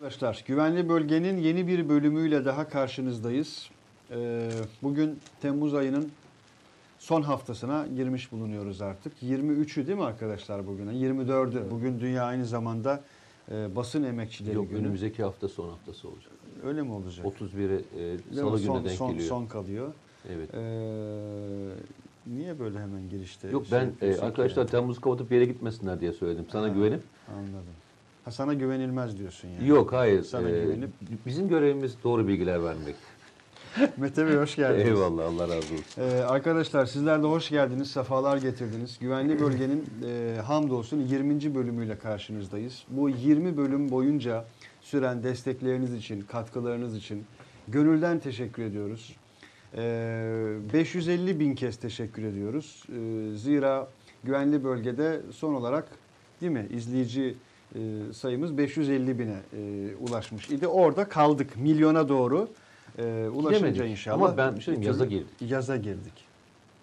Arkadaşlar Güvenli Bölge'nin yeni bir bölümüyle daha karşınızdayız. Ee, Bugün Temmuz ayının son haftasına girmiş bulunuyoruz artık. 23'ü değil mi arkadaşlar bugüne? 24'ü. Bugün dünya aynı zamanda e, basın emekçileri Yok günü. önümüzdeki hafta son haftası olacak. Öyle mi olacak? 31'e e, salı son, gününe denk son, geliyor. son kalıyor. Evet. Ee, niye böyle hemen girişte? Yok şey ben e, yapıyorsun ki arkadaşlar yani? Temmuz kapatıp bir yere gitmesinler diye söyledim. Sana Ha, güvenip. Anladım. Ha, sana güvenilmez diyorsun yani. Yok hayır. Sana e, güvenip- Bizim görevimiz doğru bilgiler vermek. Mete Bey hoş geldiniz. Eyvallah Allah razı olsun. Ee, arkadaşlar sizler de hoş geldiniz, sefalar getirdiniz. Güvenli Bölge'nin e, hamdolsun 20. bölümüyle karşınızdayız. Bu 20 bölüm boyunca süren destekleriniz için, katkılarınız için gönülden teşekkür ediyoruz. Ee, 550 bin kez teşekkür ediyoruz. Ee, zira Güvenli Bölge'de son olarak değil mi izleyici e, sayımız 550 bine e, ulaşmış idi. Orada kaldık milyona doğru. E, ulaşınca Gidemedik. inşallah. Ama ben bir şey diyeyim, yaza girdik. Yaza girdik.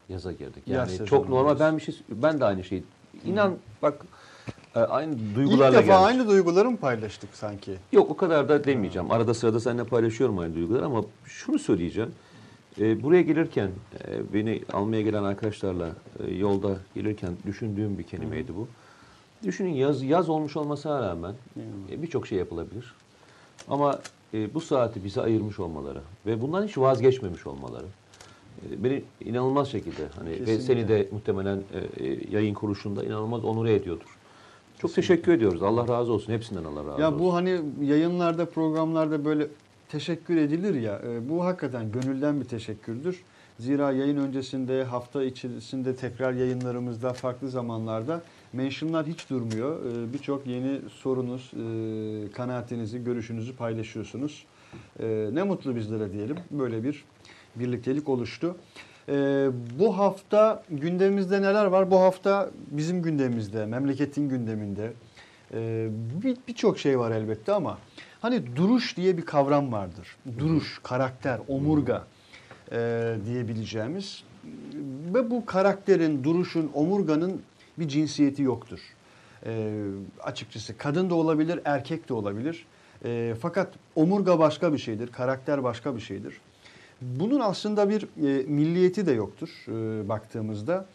Yaza girdik. Yaz Yani sezonu çok normal. diyoruz. Ben bir şey ben de aynı şey. İnan bak e, aynı İlk duygularla defa geldik. aynı duyguları mı paylaştık sanki? Yok o kadar da demeyeceğim. Arada sırada seninle paylaşıyorum aynı duyguları ama şunu söyleyeceğim. Ee, buraya gelirken e, beni almaya gelen arkadaşlarla e, yolda gelirken düşündüğüm bir kelimeydi bu. Düşünün yaz yaz olmuş olmasına rağmen e, birçok şey yapılabilir. Ama e, bu saati bize ayırmış olmaları ve bundan hiç vazgeçmemiş olmaları e, beni inanılmaz şekilde hani ve seni de muhtemelen e, e, yayın kuruluşunda inanılmaz onure ediyordur. Çok teşekkür ediyoruz. Allah razı olsun. Hepsinden Allah razı olsun. Ya bu hani yayınlarda, programlarda böyle teşekkür edilir ya. e, Bu hakikaten gönülden bir teşekkürdür. Zira yayın öncesinde, hafta içerisinde tekrar yayınlarımızda, farklı zamanlarda mentionlar hiç durmuyor. E, Birçok yeni sorunuz, e, kanaatinizi, görüşünüzü paylaşıyorsunuz. E, Ne mutlu bizlere diyelim. Böyle bir birliktelik oluştu. Ee, bu hafta gündemimizde neler var? Bu hafta bizim gündemimizde, memleketin gündeminde ee, bir- birçok şey var elbette ama hani duruş diye bir kavram vardır. Duruş, karakter, omurga e, diyebileceğimiz ve bu karakterin, duruşun, omurganın bir cinsiyeti yoktur. Ee, açıkçası kadın da olabilir, erkek de olabilir. Ee, fakat omurga başka bir şeydir, karakter başka bir şeydir. Bunun aslında bir e, milliyeti de yoktur e, baktığımızda.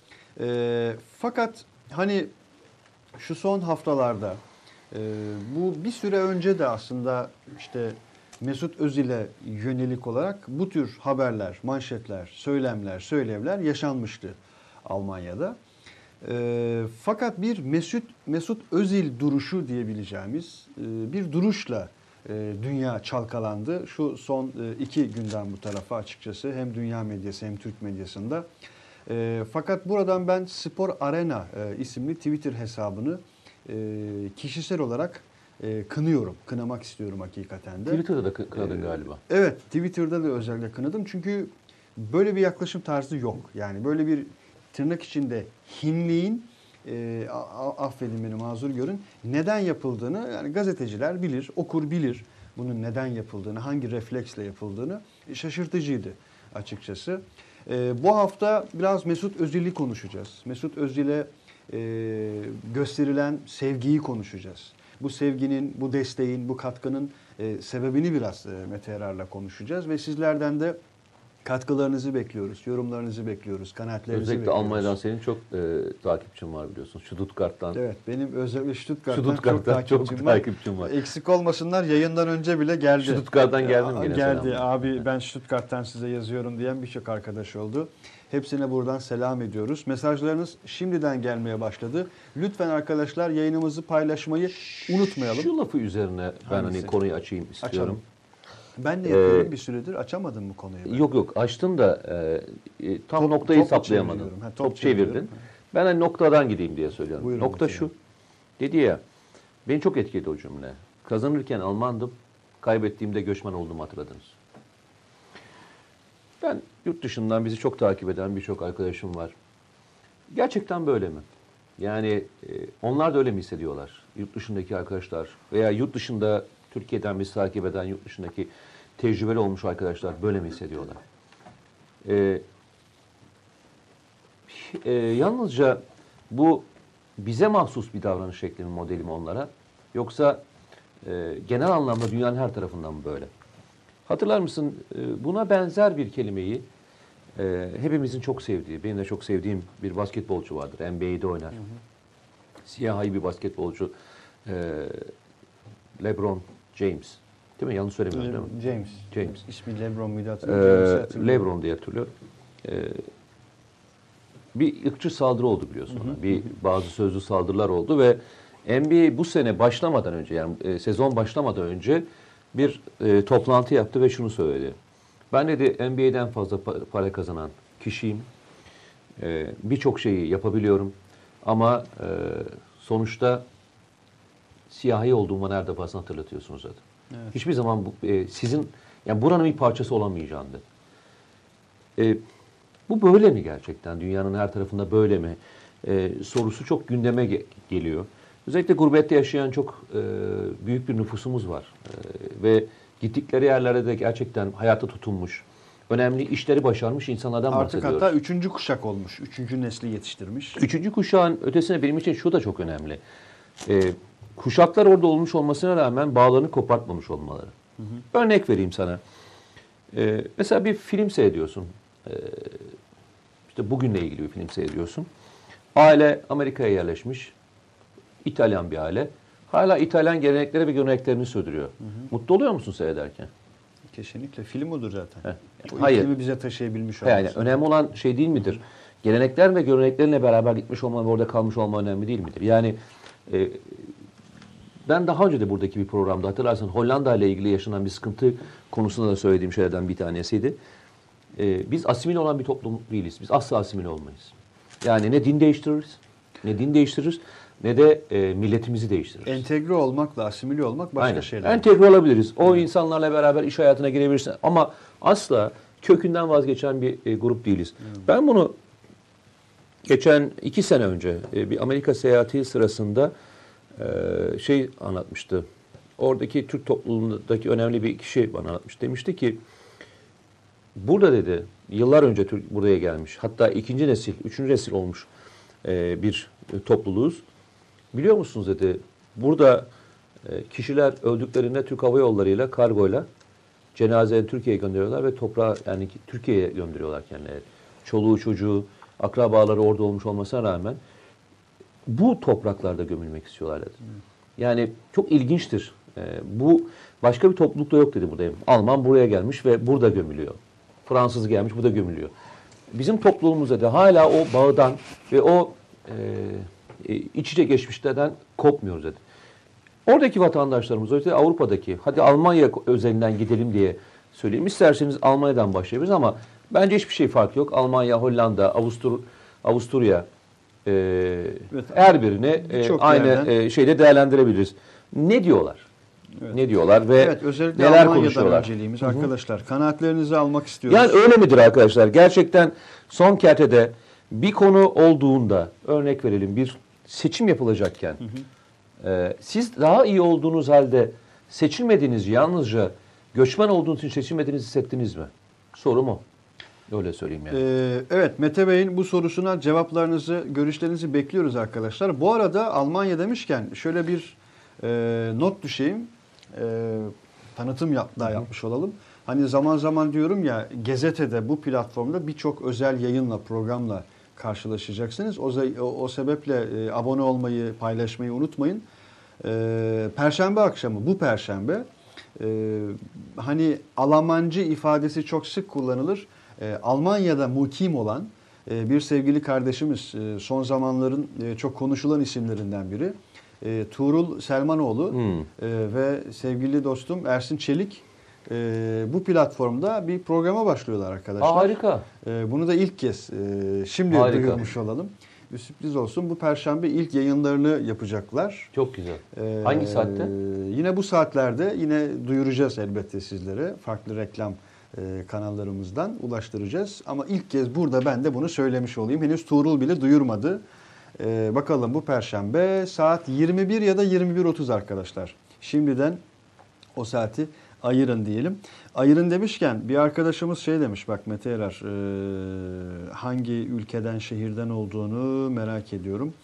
E, fakat hani şu son haftalarda e, bu bir süre önce de aslında işte Mesut Özil'e yönelik olarak bu tür haberler, manşetler, söylemler, söylevler yaşanmıştı Almanya'da. E, fakat bir Mesut Mesut Özil duruşu diyebileceğimiz e, bir duruşla e, dünya çalkalandı. Şu son e, iki günden bu tarafa açıkçası hem dünya medyası hem Türk medyasında. E, fakat buradan ben Spor Arena e, isimli Twitter hesabını e, kişisel olarak e, kınıyorum. Kınamak istiyorum hakikaten de. Twitter'da da kı- kınadın Ee, galiba. Evet, Twitter'da da özellikle kınadım. Çünkü böyle bir yaklaşım tarzı yok. Yani böyle bir tırnak içinde hinliğin, e, affedin beni mazur görün, neden yapıldığını yani gazeteciler bilir, okur bilir bunun neden yapıldığını, hangi refleksle yapıldığını E, şaşırtıcıydı açıkçası. E, bu hafta biraz Mesut Özil'i konuşacağız. Mesut Özil'e e, gösterilen sevgiyi konuşacağız. Bu sevginin, bu desteğin, bu katkının e, sebebini biraz e, Mete Yarar'la konuşacağız ve sizlerden de katkılarınızı bekliyoruz, yorumlarınızı bekliyoruz, kanaatlerinizi Özellikle bekliyoruz. Almanya'dan senin çok e, takipçin var biliyorsun. Stuttgart'tan. Evet, benim özellikle Stuttgart'tan, Stuttgart'tan çok çok takipçim var. takipçim var. Eksik olmasınlar yayından önce bile geldi. Stuttgart'tan geldi mi Aa, yine Geldi. selamlar? Abi ben Stuttgart'tan size yazıyorum diyen birçok arkadaş oldu. Hepsine buradan selam ediyoruz. Mesajlarınız şimdiden gelmeye başladı. Lütfen arkadaşlar yayınımızı paylaşmayı unutmayalım. Şu lafı üzerine ben Hangisi? hani konuyu açayım istiyorum. Açalım. Ben de Ee, yapıyorum bir süredir. Açamadım bu konuyu. ben. Yok yok açtın da e, e, tam Top- noktayı top saplayamadın. çeviriyorum. Ha, top top çevirdin. Ben hani noktadan gideyim diye söylüyorum. Buyurun Nokta şu. Dedi ya beni çok etkiledi o cümle. Kazanırken Almandım, kaybettiğimde göçmen oldum hatırladınız. Ben yurt dışından bizi çok takip eden birçok arkadaşım var. Gerçekten böyle mi? Yani e, onlar da öyle mi hissediyorlar? Yurt dışındaki arkadaşlar veya yurt dışında Türkiye'den bizi takip eden yurt dışındaki tecrübeli olmuş arkadaşlar böyle mi hissediyorlar? E, e, yalnızca bu bize mahsus bir davranış şekli mi modeli mi onlara? Yoksa e, genel anlamda dünyanın her tarafından böyle. Hatırlar mısın e, buna benzer bir kelimeyi e, hepimizin çok sevdiği, benim de çok sevdiğim bir basketbolcu vardır. NBA'de oynar. Siyahi bir basketbolcu e, LeBron James. Değil mi? Yanlış söylemiyorum değil mi? James. James. İsmi LeBron muydu Ee. James'i hatırlıyorum. Lebron diye hatırlıyorum. Ee, bir ırkçı saldırı oldu biliyorsun ona. Bir bazı sözlü saldırılar oldu ve NBA bu sene başlamadan önce yani e, sezon başlamadan önce bir e, toplantı yaptı ve şunu söyledi. Ben dedi NBA'den fazla pa- para kazanan kişiyim. Ee, Birçok şeyi yapabiliyorum. Ama e, sonuçta siyahi olduğumu nerede fazla hatırlatıyorsunuz zaten. Evet. Hiçbir zaman bu, e, sizin yani buranın bir parçası olamayacağım dedi. E, bu böyle mi gerçekten? Dünyanın her tarafında böyle mi? E, sorusu çok gündeme ge- geliyor. Özellikle gurbette yaşayan çok e, büyük bir nüfusumuz var. E, ve gittikleri yerlerde de gerçekten hayata tutunmuş, önemli işleri başarmış insanlardan Artık bahsediyoruz. hatta üçüncü kuşak olmuş. Üçüncü nesli yetiştirmiş. Üçüncü kuşağın ötesine benim için şu da çok önemli. Ee, kuşaklar orada olmuş olmasına rağmen bağlarını kopartmamış olmaları. Örnek vereyim sana. Ee, mesela bir film seyrediyorsun. Ee, işte bugünle ilgili bir film seyrediyorsun. Aile Amerika'ya yerleşmiş. İtalyan bir aile. Hala İtalyan gelenekleri ve göreneklerini sürdürüyor. Mutlu oluyor musun seyrederken? Kesinlikle film odur zaten. Heh. O Hayır. iklimi bize taşıyabilmiş Yani olması. önemli olan şey değil midir? Gelenekler ve göreneklerinle beraber gitmiş olman ve orada kalmış olman önemli değil midir? Yani e, ben daha önce de buradaki bir programda hatırlarsan Hollanda ile ilgili yaşanan bir sıkıntı konusunda da söylediğim şeylerden bir tanesiydi. E, biz asimile olan bir toplum değiliz. Biz asla asimile olmayız. Yani ne din değiştiririz, ne din değiştiririz, ne de e, milletimizi değiştiririz. Entegre olmakla asimile olmak başka Aynen. şeyler. Entegre olabiliriz. O insanlarla beraber iş hayatına girebilirsin. Ama asla kökünden vazgeçen bir e, grup değiliz. Ben bunu geçen iki sene önce e, bir Amerika seyahati sırasında şey anlatmıştı. Oradaki Türk topluluğundaki önemli bir kişi bana anlatmış. Demişti ki burada dedi yıllar önce Türk buraya gelmiş. Hatta ikinci nesil, üçüncü nesil olmuş e, bir topluluğuz. Biliyor musunuz dedi burada e, kişiler öldüklerinde Türk Hava Yolları ile kargoyla cenazelerini Türkiye'ye gönderiyorlar ve toprağa yani ki- Türkiye'ye gönderiyorlar kendileri. Çoluğu çocuğu, akrabaları orada olmuş olmasına rağmen bu topraklarda gömülmek istiyorlar dedi. Yani çok ilginçtir. E, bu başka bir toplulukta yok dedi burada. Alman buraya gelmiş ve burada gömülüyor. Fransız gelmiş burada gömülüyor. Bizim toplumumuzda da hala o bağdan ve o e, e, iç içe geçmişlerden kopmuyoruz dedi. Oradaki vatandaşlarımız, özellikle Avrupa'daki, hadi Almanya özelinden gidelim diye söyleyeyim. İsterseniz Almanya'dan başlayabiliriz ama bence hiçbir şey fark yok. Almanya, Hollanda, Avustur Avusturya Evet. her birini e, Birçok aynı yerden- e, şeyde değerlendirebiliriz. Ne diyorlar? Evet. Ne diyorlar ve Evet özellikle neler Almanya'dan konuşuyorlar? önceliğimiz arkadaşlar. Kanaatlerinizi almak istiyoruz. Yani öyle midir arkadaşlar? Gerçekten son kertede bir konu olduğunda örnek verelim bir seçim yapılacakken e, siz daha iyi olduğunuz halde seçilmediğiniz yalnızca göçmen olduğunuz için seçilmediğinizi hissettiniz mi? Sorum o. Öyle söyleyeyim yani. Ee, evet Mete Bey'in bu sorusuna cevaplarınızı, görüşlerinizi bekliyoruz arkadaşlar. Bu arada Almanya demişken şöyle bir e, not düşeyim. E, tanıtım yap, daha yapmış olalım. Hani zaman zaman diyorum ya Gezete'de bu platformda birçok özel yayınla, programla karşılaşacaksınız. O, o sebeple e, abone olmayı, paylaşmayı unutmayın. E, Perşembe akşamı, bu Perşembe e, hani Almancı ifadesi çok sık kullanılır. E, Almanya'da mukim olan e, bir sevgili kardeşimiz, e, son zamanların e, çok konuşulan isimlerinden biri. E, Tuğrul Selmanoğlu Hmm. e, ve sevgili dostum Ersin Çelik e, bu platformda bir programa başlıyorlar arkadaşlar. Aa, harika. E, bunu da ilk kez e, şimdi Harika. duyurmuş olalım. Bir sürpriz olsun. Bu perşembe ilk yayınlarını yapacaklar. Çok güzel. Ee, Hangi saatte? Yine bu saatlerde yine duyuracağız elbette sizlere. Farklı reklam kanallarımızdan ulaştıracağız. Ama ilk kez burada ben de bunu söylemiş olayım. Henüz Tuğrul bile duyurmadı. Ee, bakalım bu perşembe saat 21 ya da 21.30 arkadaşlar. Şimdiden o saati ayırın diyelim. Ayırın demişken bir arkadaşımız şey demiş bak Mete Erer e, hangi ülkeden şehirden olduğunu merak ediyorum.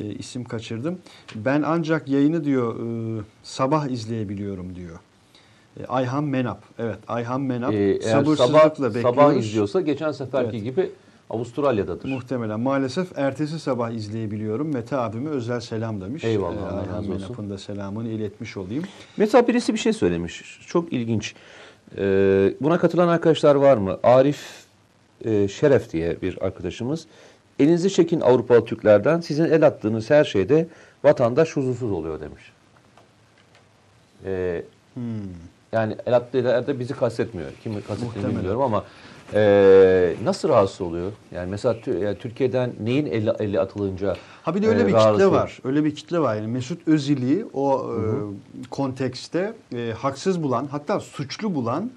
e, isim kaçırdım. Ben ancak yayını diyor e, sabah izleyebiliyorum diyor. E, Ayhan Menap. Evet Ayhan Menap. Ee, Sabırsızlıkla sabah, bekliyoruz. sabah izliyorsa geçen seferki Evet. gibi Avustralya'dadır. Muhtemelen. Maalesef ertesi sabah izleyebiliyorum. Mete abime özel selam demiş. Eyvallah, Ee, Ayhan. Menap'ın da selamını iletmiş olayım. Mesela birisi bir şey söylemiş. Çok ilginç. Ee, buna katılan arkadaşlar var mı? Arif e, Şeref diye bir arkadaşımız. Elinizi çekin Avrupalı Türklerden. Sizin el attığınız her şeyde vatandaş huzursuz oluyor demiş. Ee, Hmm. Yani el attığı yerde bizi kastetmiyor. Kimi kastettiğini bilmiyorum ama e, nasıl rahatsız oluyor? Yani mesela yani Türkiye'den neyin eli, eli atılınca Ha bir de öyle e, bir kitle var. Öyle bir kitle var. Yani Mesut Özil'i o e, kontekste e, haksız bulan hatta suçlu bulan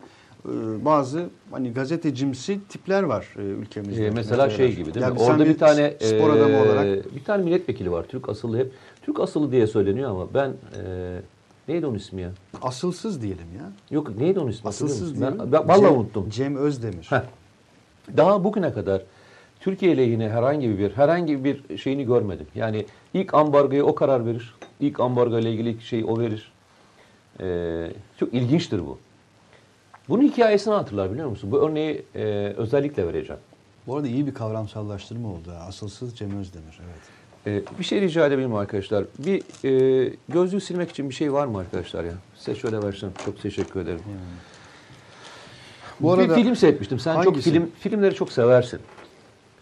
e, bazı hani gazetecimsi tipler var e, ülkemizde. Ee, mesela şey gibi değil Yani mi? Orada bir tane spor adamı e, olarak bir tane milletvekili var. Türk asıllı hep Türk asıllı diye söyleniyor ama ben e, neydi onun ismi ya? asılsız diyelim ya. Yok neydi onun ismi? Asılsız diyelim. Ben, ben vallahi Cem- unuttum. Cem Özdemir. Heh. Daha bugüne kadar Türkiye lehine herhangi bir herhangi bir şeyini görmedim. Yani ilk ambargoya o karar verir. İlk ambargo ile ilgili şey o verir. Ee, çok ilginçtir bu. Bunun hikayesini hatırlar biliyor musun? Bu örneği e, özellikle vereceğim. Bu arada iyi bir kavramsallaştırma oldu. Asılsız Cem Özdemir. Evet. Ee, bir şey rica edebilir miyim arkadaşlar? Bir e, gözlüğü silmek için bir şey var mı arkadaşlar ya? Size şöyle versem. Çok teşekkür ederim. Bu arada bir film seyretmiştim. Sen çok Hangisi? film filmleri çok seversin.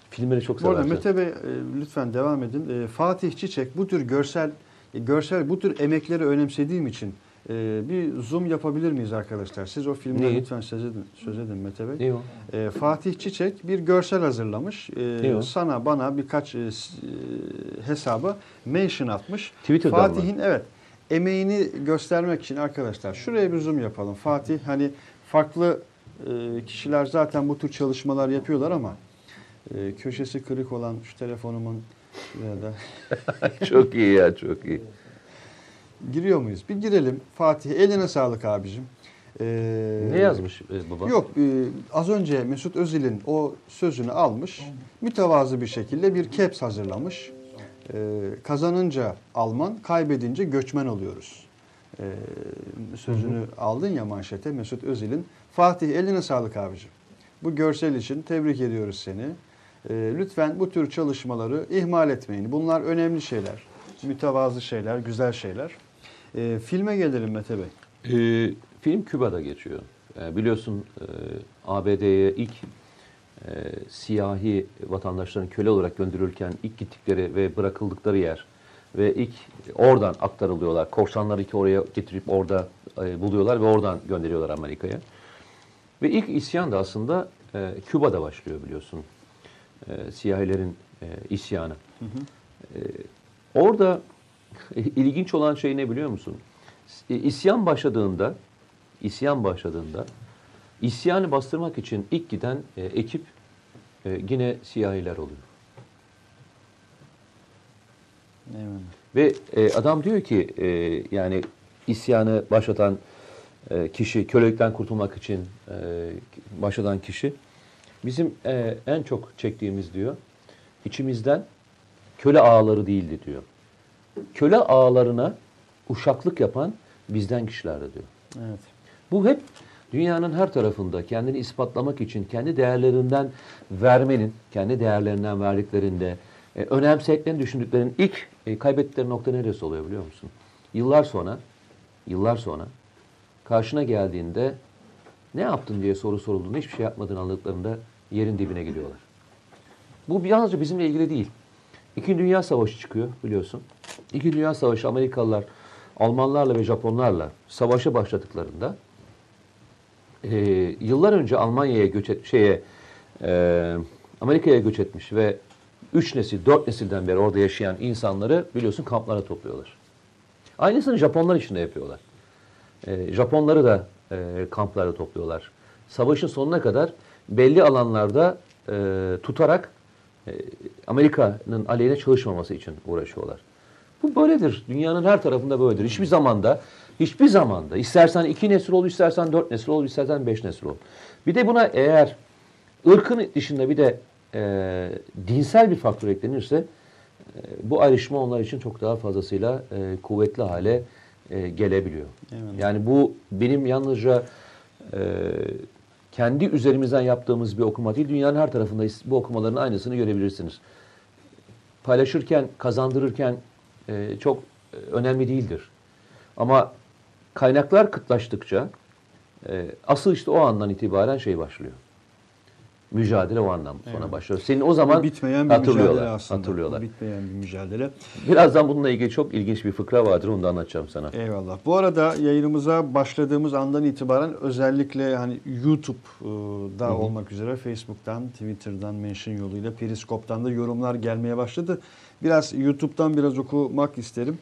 Filmleri çok Bu arada seversin. Mete Bey e, lütfen devam edin. E, Fatih Çiçek bu tür görsel e, görsel bu tür emekleri önemsediğim için e, bir zoom yapabilir miyiz arkadaşlar? Siz o filmden Neyi? lütfen söz edin, söz edin Mete Bey. Ne o? E, Fatih Çiçek bir görsel hazırlamış. E, Ne o? sana bana birkaç e, e, hesaba mention atmış. Twitter'dan mı? Fatih'in evet emeğini göstermek için arkadaşlar şuraya bir zoom yapalım. Fatih hani farklı e, kişiler zaten bu tür çalışmalar yapıyorlar ama e, köşesi kırık olan şu telefonumun ya da çok iyi ya çok iyi. Giriyor muyuz? Bir girelim. Fatih eline sağlık abicim. E, Ne yazmış e, baba? Yok e, az önce Mesut Özil'in o sözünü almış. Mütevazı bir şekilde bir caps hazırlamış. E, kazanınca Alman, kaybedince göçmen oluyoruz. E, sözünü aldın ya manşete Mesut Özil'in. Fatih eline sağlık abicim. Bu görsel için tebrik ediyoruz seni. E, lütfen bu tür çalışmaları ihmal etmeyin. Bunlar önemli şeyler. Mütevazı şeyler, güzel şeyler. E, filme gelelim Mete Bey. Ee, film Küba'da geçiyor. Ee, biliyorsun e, ABD'ye ilk e, siyahi vatandaşların köle olarak gönderilirken ilk gittikleri ve bırakıldıkları yer ve ilk oradan aktarılıyorlar. Korsanları ki oraya getirip orada e, buluyorlar ve oradan gönderiyorlar Amerika'ya. Ve ilk isyan da aslında e, Küba'da başlıyor biliyorsun. E, siyahilerin e, isyanı. E, orada ilginç olan şey ne biliyor musun? İsyan başladığında, isyan başladığında, isyanı bastırmak için ilk giden e, ekip e, yine siyahiler oluyor. Eyvallah. Ve e, adam diyor ki e, yani isyanı başlatan e, kişi, kölelikten kurtulmak için e, başlatan kişi bizim e, en çok çektiğimiz diyor içimizden köle ağaları değildi diyor. Köle ağalarına uşaklık yapan bizden kişilerdi diyor. Evet. Bu hep dünyanın her tarafında kendini ispatlamak için kendi değerlerinden vermenin, kendi değerlerinden verdiklerinde e, önemsediklerini düşündüklerinin ilk e, kaybettikleri nokta neresi oluyor biliyor musun? Yıllar sonra, yıllar sonra karşına geldiğinde ne yaptın diye soru sorulduğunda hiçbir şey yapmadığını anladıklarında yerin dibine gidiyorlar. Bu yalnızca bizimle ilgili değil. İkinci Dünya Savaşı çıkıyor biliyorsun. İkinci Dünya Savaşı Amerikalılar Almanlarla ve Japonlarla savaşa başladıklarında e, yıllar önce Almanya'ya göç et, şeye e, Amerika'ya göç etmiş ve üç nesil, dört nesilden beri orada yaşayan insanları biliyorsun kamplara topluyorlar. Aynısını Japonlar için de yapıyorlar. E, Japonları da e, kamplara topluyorlar. Savaşın sonuna kadar belli alanlarda e, tutarak Amerika'nın aleyhine çalışmaması için uğraşıyorlar. Bu böyledir. Dünyanın her tarafında böyledir. Hiçbir zamanda, hiçbir zamanda istersen iki nesil ol, istersen dört nesil ol, istersen beş nesil ol. Bir de buna eğer ırkın dışında bir de e, dinsel bir faktör eklenirse e, bu ayrışma onlar için çok daha fazlasıyla e, kuvvetli hale e, gelebiliyor. Evet. Yani bu benim yalnızca e, kendi üzerimizden yaptığımız bir okuma değil, dünyanın her tarafında bu okumaların aynısını görebilirsiniz. Paylaşırken, kazandırırken e, çok e, önemli değildir. Ama kaynaklar kıtlaştıkça e, asıl işte o andan itibaren şey başlıyor. Mücadele o sonra Evet. başlıyor. Senin o zaman bitmeyen bir mücadele hatırlıyorlar. aslında. Hatırlıyorlar. Bitmeyen bir mücadele. Birazdan bununla ilgili çok ilginç bir fıkra vardır. Onu da anlatacağım sana. Eyvallah. Bu arada yayınımıza başladığımız andan itibaren özellikle hani YouTube'da olmak üzere Facebook'tan, Twitter'dan, mention yoluyla, Periskop'tan da yorumlar gelmeye başladı. Biraz YouTube'dan biraz okumak isterim.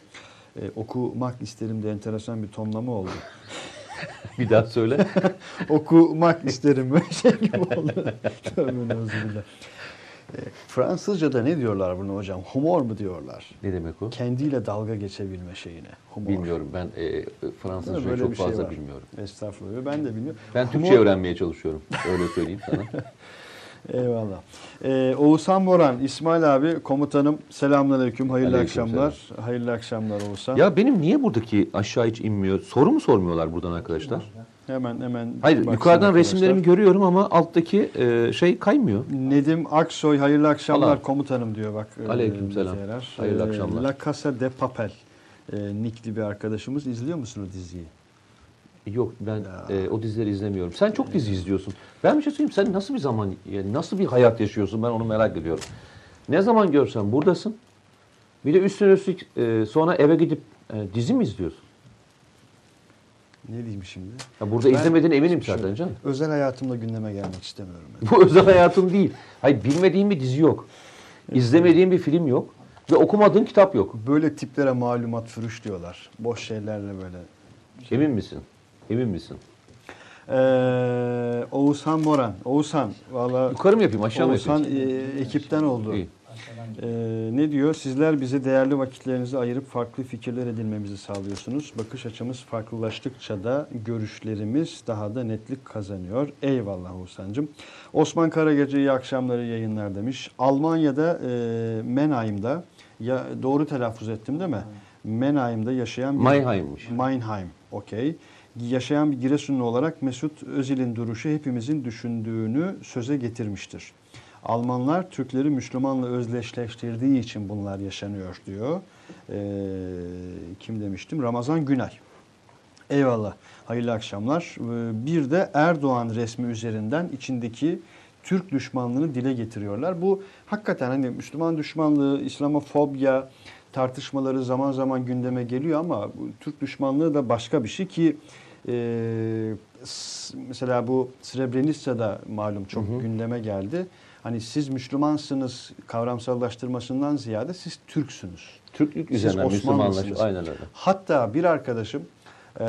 Ee, okumak isterim de enteresan bir tonlama oldu. Bir daha söyle. okumak isterim böyle şey gibi oldu. Tövbe. Ee, Fransızca'da ne diyorlar bunu hocam? Humor mu diyorlar? ne demek o? Kendiyle dalga geçebilme şeyine. Humor. Bilmiyorum. Ben e? Fransızcayı çok şey fazla var. bilmiyorum. Estağfurullah. Ben de bilmiyorum. Ben Humor- Türkçe öğrenmeye çalışıyorum. Öyle söyleyeyim sana. Eyvallah. Ee, Oğuzhan Boran, İsmail abi, komutanım selamünaleyküm. Hayırlı Aleyküm akşamlar. Hayırlı akşamlar Oğuzhan. ya benim niye buradaki aşağı hiç inmiyor? Soru mu sormuyorlar buradan arkadaşlar? Hemen hemen Hayır, yukarıdan arkadaşlar. resimlerimi görüyorum ama alttaki e, şey kaymıyor. Nedim Aksoy hayırlı akşamlar Allah. komutanım diyor bak. e, Aleykümselam. bize yarar. Hayırlı E, akşamlar. La Casa de Papel. E, Nickli bir arkadaşımız. İzliyor musun o diziyi? Yok ben Ya. e, o dizileri izlemiyorum. Sen çok dizi izliyorsun. Ben bir şey söyleyeyim. Sen nasıl bir zaman, yani nasıl bir hayat yaşıyorsun? Ben onu merak ediyorum. Ne zaman görsem buradasın. Bir de üstüne üstlük e, sonra eve gidip e, dizi mi izliyorsun? Ne diyeyim şimdi? Ya burada Ben- izlemediğine eminim Şimdi zaten canım. Özel hayatımda gündeme gelmek istemiyorum. Ben. Bu özel hayatım değil. Hayır bilmediğim bir dizi yok. İzlemediğim bir film yok. Ve okumadığım kitap yok. Böyle tiplere malumat fürüş diyorlar. Boş şeylerle böyle. Emin misin? Emin misin? Ee, Oğuzhan Moran. Oğuzhan valla Yukarı mı yapayım aşağı mı Oğuzhan yapayım? e, ekipten oldu. İyi. Ee, ne diyor? Sizler bize değerli vakitlerinizi ayırıp farklı fikirler edinmemizi sağlıyorsunuz. Bakış açımız farklılaştıkça da görüşlerimiz daha da netlik kazanıyor. Eyvallah Oğuzhan'cığım. Osman Karagece iyi akşamları yayınlar demiş. Almanya'da e, Menheim'da ya doğru telaffuz ettim değil mi? Menheim'de yaşayan bir Mayheim'miş. Meinheim, okey. Yaşayan bir Giresunlu olarak Mesut Özil'in duruşu hepimizin düşündüğünü söze getirmiştir. Almanlar Türkleri Müslümanla özdeşleştirdiği için bunlar yaşanıyor diyor. Ee, kim demiştim? Ramazan Günay. Eyvallah. Hayırlı akşamlar. Ee, Bir de Erdoğan resmi üzerinden içindeki Türk düşmanlığını dile getiriyorlar. Bu hakikaten hani Müslüman düşmanlığı, İslamofobya tartışmaları zaman zaman gündeme geliyor ama bu Türk düşmanlığı da başka bir şey ki e, mesela bu Srebrenica'da malum çok gündeme geldi. Hani siz Müslümansınız kavramsallaştırmasından ziyade siz Türksünüz. Türklük Siz üzerinden Osmanlısınız. Müslümanlaş. Aynen öyle. Hatta bir arkadaşım eee,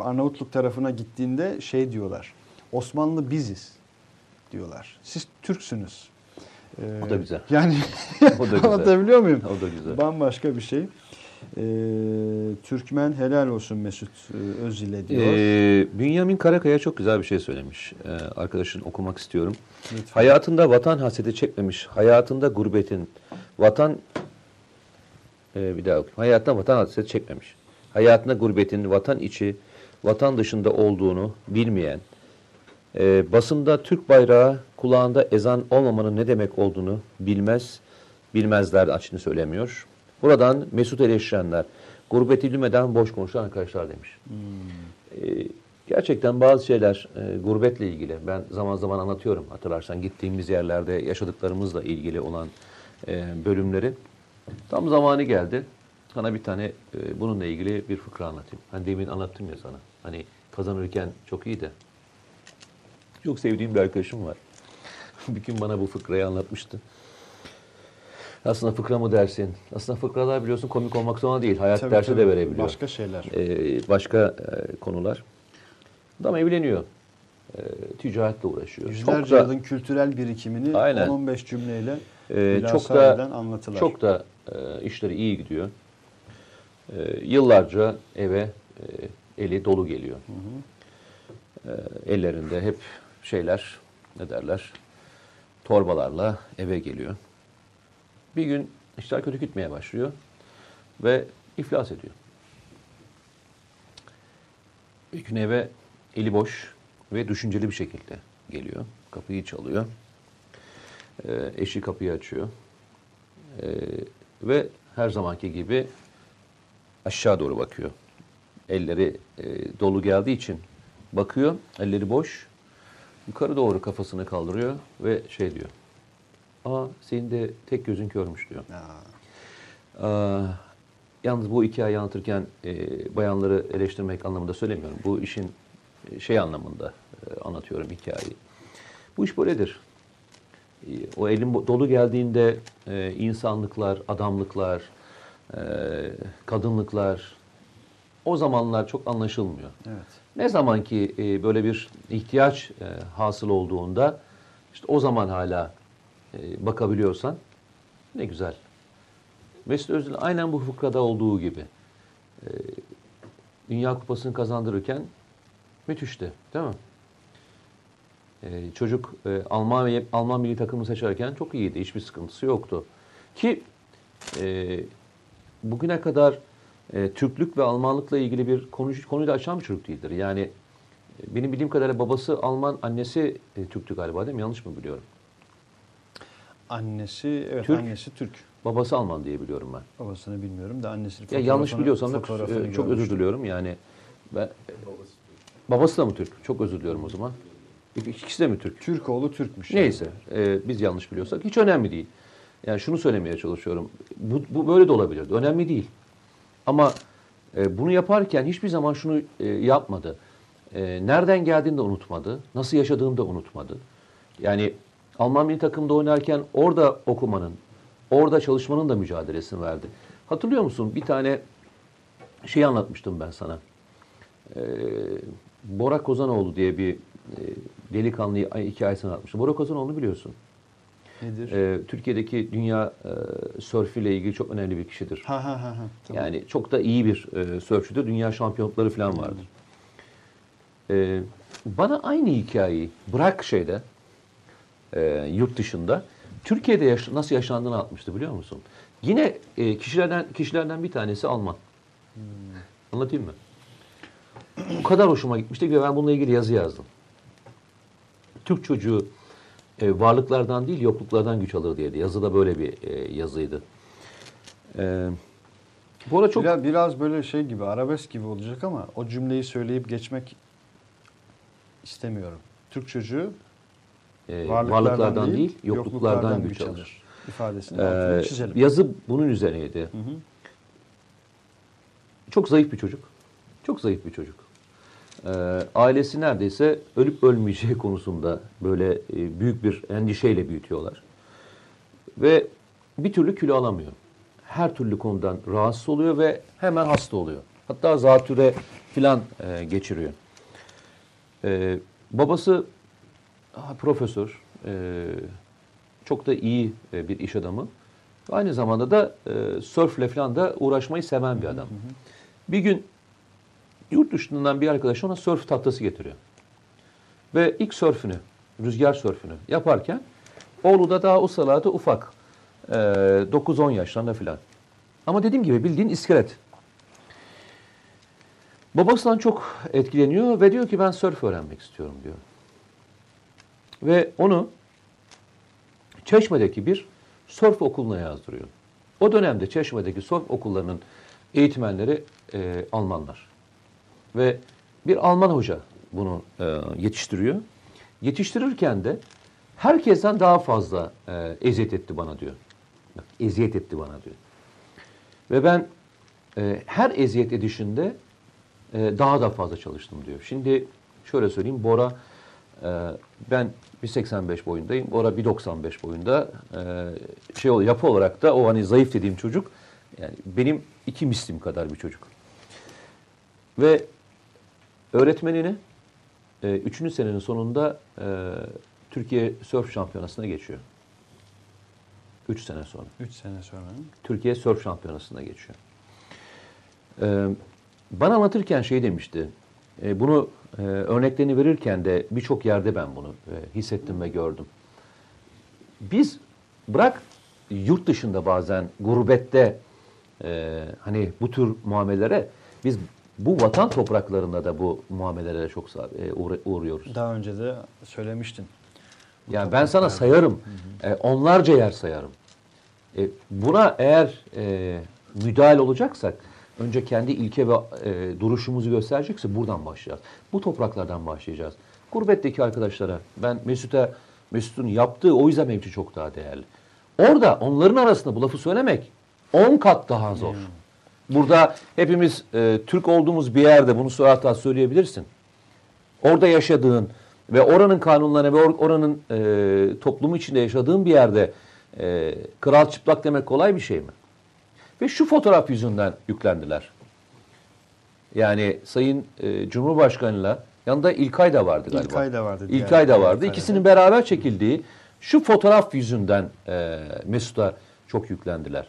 Arnavutluk tarafına gittiğinde şey diyorlar. Osmanlı biziz diyorlar. Siz Türksünüz. Eee, O da güzel. Yani O da güzel. anlatabiliyor muyum? O da güzel. Bambaşka bir şey. Eee, Türkmen helal olsun Mesut e, Özil'e diyor. Ee, Bünyamin Karakaya çok güzel bir şey söylemiş. Ee, arkadaşın okumak istiyorum. Lütfen. Hayatında vatan hasreti çekmemiş, hayatında gurbetin, vatan Ee, bir daha okuyayım. Hayatında vatan hasreti çekmemiş. Hayatında gurbetin vatan içi, vatan dışında olduğunu bilmeyen, e, basında Türk bayrağı, kulağında ezan olmamanın ne demek olduğunu bilmez, bilmezler açını söylemiyor. Buradan Mesut eleştirenler, gurbeti bilmeden boş konuşan arkadaşlar demiş. Ee, gerçekten bazı şeyler e, gurbetle ilgili. Ben zaman zaman anlatıyorum. Hatırlarsan gittiğimiz yerlerde yaşadıklarımızla ilgili olan e, bölümleri. Tam zamanı geldi. Sana bir tane e, bununla ilgili bir fıkra anlatayım. Hani demin anlattım ya sana. Hani kazanırken çok iyi de. Çok sevdiğim bir arkadaşım var. bir gün bana bu fıkrayı anlatmıştı. Aslında fıkra mı dersin? Aslında fıkralar biliyorsun komik olmak zorunda değil. Hayat Tabii, dersi tabii. de verebiliyor Başka şeyler. e, başka e, konular. Adam evleniyor. E, ticaretle uğraşıyor. Yüzlerce çok da, yılın kültürel birikimini Aynen. 10-15 cümleyle e, çok da anlatılar. çok da e, işleri iyi gidiyor. E, yıllarca eve e, eli dolu geliyor. E, ellerinde hep şeyler ne derler torbalarla eve geliyor. Bir gün işler kötü gitmeye başlıyor ve iflas ediyor. Bir gün eve eli boş ve düşünceli bir şekilde geliyor. Kapıyı çalıyor. Ee, eşi kapıyı açıyor. Ee, ve her zamanki gibi aşağı doğru bakıyor. Elleri e, dolu geldiği için bakıyor. Elleri boş. Yukarı doğru kafasını kaldırıyor ve şey diyor. Aa senin de tek gözün körmüş diyor. Aa, Aa, yalnız bu hikayeyi anlatırken e, bayanları eleştirmek anlamında söylemiyorum. Bu işin e, şey anlamında e, anlatıyorum hikayeyi. Bu iş böyledir. E, o elin dolu geldiğinde e, insanlıklar, adamlıklar, e, kadınlıklar o zamanlar çok anlaşılmıyor. evet. Ne zaman ki e, böyle bir ihtiyaç e, hasıl olduğunda işte o zaman hala e, bakabiliyorsan ne güzel. Mesut Özil aynen bu fıkrada olduğu gibi. E, Dünya Kupası'nı kazandırırken müthişti değil mi? E, çocuk e, Alman, Alman milli takımı seçerken çok iyiydi. Hiçbir sıkıntısı yoktu. Ki e, bugüne kadar e, Türklük ve Almanlıkla ilgili bir konu, konuyu da açan bir çocuk değildir. Yani e, benim bildiğim kadarıyla babası Alman, annesi e, Türktü galiba değil mi? Yanlış mı biliyorum? Annesi, evet Türk. annesi Türk. Babası Alman diye biliyorum ben. Babasını bilmiyorum da annesi Ya yanlış biliyorsam da e, çok özür diliyorum. Yani ben babası da mı Türk? Çok özür diliyorum o zaman. İk- İkisi de mi Türk? Türk oğlu Türkmüş. Neyse, e, biz yanlış biliyorsak hiç önemli değil. Yani şunu söylemeye çalışıyorum. Bu, bu böyle de olabilirdi. Önemli değil. Ama e, bunu yaparken hiçbir zaman şunu e, yapmadı. E, nereden geldiğini de unutmadı. Nasıl yaşadığını da unutmadı. Yani Alman milli takımda oynarken orada okumanın, orada çalışmanın da mücadelesini verdi. Hatırlıyor musun? Bir tane şey anlatmıştım ben sana. Ee, Bora Kozanoğlu diye bir e, delikanlı hikayesini anlatmıştım. Bora Kozanoğlu biliyorsun. Nedir? Ee, Türkiye'deki dünya e, sörfüyle ilgili çok önemli bir kişidir. ha ha ha. ha. Tamam. Yani çok da iyi bir e, sörfçüdür. Dünya şampiyonlukları falan vardır. Ee, bana aynı hikayeyi bırak şeyde e, yurt dışında Türkiye'de yaş- nasıl yaşandığını anlatmıştı biliyor musun? Yine e, kişilerden kişilerden bir tanesi Alman. Anlatayım mı? O kadar hoşuma gitmişti ki ben bununla ilgili yazı yazdım. Türk çocuğu e, varlıklardan değil yokluklardan güç alır diye. Yazıda böyle bir e, yazıydı. E, bu arada çok Biraz, biraz böyle şey gibi arabesk gibi olacak ama o cümleyi söyleyip geçmek istemiyorum. Türk çocuğu e, varlıklardan, varlıklardan, değil, yokluklardan, güç alır. ifadesini Ee, çizelim. yazı bunun üzerineydi. Hı hı. Çok zayıf bir çocuk. Çok zayıf bir çocuk. Ee, ailesi neredeyse ölüp ölmeyeceği konusunda böyle e, büyük bir endişeyle büyütüyorlar. Ve bir türlü kilo alamıyor. Her türlü konudan rahatsız oluyor ve hemen hasta oluyor. Hatta zatüre filan e, geçiriyor. Ee, babası ah, profesör, e, çok da iyi e, bir iş adamı. Aynı zamanda da e, sörfle falan da uğraşmayı seven bir adam. Bir gün yurt dışından bir arkadaş ona sörf tahtası getiriyor. Ve ilk sörfünü, rüzgar sörfünü yaparken oğlu da daha o sırada ufak. E, 9-10 yaşlarında falan. Ama dediğim gibi bildiğin iskelet. Babasından çok etkileniyor ve diyor ki ben sörf öğrenmek istiyorum diyor. Ve onu Çeşme'deki bir sörf okuluna yazdırıyor. O dönemde Çeşme'deki sörf okullarının eğitmenleri e, Almanlar. Ve bir Alman hoca bunu e, yetiştiriyor. Yetiştirirken de herkesten daha fazla e, eziyet etti bana diyor. Bak, eziyet etti bana diyor. Ve ben e, her eziyet edişinde e, daha da fazla çalıştım diyor. Şimdi şöyle söyleyeyim Bora e, ben 1.85 boyundayım. Bora 1.95 boyunda. E, şey yapı olarak da o hani zayıf dediğim çocuk yani benim iki mislim kadar bir çocuk. Ve öğretmenini e, üçüncü senenin sonunda e, Türkiye Sörf Şampiyonası'na geçiyor. Üç sene sonra. 3 sene sonra. Türkiye Sörf Şampiyonası'na geçiyor. Ee, bana anlatırken şey demişti. e, bunu e, örneklerini verirken de birçok yerde ben bunu e, hissettim ve gördüm. Biz bırak yurt dışında bazen gurbette e, hani bu tür muamelelere biz bu vatan topraklarında da bu muamelelere çok e, uğruyoruz. Daha önce de söylemiştin. Yani ben sana sayarım. E, onlarca yer sayarım. E, buna eğer müdahale olacaksak önce kendi ilke ve duruşumuzu gösterecekse buradan başlayacağız. Bu topraklardan başlayacağız. Gurbetteki arkadaşlara ben Mesut'a Mesut'un yaptığı o yüzden benim için çok daha değerli. Orada onların arasında bu lafı söylemek 10 kat daha zor. Burada hepimiz e, Türk olduğumuz bir yerde bunu hatta söyleyebilirsin orada yaşadığın ve oranın kanunlarına ve or- oranın e, toplumu içinde yaşadığın bir yerde e, kral çıplak demek kolay bir şey mi? Ve şu fotoğraf yüzünden yüklendiler. Yani Sayın e, Cumhurbaşkanı'yla yanında İlkay da vardı galiba. İlkay da vardı İlkay da vardı. karede. İkisinin beraber çekildiği şu fotoğraf yüzünden e, Mesut'a çok yüklendiler.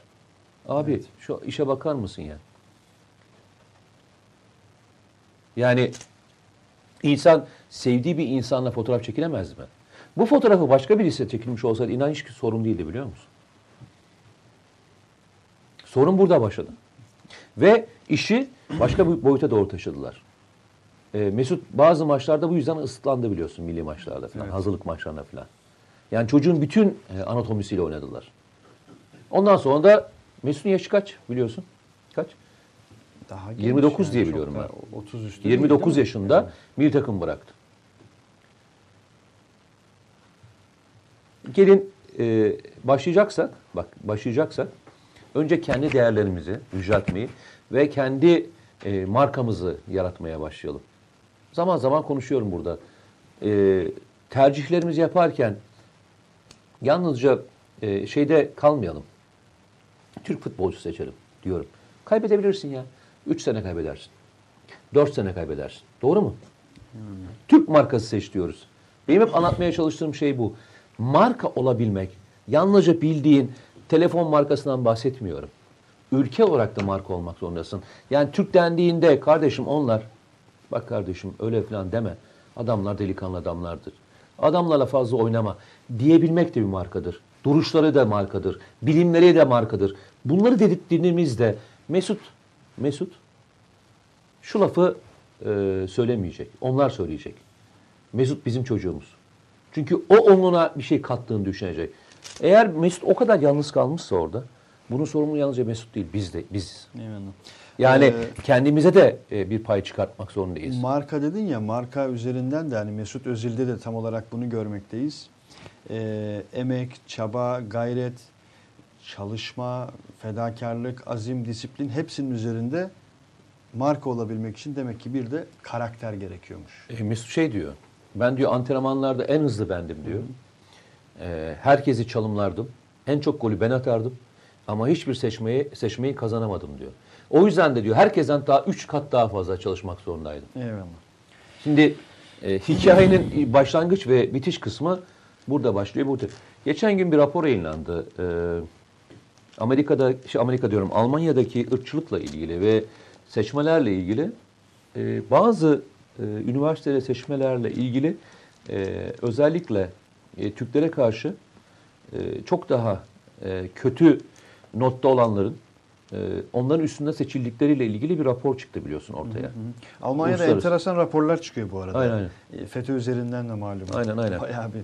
Abi şu işe bakar mısın ya? Yani İnsan sevdiği bir insanla fotoğraf çekilemez mi? Bu fotoğrafı başka birisiyle çekilmiş olsaydı inan hiç sorun değildi biliyor musun? Sorun burada başladı. Ve işi başka bir boyuta doğru taşıdılar. Ee, Mesut bazı maçlarda bu yüzden ıslıklandı biliyorsun milli maçlarda falan, Evet. hazırlık maçlarında falan. Yani çocuğun bütün e, anatomisiyle oynadılar. Ondan sonra da Mesut'un yaşı kaç biliyorsun? Kaç? Daha 29 diye çok biliyorum da 30 üstü. değil, 29 değil yaşında milli takım bıraktı. Gelin e, başlayacaksak, bak başlayacaksak önce kendi değerlerimizi yüceltmeyi ve kendi e, markamızı yaratmaya başlayalım. Zaman zaman konuşuyorum burada. E, tercihlerimizi yaparken yalnızca e, şeyde kalmayalım. Türk futbolcu seçelim diyorum. Kaybedebilirsin ya. 3 sene kaybedersin. 4 sene kaybedersin. Doğru mu? Türk markası seç diyoruz. Benim hep anlatmaya çalıştığım şey bu. Marka olabilmek, yalnızca bildiğin telefon markasından bahsetmiyorum. Ülke olarak da marka olmak zorundasın. Yani Türk dendiğinde kardeşim onlar, bak kardeşim öyle falan deme. Adamlar delikanlı adamlardır. Adamlarla fazla oynama diyebilmek de bir markadır. Duruşları da markadır. Bilimleri de markadır. Bunları dedirttiğimizde Mesut, Mesut şu lafı e, söylemeyecek. Onlar söyleyecek. Mesut bizim çocuğumuz. Çünkü o onuna bir şey kattığını düşünecek. Eğer Mesut o kadar yalnız kalmışsa orada, bunun sorumlu yalnızca Mesut değil, biz de biziz. Eyvallah. Yani Ee, kendimize de e, bir pay çıkartmak zorundayız. Marka dedin ya marka üzerinden de hani Mesut Özil'de de tam olarak bunu görmekteyiz. Ee, emek, çaba, gayret, çalışma, fedakarlık, azim, disiplin hepsinin üzerinde marka olabilmek için demek ki bir de karakter gerekiyormuş. E, Mesut şey diyor, ben diyor antrenmanlarda en hızlı bendim diyor. E, herkesi çalımlardım. En çok golü ben atardım. Ama hiçbir seçmeyi, seçmeyi kazanamadım diyor. O yüzden de diyor herkesten daha 3 kat daha fazla çalışmak zorundaydım. Eyvallah. Şimdi e, hikayenin başlangıç ve bitiş kısmı burada başlıyor. Burada. Geçen gün bir rapor yayınlandı. E, Amerika'da, şey Amerika diyorum Almanya'daki ırkçılıkla ilgili ve seçmelerle ilgili e, bazı e, üniversitede seçmelerle ilgili e, özellikle e, Türklere karşı e, çok daha e, kötü notta olanların e, onların üstünde seçildikleriyle ilgili bir rapor çıktı biliyorsun ortaya. Almanya'da Uluslararası. enteresan raporlar çıkıyor bu arada. Aynen, aynen. E, FETÖ üzerinden de malum. Aynen, aynen. Bayağı bir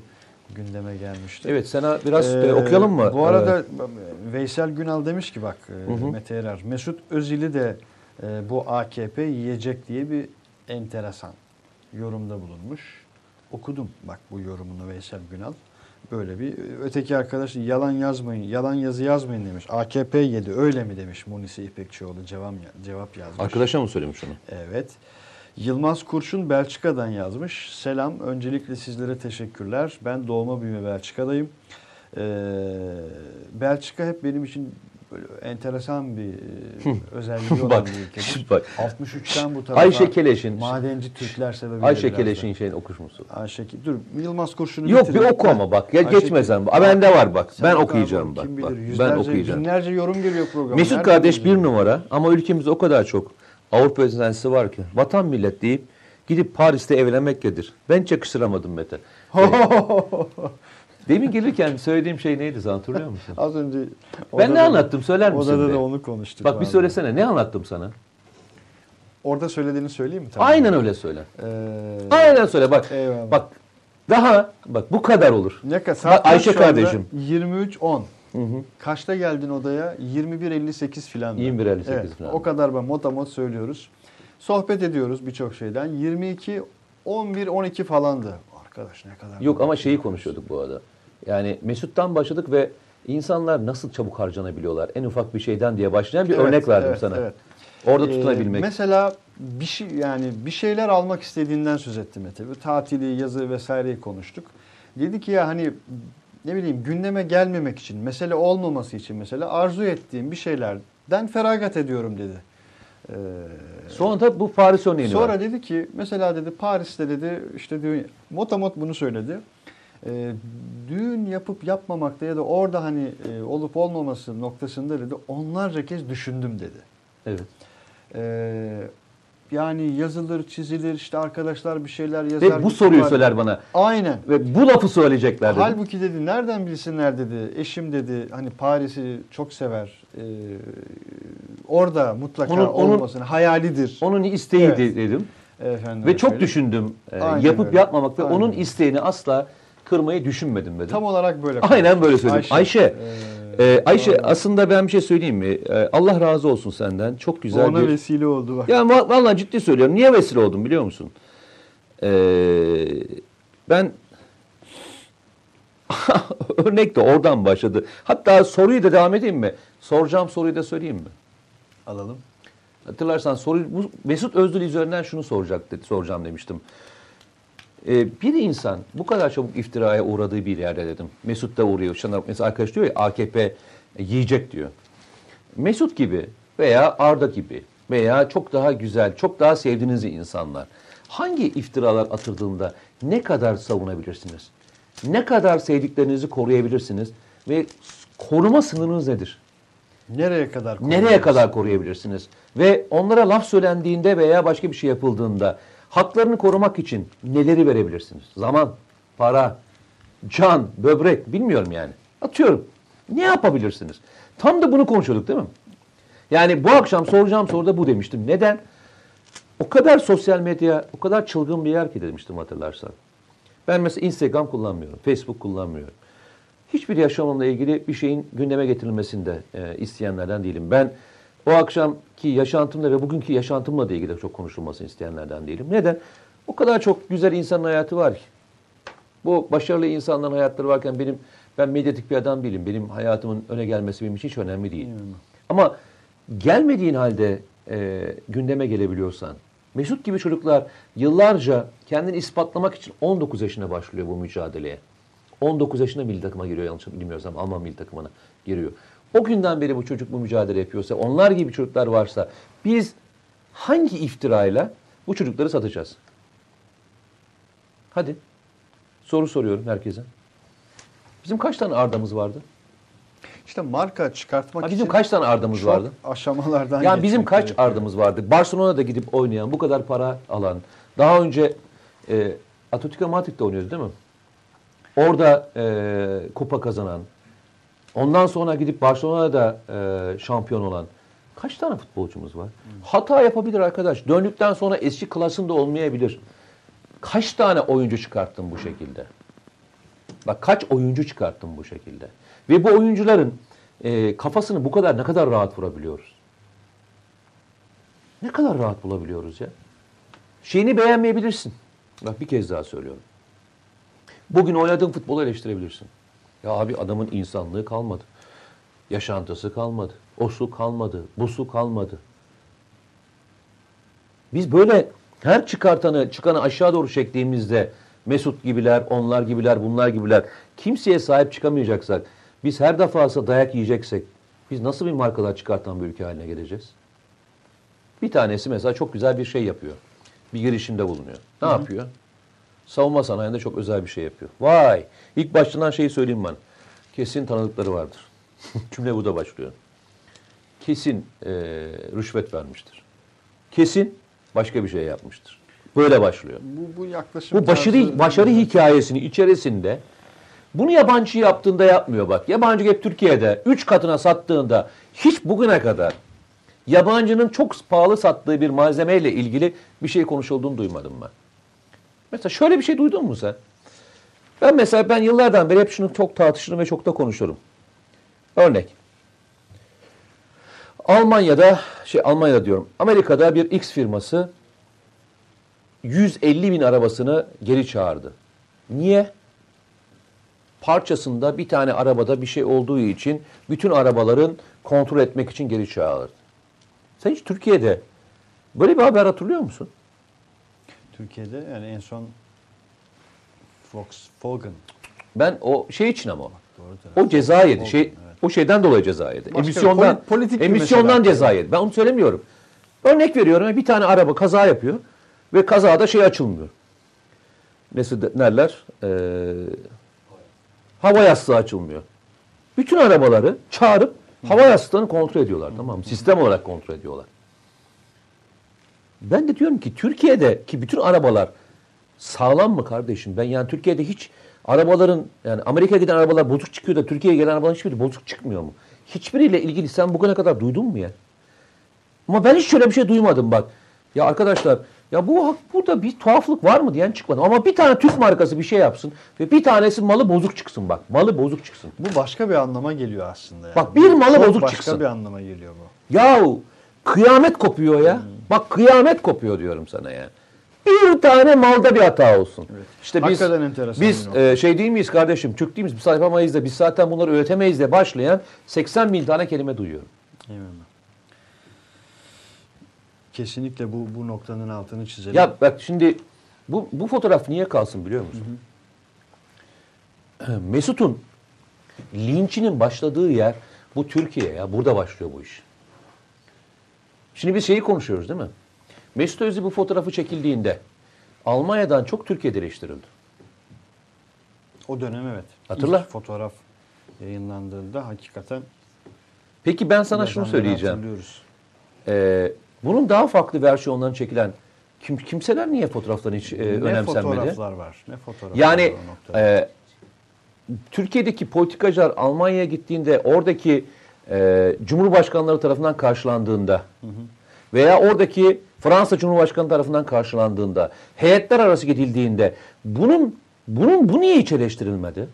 gündeme gelmişti. Evet sana biraz Ee, e, okuyalım mı? Bu arada Ee, Veysel Günal demiş ki bak e, Hı hı. Mete Erer, Mesut Özil'i de e, bu AKP yiyecek diye bir enteresan yorumda bulunmuş. Okudum bak bu yorumunu Veysel Günal. Böyle bir öteki arkadaş yalan yazmayın, yalan yazı yazmayın demiş. AKP yedi öyle mi demiş Munisi İpekçioğlu cevap, cevap yazmış. arkadaşa mı söylemiş onu? Evet. Yılmaz Kurşun Belçika'dan yazmış. Selam. Öncelikle sizlere teşekkürler. Ben doğma büyüme Belçika'dayım. Ee, Belçika hep benim için böyle enteresan bir e, özelliği olan Bak, bir ülkedir. bak. 63'ten bu tarafa Ayşe Keleş'in madenci Türkler sebebiyle Ayşe. Keleş'in şeyini okumuş musun? Ayşe Ke- dur Yılmaz Kurşun'u Yok bir oku ama bak. Ya Ayşe geçme Ke- sen. Aa, bende var bak. Sen ben oku okuyacağım abi, bak. Kim bak. bilir Ben yüzlerce, okuyacağım. binlerce yorum geliyor programa. Mesut Nereden kardeş bir numara ama ülkemizde o kadar çok Avrupa özenlisi var ki vatan millet deyip gidip Paris'te evlenmek nedir? Ben hiç yakıştıramadım Mete. Demin gelirken söylediğim şey neydi sen hatırlıyor musun? Az önce Ben ne anlattım söyler misin? Odada be? da onu konuştuk. Bak bir söylesene ne anlattım sana? Orada söylediğini söyleyeyim mi? Tamam. Aynen öyle söyle. Ee, Aynen söyle bak. Eyvallah. Bak daha bak bu kadar olur. Ne kadar? Bak Ayşe kardeşim. 23.10. Hı hı. Kaçta geldin odaya? 21.58 filan. 21.58 falan. O kadar ben motamot söylüyoruz. Sohbet ediyoruz birçok şeyden. 22 11 12 falandı. Arkadaş ne kadar. Yok ama şeyi konuşuyorduk bu arada. Yani Mesut'tan başladık ve insanlar nasıl çabuk harcanabiliyorlar en ufak bir şeyden diye başlayan bir Evet, örnek verdim evet, sana. evet. Orada Ee, tutunabilmek. mesela bir şey yani bir şeyler almak istediğinden söz etti Mete. Tatili, yazı vesaireyi konuştuk. Dedi ki ya hani ne bileyim gündeme gelmemek için, mesele olmaması için mesela arzu ettiğim bir şeylerden feragat ediyorum dedi. Ee, Sonra da bu Paris örneğini Sonra var. dedi ki mesela dedi Paris'te dedi işte düğün, motamot bunu söyledi. Ee, düğün yapıp yapmamakta ya da orada hani e, olup olmaması noktasında dedi onlarca kez düşündüm dedi. Evet. Ee, yani yazılır, çizilir, işte arkadaşlar bir şeyler yazar. Ve bu soruyu var. söyler bana. Aynen. Ve bu lafı söyleyecekler dedi. Halbuki dedi nereden bilsinler dedi. Eşim dedi hani Paris'i çok sever. Ee, orada mutlaka Onun- onun- olmasını hayalidir. Onun isteğiydi Evet. dedim. Efendim Ve çok söyleyeyim. düşündüm. Ee, Aynen yapıp öyle. yapmamak ve Aynen onun öyle. isteğini asla kırmayı düşünmedim dedim. Tam olarak böyle. Aynen böyle söyledim. Ayşe, e, Ee, Ayşe aslında ben bir şey söyleyeyim mi? Ee, Allah razı olsun senden. Çok güzel ona bir... vesile oldu bak. Ya va- vallahi ciddi söylüyorum. Niye vesile oldum biliyor musun? Ee, ben örnek de oradan başladı. Hatta soruyu da devam edeyim mi? Soracağım soruyu da söyleyeyim mi? Alalım. Hatırlarsan soru bu Mesut Özdil üzerinden şunu soracak dedi, soracağım demiştim. Ee, bir insan bu kadar çabuk iftiraya uğradığı bir yerde dedim. Mesut da uğruyor. Şu anda mesela arkadaş diyor ya AKP yiyecek diyor. Mesut gibi veya Arda gibi veya çok daha güzel, çok daha sevdiğiniz insanlar hangi iftiralar atıldığında ne kadar savunabilirsiniz? Ne kadar sevdiklerinizi koruyabilirsiniz? Ve koruma sınırınız nedir? Nereye kadar? Nereye kadar koruyabilirsiniz? Ve onlara laf söylendiğinde veya başka bir şey yapıldığında haklarını korumak için neleri verebilirsiniz? Zaman, para, can, böbrek bilmiyorum yani. Atıyorum. Ne yapabilirsiniz? Tam da bunu konuşuyorduk değil mi? Yani bu akşam soracağım soruda bu demiştim. Neden? O kadar sosyal medya, o kadar çılgın bir yer ki demiştim hatırlarsan. Ben mesela Instagram kullanmıyorum, Facebook kullanmıyorum. Hiçbir yaşamımla ilgili bir şeyin gündeme getirilmesinde e, isteyenlerden değilim. Ben o akşamki yaşantımla ve bugünkü yaşantımla da ilgili çok konuşulmasını isteyenlerden değilim. Neden? O kadar çok güzel insanın hayatı var ki. Bu başarılı insanların hayatları varken benim ben medyatik bir adam değilim. Benim hayatımın öne gelmesi benim için hiç önemli değil. Ama gelmediğin halde e, gündeme gelebiliyorsan, Mesut gibi çocuklar yıllarca kendini ispatlamak için 19 yaşına başlıyor bu mücadeleye. 19 yaşında milli takıma giriyor yanlış bilmiyorsam Alman milli takımına giriyor. O günden beri bu çocuk bu mücadele yapıyorsa, onlar gibi çocuklar varsa biz hangi iftirayla bu çocukları satacağız? Hadi. Soru soruyorum herkese. Bizim kaç tane Arda'mız vardı? İşte marka çıkartmak Ha, için bizim kaç tane Arda'mız çok vardı? aşamalardan Yani bizim kaç gerekiyor. ardımız vardı? Barcelona'da gidip oynayan, bu kadar para alan, daha önce e, Atletico Madrid'de oynuyordu değil mi? Orada e, kupa kazanan, ondan sonra gidip Barcelona'da e, şampiyon olan kaç tane futbolcumuz var? Hata yapabilir arkadaş. Döndükten sonra eski klasında olmayabilir. Kaç tane oyuncu çıkarttın bu şekilde? Bak kaç oyuncu çıkarttın bu şekilde? Ve bu oyuncuların e, kafasını bu kadar ne kadar rahat vurabiliyoruz? Ne kadar rahat bulabiliyoruz ya? Şeyini beğenmeyebilirsin. Bak bir kez daha söylüyorum. Bugün oynadığın futbolu eleştirebilirsin. Ya abi adamın insanlığı kalmadı. Yaşantısı kalmadı. O su kalmadı. Bu su kalmadı. Biz böyle her çıkartanı, çıkanı aşağı doğru çektiğimizde Mesut gibiler, onlar gibiler, bunlar gibiler kimseye sahip çıkamayacaksak, biz her defasında dayak yiyeceksek biz nasıl bir markalar çıkartan bir ülke haline geleceğiz? Bir tanesi mesela çok güzel bir şey yapıyor. Bir girişimde bulunuyor. Ne yapıyor? Savunma sanayinde çok özel bir şey yapıyor. Vay! İlk başlanan şeyi söyleyeyim ben. Kesin tanıdıkları vardır. Cümle bu da başlıyor. Kesin eee rüşvet vermiştir. Kesin başka bir şey yapmıştır. Böyle başlıyor. Bu, bu yaklaşım Bu başarı başarı hikayesini içerisinde Bunu yabancı yaptığında yapmıyor bak. Yabancı hep Türkiye'de 3 katına sattığında hiç bugüne kadar yabancının çok pahalı sattığı bir malzemeyle ilgili bir şey konuşulduğunu duymadım ben. Mesela şöyle bir şey duydun mu sen? Ben mesela ben yıllardan beri hep şunu çok tartışırım ve çok da konuşurum. Örnek. Almanya'da, şey Almanya'da diyorum, Amerika'da bir X firması 150 bin arabasını geri çağırdı. Niye? Parçasında bir tane arabada bir şey olduğu için bütün arabaların kontrol etmek için geri çağırdı. Sen hiç Türkiye'de böyle bir haber hatırlıyor musun? Türkiye'de yani en son Volkswagen. Ben o şey için ama Doğrudur. o ceza yedi. Şey, evet. o şeyden dolayı ceza yedi. Başka emisyondan poli- politik emisyondan ceza yedi. Ben onu söylemiyorum. Örnek veriyorum. Bir tane araba kaza yapıyor ve kazada şey açılmıyor. Nesi de, nerler? Ee, hava yastığı açılmıyor. Bütün arabaları çağırıp hava yastığını kontrol ediyorlar tamam mı? Sistem olarak kontrol ediyorlar. Ben de diyorum ki Türkiye'deki bütün arabalar sağlam mı kardeşim? Ben yani Türkiye'de hiç arabaların yani Amerika'ya giden arabalar bozuk çıkıyor da Türkiye'ye gelen arabaların hiçbiri bozuk çıkmıyor mu? Hiçbiriyle ilgili sen bugüne kadar duydun mu ya? Ama ben hiç şöyle bir şey duymadım bak. Ya arkadaşlar ya bu burada bir tuhaflık var mı diyen çıkmadı. Ama bir tane Türk markası bir şey yapsın ve bir tanesi malı bozuk çıksın bak. Malı bozuk çıksın. Bu başka bir anlama geliyor aslında. Yani. Bak bir malı Çok bozuk başka çıksın. bir anlama geliyor bu. Yahu kıyamet kopuyor ya. Bak kıyamet kopuyor diyorum sana ya. Bir tane malda bir hata olsun. İşte biz Hakikaten biz nokta. e, şey değil miyiz kardeşim? Türk değil miyiz? Biz yapamayız da biz zaten bunları üretemeyiz de başlayan 80 bin tane kelime duyuyorum. Eyvallah. Kesinlikle bu bu noktanın altını çizelim. Ya bak şimdi bu bu fotoğraf niye kalsın biliyor musun? Mesut'un linçinin başladığı yer bu Türkiye ya. Burada başlıyor bu iş. Şimdi biz şeyi konuşuyoruz değil mi? Mesut Özil bu fotoğrafı çekildiğinde Almanya'dan çok Türkiye'de eleştirildi. o dönem evet. Hatırla. İlk fotoğraf yayınlandığında hakikaten Peki ben sana şunu söyleyeceğim. Ee, bunun daha farklı versiyonlarını çekilen kim, kimseler niye fotoğraflarını hiç e, ne önemsenmedi? fotoğraflar var? Ne fotoğraflar Yani var o noktada? e, Türkiye'deki politikacılar Almanya'ya gittiğinde oradaki e, Cumhurbaşkanları tarafından karşılandığında veya oradaki Fransa Cumhurbaşkanı tarafından karşılandığında heyetler arası gidildiğinde bunun bunun bu niye hiç eleştirilmedi?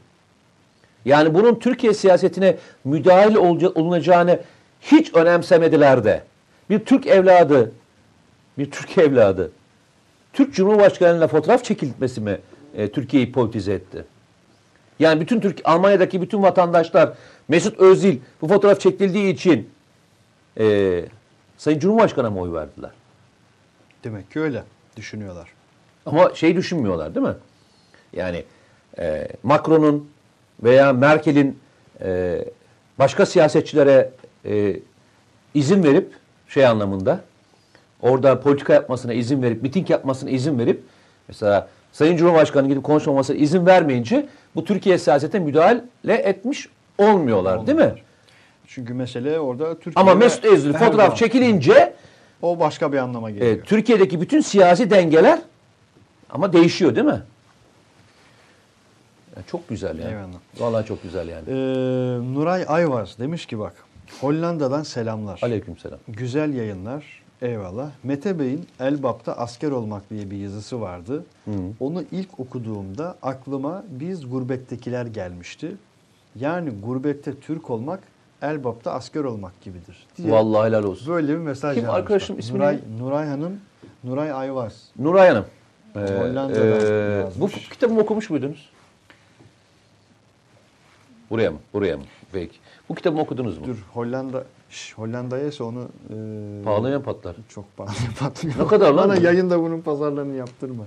Yani bunun Türkiye siyasetine müdahil olunacağını hiç önemsemediler de. Bir Türk evladı, bir Türk evladı Türk Cumhurbaşkanı'yla fotoğraf çekilmesi mi e, Türkiye'yi politize etti? Yani bütün Türk Almanya'daki bütün vatandaşlar Mesut Özil bu fotoğraf çekildiği için e, Sayın Cumhurbaşkanı'na mı oy verdiler? Demek ki öyle düşünüyorlar. Ama şey düşünmüyorlar değil mi? Yani e, Macron'un veya Merkel'in e, başka siyasetçilere e, izin verip şey anlamında orada politika yapmasına izin verip miting yapmasına izin verip mesela Sayın Cumhurbaşkanı gidip konuşmamasına izin vermeyince bu Türkiye siyasete müdahale etmiş olmuyorlar değil mi? Çünkü mesele orada Türkiye Ama Mesut Özil fotoğraf çekilince O başka bir anlama geliyor. e, Türkiye'deki bütün siyasi dengeler ama değişiyor değil mi? Ya çok güzel yani. Eyvallah. Vallahi çok güzel yani. Ee, Nuray Ayvaz demiş ki bak Hollanda'dan selamlar. Aleykümselam. Güzel yayınlar. Eyvallah. Mete Bey'in Elbap'ta asker olmak diye bir yazısı vardı. Onu ilk okuduğumda aklıma biz gurbettekiler gelmişti. Yani gurbette Türk olmak Elbap'ta asker olmak gibidir. diye Vallahi helal olsun. Böyle bir mesaj Kim arkadaşım, ismi Nuray? Nuray Hanım, Nuray Ayvaz. Nuray Hanım. Ee, Hollanda'dan e, yazmış. bu kitabımı okumuş muydunuz? Buraya mı? Buraya mı? Peki. Bu kitabımı okudunuz mu? Dur Hollanda, Hollanda'ya ise onu e, Pahalıya patlar. çok pahalı patlıyor. Ne kadar lan Bana yayında bunun pazarlarını yaptırma.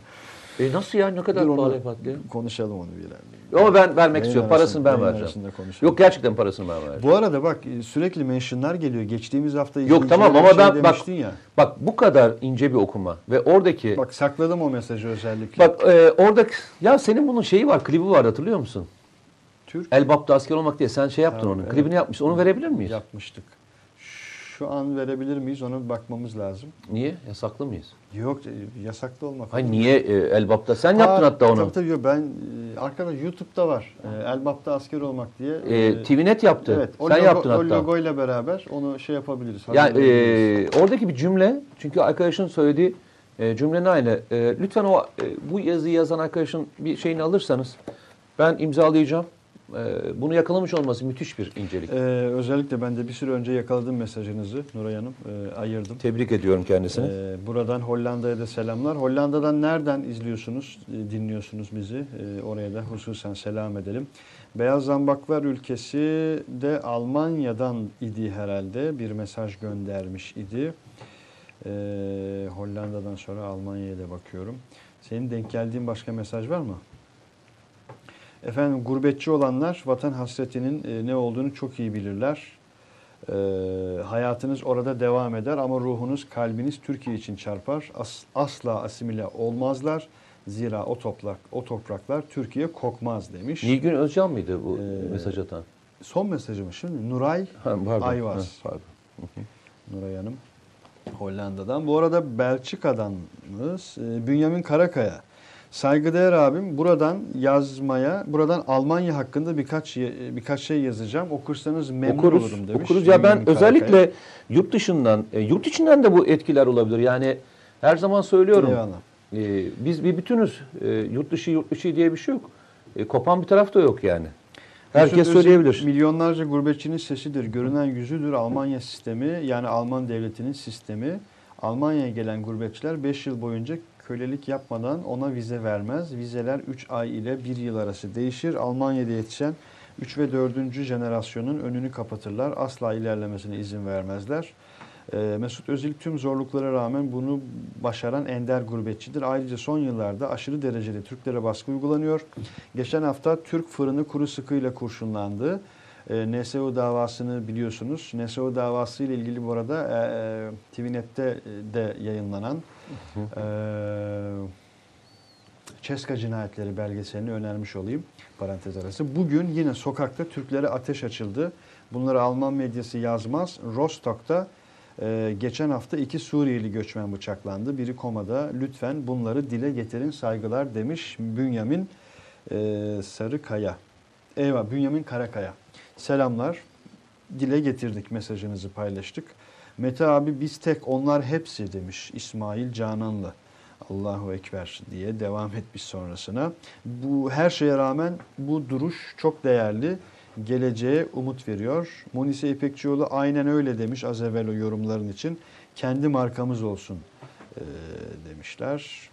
E nasıl ya? Ne kadar Dur pahalıya patlıyor? Konuşalım onu bir Ama ben vermek Yayın istiyorum. Parasını ben vereceğim. Yok gerçekten parasını ben vereceğim. Bu arada bak sürekli mentionlar geliyor. Geçtiğimiz hafta Yok tamam ama şey ben bak ya. bak bu kadar ince bir okuma ve oradaki Bak sakladım o mesajı özellikle. bak e, orada ya senin bunun şeyi var, klibi var hatırlıyor musun? Türk Elbap'ta asker olmak diye sen şey yaptın Tamam, onun. evet. Klibini yapmışsın. Onu verebilir miyiz? yapmıştık. Şu an verebilir miyiz ona bir bakmamız lazım. Niye? Yasaklı mıyız? Yok e, yasaklı olmak. Hayır niye e, Elbap'ta? Sen yaptın Ha, hatta onu. Tabii tabii yok. ben e, arkadaş YouTube'da var. E, Elbap'ta asker olmak diye. E, TVNet yaptı. Evet. O Sen logo, yaptın o hatta. logoyla beraber onu şey yapabiliriz. Ya hazırlayabiliriz. e, oradaki bir cümle çünkü arkadaşın söylediği e, cümlenin aynı. E, lütfen o e, bu yazıyı yazan arkadaşın bir şeyini alırsanız ben imzalayacağım. E, bunu yakalamış olması müthiş bir incelik. Ee, özellikle ben de bir süre önce yakaladım mesajınızı Nuray Hanım. Ee, ayırdım. Tebrik ediyorum kendisini. Ee, buradan Hollanda'ya da selamlar. Hollanda'dan nereden izliyorsunuz, e, dinliyorsunuz bizi? Ee, oraya da hususen selam edelim. Beyaz Zambaklar ülkesi de Almanya'dan idi herhalde. Bir mesaj göndermiş idi. Ee, Hollanda'dan sonra Almanya'ya da bakıyorum. Senin denk geldiğin başka mesaj var mı? Efendim gurbetçi olanlar vatan hasretinin e, ne olduğunu çok iyi bilirler. E, hayatınız orada devam eder ama ruhunuz, kalbiniz Türkiye için çarpar. As- asla asimile olmazlar. Zira o toprak, o topraklar Türkiye kokmaz demiş. Nilgün Özcan mıydı bu Ee, mesaj atan? Son mesajı mı şimdi? Nuray Ha, pardon. Ayvaz. Ha, pardon. Nuray Hanım Hollanda'dan. Bu arada Belçika'danız. E, Bünyamin Karakaya. Saygıdeğer abim buradan yazmaya, buradan Almanya hakkında birkaç birkaç şey yazacağım. Okursanız memnun okuruz. olurum demiş. Okuruz. Ya ben Bünyamin Karakaya. özellikle yurt dışından, e, yurt içinden de bu etkiler olabilir. Yani her zaman söylüyorum. E, biz bir bütünüz. E, yurt dışı yurt dışı diye bir şey yok. E, kopan bir taraf da yok yani. Herkes Mesut söyleyebilir. Milyonlarca gurbetçinin sesidir, görünen yüzüdür Almanya sistemi yani Alman devletinin sistemi. Almanya'ya gelen gurbetçiler 5 yıl boyunca kölelik yapmadan ona vize vermez. Vizeler 3 ay ile 1 yıl arası değişir. Almanya'da yetişen 3 ve 4. jenerasyonun önünü kapatırlar. Asla ilerlemesine izin vermezler. Ee, Mesut Özil tüm zorluklara rağmen bunu başaran ender gurbetçidir. Ayrıca son yıllarda aşırı derecede Türklere baskı uygulanıyor. Geçen hafta Türk fırını kuru sıkıyla kurşunlandı. E, NSO davasını biliyorsunuz. NSO davası ile ilgili bu arada e, e, TVNet'te de yayınlanan e, Ceska cinayetleri belgeselini önermiş olayım parantez arası. Bugün yine sokakta Türklere ateş açıldı. Bunları Alman medyası yazmaz. Rostock'ta e, geçen hafta iki Suriyeli göçmen bıçaklandı. Biri komada. Lütfen bunları dile getirin saygılar demiş Bünyamin e, Sarıkaya. Eyvah Bünyamin Karakaya. Selamlar. Dile getirdik mesajınızı paylaştık. Mete abi biz tek onlar hepsi demiş İsmail Cananlı. Allahu Ekber diye devam etmiş sonrasına. Bu her şeye rağmen bu duruş çok değerli. Geleceğe umut veriyor. Munise İpekçioğlu aynen öyle demiş az evvel o yorumların için. Kendi markamız olsun eee, demişler.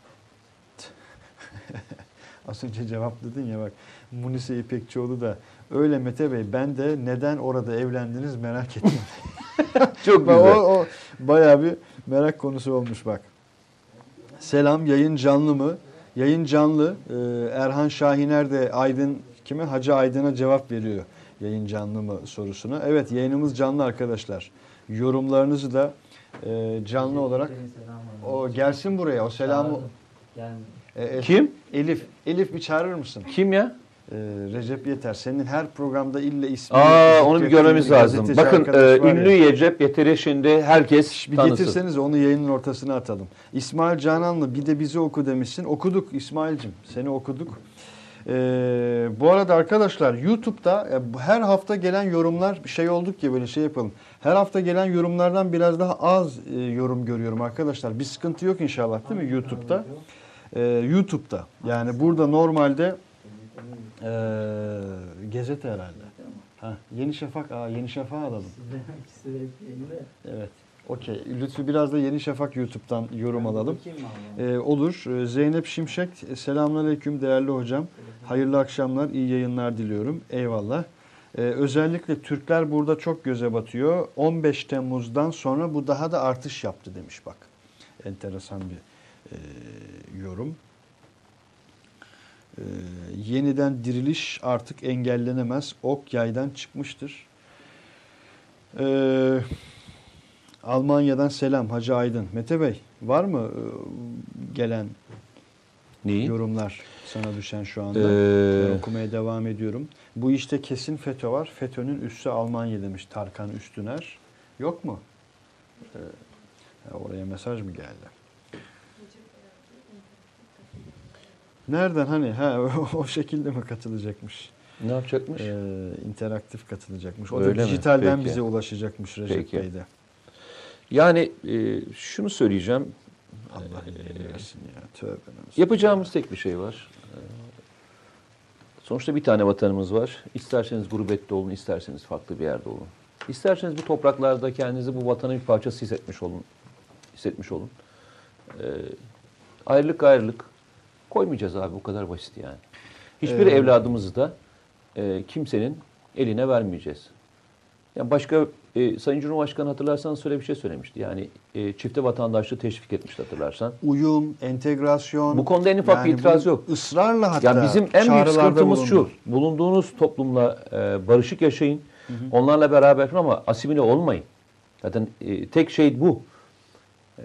Az önce cevapladın ya bak Munise İpekçioğlu da öyle Mete Bey ben de neden orada evlendiniz merak ettim. Çok Bak, güzel. o, o bayağı bir merak konusu olmuş bak. Selam yayın canlı mı? Yayın canlı. Ee, Erhan Şahiner de Aydın kime? Hacı Aydın'a cevap veriyor. Yayın canlı mı sorusuna. Evet yayınımız canlı arkadaşlar. Yorumlarınızı da e, canlı olarak o gelsin buraya. O selamı. E, e, Kim? Elif. Elif bir çağırır mısın? Kim ya? Ee, Recep Yeter. Senin her programda ille ismi. Aa onu bir görmemiz lazım. Bakın e, var ya. ünlü Recep Yeteri şimdi herkes Bir tanısın. getirseniz onu yayının ortasına atalım. İsmail Cananlı bir de bizi oku demişsin. Okuduk İsmail'cim. Seni okuduk. Ee, bu arada arkadaşlar YouTube'da e, her hafta gelen yorumlar bir şey olduk ya böyle şey yapalım. Her hafta gelen yorumlardan biraz daha az e, yorum görüyorum arkadaşlar. Bir sıkıntı yok inşallah değil mi YouTube'da? Ee, YouTube'da. Yani burada normalde e, gazete herhalde. Ha, Yeni Şafak, aa, Yeni Şafak alalım. Evet. Okey. Lütfü biraz da Yeni Şafak YouTube'dan yorum alalım. Ee, olur. Ee, Zeynep Şimşek, selamünaleyküm değerli hocam. Hayırlı akşamlar, iyi yayınlar diliyorum. Eyvallah. Ee, özellikle Türkler burada çok göze batıyor. 15 Temmuz'dan sonra bu daha da artış yaptı demiş bak. Enteresan bir e, yorum. Ee, yeniden diriliş artık engellenemez. Ok yaydan çıkmıştır. Ee, Almanya'dan selam Hacı Aydın. Mete Bey var mı e, gelen Neyi? yorumlar sana düşen şu anda? Ee, Ben okumaya devam ediyorum. Bu işte kesin FETÖ var. FETÖ'nün üssü Almanya demiş Tarkan Üstüner. Yok mu? Ee, oraya mesaj mı geldi? Nereden hani ha o, şekilde mi katılacakmış? Ne yapacakmış? Ee, interaktif katılacakmış. O Öyle da mi? dijitalden Peki. bize ulaşacakmış Recep Peki. Bey de. Yani e, şunu söyleyeceğim. Allah iyiliğini versin ya. Tövbe. Yapacağımız tek bir şey var. Ee, Sonuçta bir tane vatanımız var. İsterseniz gurbette olun, isterseniz farklı bir yerde olun. İsterseniz bu topraklarda kendinizi bu vatanın bir parçası hissetmiş olun. Hissetmiş olun. Ee, ayrılık ayrılık koymayacağız abi bu kadar basit yani. Hiçbir Ee, evladımızı da e, kimsenin eline vermeyeceğiz. Yani başka e, Sayın Cumhurbaşkanı hatırlarsanız şöyle bir şey söylemişti. Yani e, çifte vatandaşlığı teşvik etmişti hatırlarsan. Uyum, entegrasyon. Bu konuda en ufak bir itiraz yok. ısrarla hatta Yani bizim en büyük sıkıntımız bulundu. şu. Bulunduğunuz toplumla e, barışık yaşayın. Onlarla beraber ama asimile olmayın. Zaten e, tek şey bu. E,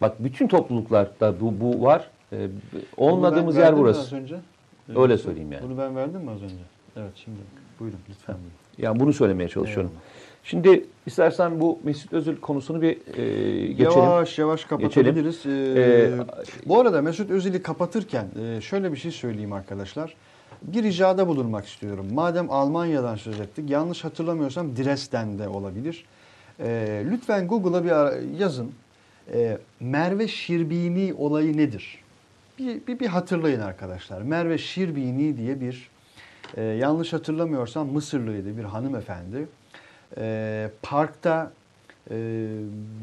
bak bütün topluluklarda bu, bu var. E, olmadığımız yer burası. Az önce? Öyle söyleyeyim yani. Bunu ben verdim mi az önce? Evet şimdi. Buyurun lütfen. Yani bunu söylemeye çalışıyorum. Eyvallah. Şimdi istersen bu Mesut Özil konusunu bir e, geçelim. Yavaş yavaş kapatabiliriz. Ee, Ee, bu arada Mesut Özil'i kapatırken e, şöyle bir şey söyleyeyim arkadaşlar. Bir ricada bulunmak istiyorum. Madem Almanya'dan söz ettik, yanlış hatırlamıyorsam Dresden'de olabilir. Ee, lütfen Google'a bir yazın. Ee, Merve Şirbini olayı nedir? Bir, bir, bir hatırlayın arkadaşlar. Merve Şirbini diye bir, e, yanlış hatırlamıyorsam Mısırlıydı bir hanımefendi. Ee, parkta e,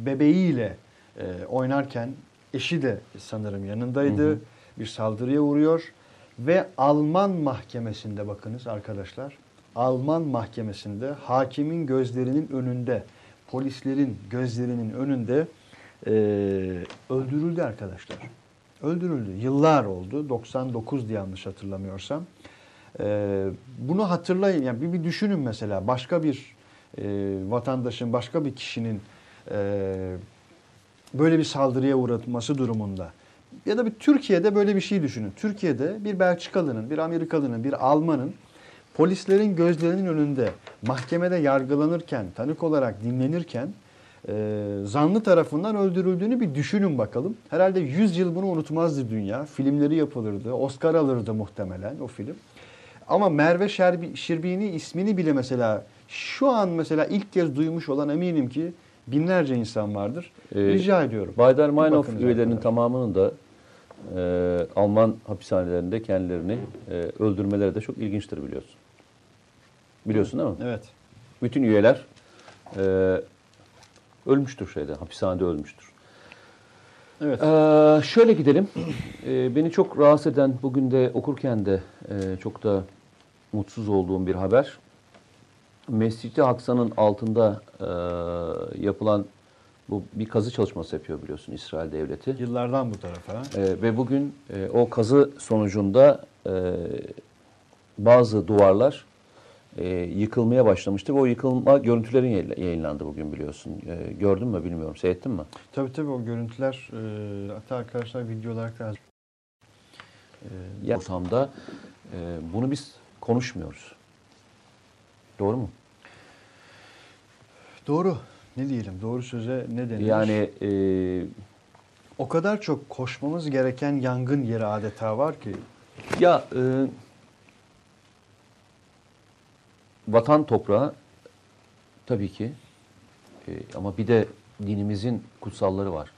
bebeğiyle e, oynarken eşi de sanırım yanındaydı. Hı hı. Bir saldırıya uğruyor ve Alman mahkemesinde bakınız arkadaşlar. Alman mahkemesinde hakimin gözlerinin önünde, polislerin gözlerinin önünde e, öldürüldü arkadaşlar. Öldürüldü. Yıllar oldu. 99 diye yanlış hatırlamıyorsam. E, bunu hatırlayın. Yani bir, bir düşünün mesela başka bir e, vatandaşın, başka bir kişinin e, böyle bir saldırıya uğratması durumunda ya da bir Türkiye'de böyle bir şey düşünün. Türkiye'de bir Belçikalı'nın, bir Amerikalı'nın, bir Alman'ın polislerin gözlerinin önünde mahkemede yargılanırken, tanık olarak dinlenirken e, zanlı tarafından öldürüldüğünü bir düşünün bakalım. Herhalde 100 yıl bunu unutmazdı dünya. Filmleri yapılırdı. Oscar alırdı muhtemelen o film. Ama Merve Şerbi, Şirbini ismini bile mesela şu an mesela ilk kez duymuş olan eminim ki binlerce insan vardır. Ee, Rica ediyorum. Baydar Meinhof üyelerinin tamamının da e, Alman hapishanelerinde kendilerini e, öldürmeleri de çok ilginçtir biliyorsun. Biliyorsun değil mi? Evet. Bütün üyeler e, ölmüştür şeyde, hapishanede ölmüştür. Evet. Ee, şöyle gidelim. Ee, beni çok rahatsız eden, bugün de okurken de e, çok da mutsuz olduğum bir haber. Mescid-i Aksa'nın altında e, yapılan bu bir kazı çalışması yapıyor biliyorsun İsrail devleti. Yıllardan bu tarafa. Ee, ve bugün e, o kazı sonucunda e, bazı duvarlar e, yıkılmaya başlamıştı. Ve o yıkılma görüntülerin yayın- yayınlandı bugün biliyorsun. E, gördün mü bilmiyorum. Seyrettin mi? Tabii tabii o görüntüler e, hatta arkadaşlar video olarak da e, ortamda e, bunu biz konuşmuyoruz. Doğru mu? doğru. Ne diyelim? Doğru söze ne denir? Yani e, o kadar çok koşmamız gereken yangın yeri adeta var ki. ya e, vatan toprağı tabii ki e, ama bir de dinimizin kutsalları var.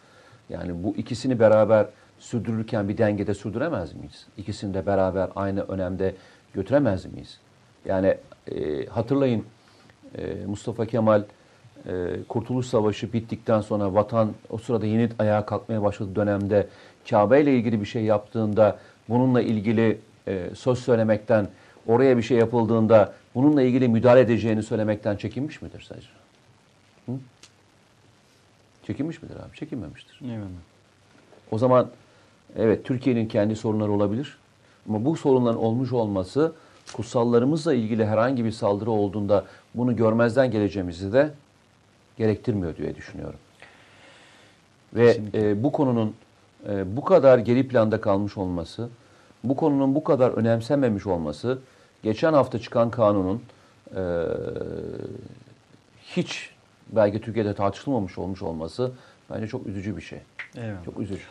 Yani bu ikisini beraber sürdürürken bir dengede sürdüremez miyiz? İkisini de beraber aynı önemde götüremez miyiz? Yani e, hatırlayın e, Mustafa Kemal e, Kurtuluş Savaşı bittikten sonra vatan o sırada yeni ayağa kalkmaya başladığı dönemde Kabe ile ilgili bir şey yaptığında bununla ilgili e, söz söylemekten oraya bir şey yapıldığında bununla ilgili müdahale edeceğini söylemekten çekinmiş midir sadece? Hı? Çekinmiş midir abi? Çekinmemiştir. Eyvallah. O zaman evet Türkiye'nin kendi sorunları olabilir. Ama bu sorunların olmuş olması kutsallarımızla ilgili herhangi bir saldırı olduğunda bunu görmezden geleceğimizi de gerektirmiyor diye düşünüyorum. Ve Kesinlikle. e, bu konunun e, bu kadar geri planda kalmış olması, bu konunun bu kadar önemsenmemiş olması, geçen hafta çıkan kanunun e, hiç belki Türkiye'de tartışılmamış olmuş olması bence çok üzücü bir şey. Eyvallah. Çok üzücü.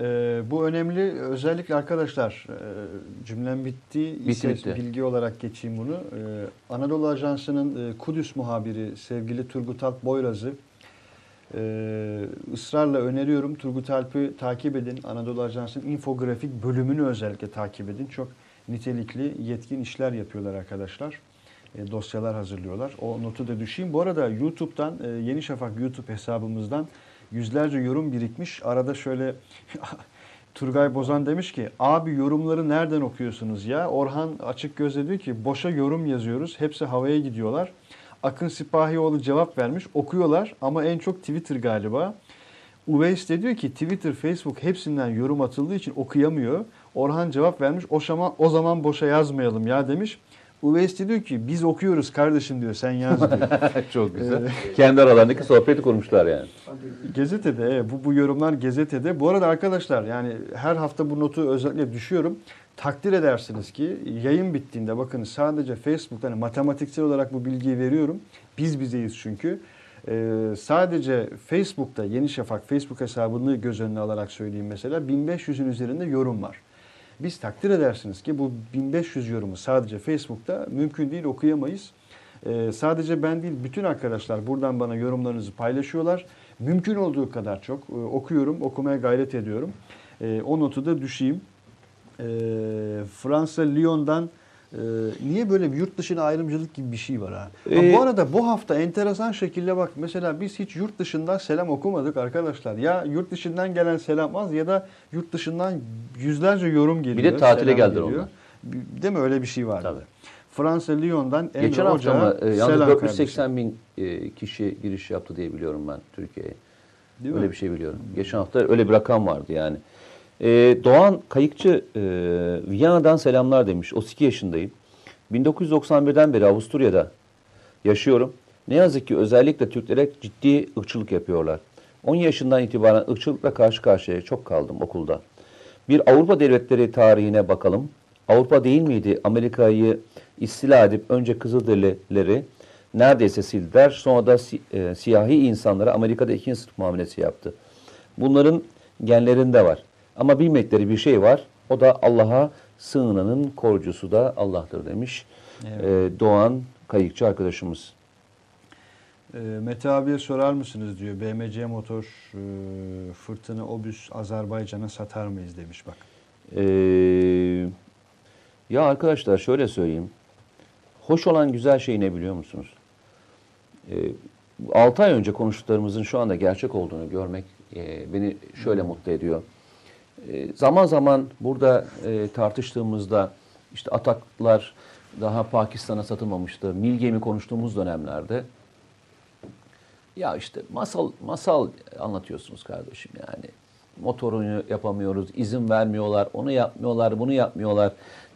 Ee, bu önemli. Özellikle arkadaşlar e, cümlem bitti. Bitti, bitti. Bilgi olarak geçeyim bunu. Ee, Anadolu Ajansı'nın e, Kudüs muhabiri sevgili Turgut Alp Boyraz'ı e, ısrarla öneriyorum. Turgut Alp'i takip edin. Anadolu Ajansı'nın infografik bölümünü özellikle takip edin. Çok nitelikli, yetkin işler yapıyorlar arkadaşlar. E, dosyalar hazırlıyorlar. O notu da düşeyim. Bu arada YouTube'dan, e, Yeni Şafak YouTube hesabımızdan yüzlerce yorum birikmiş. Arada şöyle Turgay Bozan demiş ki abi yorumları nereden okuyorsunuz ya? Orhan açık gözle diyor ki boşa yorum yazıyoruz. Hepsi havaya gidiyorlar. Akın Sipahioğlu cevap vermiş. Okuyorlar ama en çok Twitter galiba. Uveys de diyor ki Twitter, Facebook hepsinden yorum atıldığı için okuyamıyor. Orhan cevap vermiş. O zaman, o zaman boşa yazmayalım ya demiş. Uveys de diyor ki biz okuyoruz kardeşim diyor sen yaz diyor. çok güzel. Kendi aralarındaki sohbeti kurmuşlar yani. Gazetede evet, bu bu yorumlar gazetede. Bu arada arkadaşlar yani her hafta bu notu özellikle düşüyorum. Takdir edersiniz ki yayın bittiğinde bakın sadece Facebook'tan hani matematiksel olarak bu bilgiyi veriyorum. Biz bizeyiz çünkü. Ee, sadece Facebook'ta Yeni Şafak Facebook hesabını göz önüne alarak söyleyeyim mesela 1500'ün üzerinde yorum var. Biz takdir edersiniz ki bu 1500 yorumu sadece Facebook'ta mümkün değil okuyamayız. Ee, sadece ben değil bütün arkadaşlar buradan bana yorumlarınızı paylaşıyorlar. Mümkün olduğu kadar çok e, okuyorum, okumaya gayret ediyorum. E, o notu da düşeyim. E, Fransa Lyon'dan e, niye böyle bir yurt dışına ayrımcılık gibi bir şey var ha? Ha, Ee, bu arada bu hafta enteresan şekilde bak mesela biz hiç yurt dışından selam okumadık arkadaşlar. Ya yurt dışından gelen selam az ya da yurt dışından yüzlerce yorum geliyor. Bir de tatile geldiler onlar. Değil mi öyle bir şey var? Tabii. Fransa Lyon'dan Emre Geçen hafta ama e, yalnız selam 480 bin e, kişi giriş yaptı diye biliyorum ben Türkiye'ye. Değil öyle mi? bir şey biliyorum. Geçen hafta öyle bir rakam vardı yani. E, Doğan Kayıkçı e, Viyana'dan selamlar demiş. 32 yaşındayım. 1991'den beri Avusturya'da yaşıyorum. Ne yazık ki özellikle Türklere ciddi ırkçılık yapıyorlar. 10 yaşından itibaren ırkçılıkla karşı karşıya çok kaldım okulda. Bir Avrupa devletleri tarihine bakalım. Avrupa değil miydi Amerika'yı istila edip önce Kızılderilileri neredeyse sildiler. Sonra da si- e, siyahi insanlara Amerika'da ikinci sınıf muamelesi yaptı. Bunların genlerinde var. Ama bilmedikleri bir şey var. O da Allah'a sığınanın korucusu da Allah'tır demiş. Evet. E, Doğan Kayıkçı arkadaşımız. E, Mete abiye sorar mısınız diyor. BMC motor e, fırtına obüs Azerbaycan'a satar mıyız demiş bak. Ee, ya arkadaşlar şöyle söyleyeyim. Hoş olan güzel şey ne biliyor musunuz? Ee, 6 ay önce konuştuklarımızın şu anda gerçek olduğunu görmek e, beni şöyle mutlu ediyor. E, zaman zaman burada e, tartıştığımızda işte ataklar daha Pakistan'a satılmamıştı. Mil gemi konuştuğumuz dönemlerde ya işte masal masal anlatıyorsunuz kardeşim yani. Motorunu yapamıyoruz, izin vermiyorlar, onu yapmıyorlar, bunu yapmıyorlar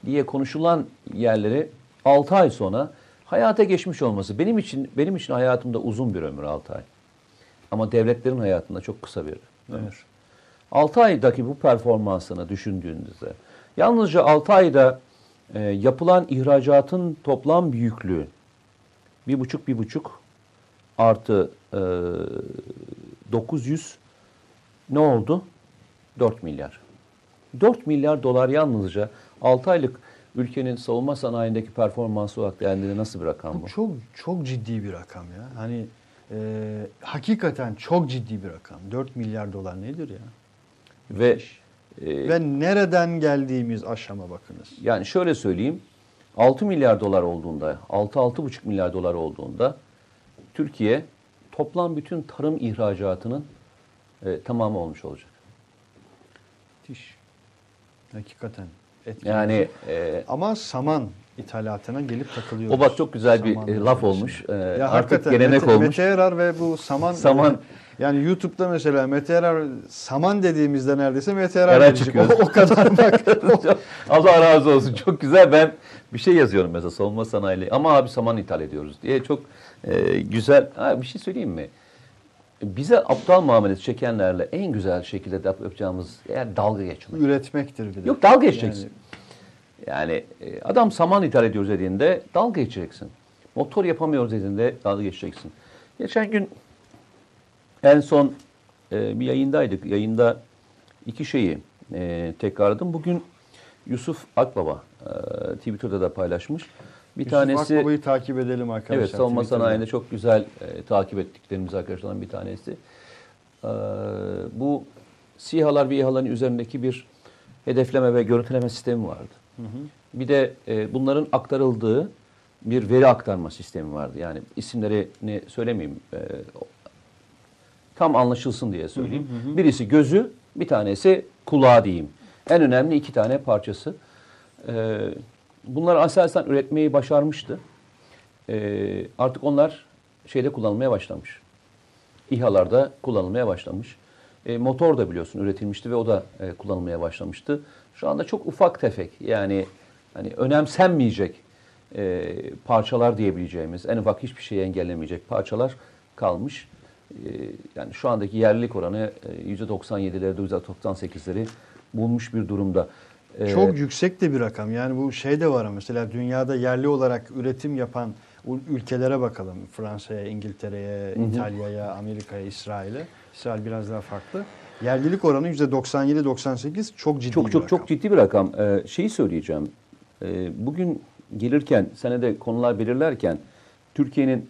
diye konuşulan yerleri 6 ay sonra hayata geçmiş olması benim için benim için hayatımda uzun bir ömür 6 ay. Ama devletlerin hayatında çok kısa bir ömür. Evet. 6 aydaki bu performansını düşündüğünüzde yalnızca 6 ayda e, yapılan ihracatın toplam büyüklüğü bir buçuk bir buçuk artı e, 900 ne oldu? 4 milyar. 4 milyar dolar yalnızca 6 aylık ülkenin savunma sanayindeki performansı olarak değerlendiğinde nasıl bir rakam bu? Bu çok çok ciddi bir rakam ya. Hani e, hakikaten çok ciddi bir rakam. 4 milyar dolar nedir ya? Ve e, Ve nereden geldiğimiz aşama bakınız. Yani şöyle söyleyeyim. 6 milyar dolar olduğunda, 6-6,5 milyar dolar olduğunda Türkiye toplam bütün tarım ihracatının e, tamamı olmuş olacak. Müthiş. Hakikaten. etkileyici. Yani e, ama saman ithalatına gelip takılıyoruz. o bak çok güzel bir Saman e, laf olmuş. E, Ya artık gelenek Mete, olmuş. Mete Erar ve bu saman Saman. Yani YouTube'da mesela Mete Erar saman dediğimizde neredeyse Mete Erar Erar gelecek. çıkıyor. O, o kadar bak. Allah razı olsun. Çok güzel. Ben bir şey yazıyorum mesela savunma sanayi. Ama abi saman ithal ediyoruz diye çok e, güzel. Ha, bir şey söyleyeyim mi? Bize aptal muamelesi çekenlerle en güzel şekilde yapacağımız eğer dalga geçmek. Üretmektir bir de. Yok dalga geçeceksin. Yani Yani e, adam saman ithal ediyoruz dediğinde dalga geçeceksin. Motor yapamıyoruz dediğinde dalga geçeceksin. Geçen gün en son e, bir yayındaydık. Yayında iki şeyi e, tekrarladım. Bugün Yusuf Akbaba e, Twitter'da da paylaşmış. Bir Yusuf tanesi Akbaba'yı takip edelim arkadaşlar. Evet, savunma sanayinde çok güzel e, takip ettiklerimiz arkadaşlardan bir tanesi. Ee, bu SİHA'lar ve İHA'ların üzerindeki bir hedefleme ve görüntüleme sistemi vardı. Bir de e, bunların aktarıldığı bir veri aktarma sistemi vardı. Yani isimlerini söylemeyeyim. e, tam anlaşılsın diye söyleyeyim. Birisi gözü, bir tanesi kulağı diyeyim. En önemli iki tane parçası. Ee, bunları asasen üretmeyi başarmıştı. Ee, artık onlar şeyde kullanılmaya başlamış. İHA'larda kullanılmaya başlamış. E, motor da biliyorsun üretilmişti ve o da e, kullanılmaya başlamıştı. Şu anda çok ufak tefek yani hani önemsenmeyecek e, parçalar diyebileceğimiz, en ufak hiçbir şeyi engellemeyecek parçalar kalmış. E, yani şu andaki yerlilik oranı e, %97'leri, %98'leri bulmuş bir durumda. E, Çok yüksek de bir rakam. Yani bu şey de var mesela dünyada yerli olarak üretim yapan ülkelere bakalım. Fransa'ya, İngiltere'ye, İtalya'ya, Amerika'ya, İsrail'e. İsrail biraz daha farklı. Yerlilik oranı %97-98 çok ciddi Çok bir çok rakam. çok ciddi bir rakam. Ee, şeyi söyleyeceğim. Ee, bugün gelirken, senede konular belirlerken Türkiye'nin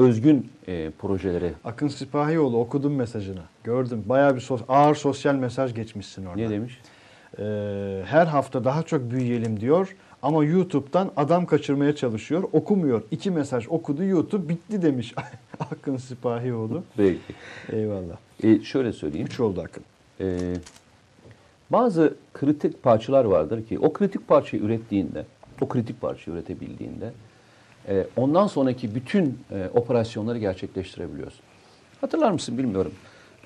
özgün e, projeleri Akın Sipahioğlu okudum mesajını. Gördüm. Bayağı bir sos- ağır sosyal mesaj geçmişsin orada. ne demiş? Ee, her hafta daha çok büyüyelim diyor. Ama YouTube'dan adam kaçırmaya çalışıyor. Okumuyor. İki mesaj okudu YouTube bitti demiş Akın Sipahioğlu. Peki. Eyvallah. E, şöyle söyleyeyim. Üç oldu Akın. Ee, bazı kritik parçalar vardır ki o kritik parçayı ürettiğinde, o kritik parçayı üretebildiğinde e, ondan sonraki bütün e, operasyonları gerçekleştirebiliyorsun. Hatırlar mısın bilmiyorum.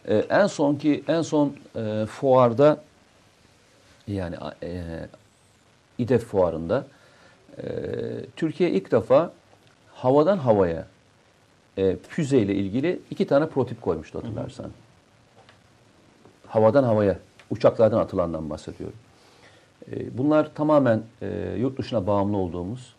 E, en sonki en son e, fuarda yani e, İDEF fuarında e, Türkiye ilk defa havadan havaya e, füzeyle ilgili iki tane prototip koymuştu hatırlarsan havadan havaya, uçaklardan atılandan bahsediyorum. E, Bunlar tamamen e, yurt dışına bağımlı olduğumuz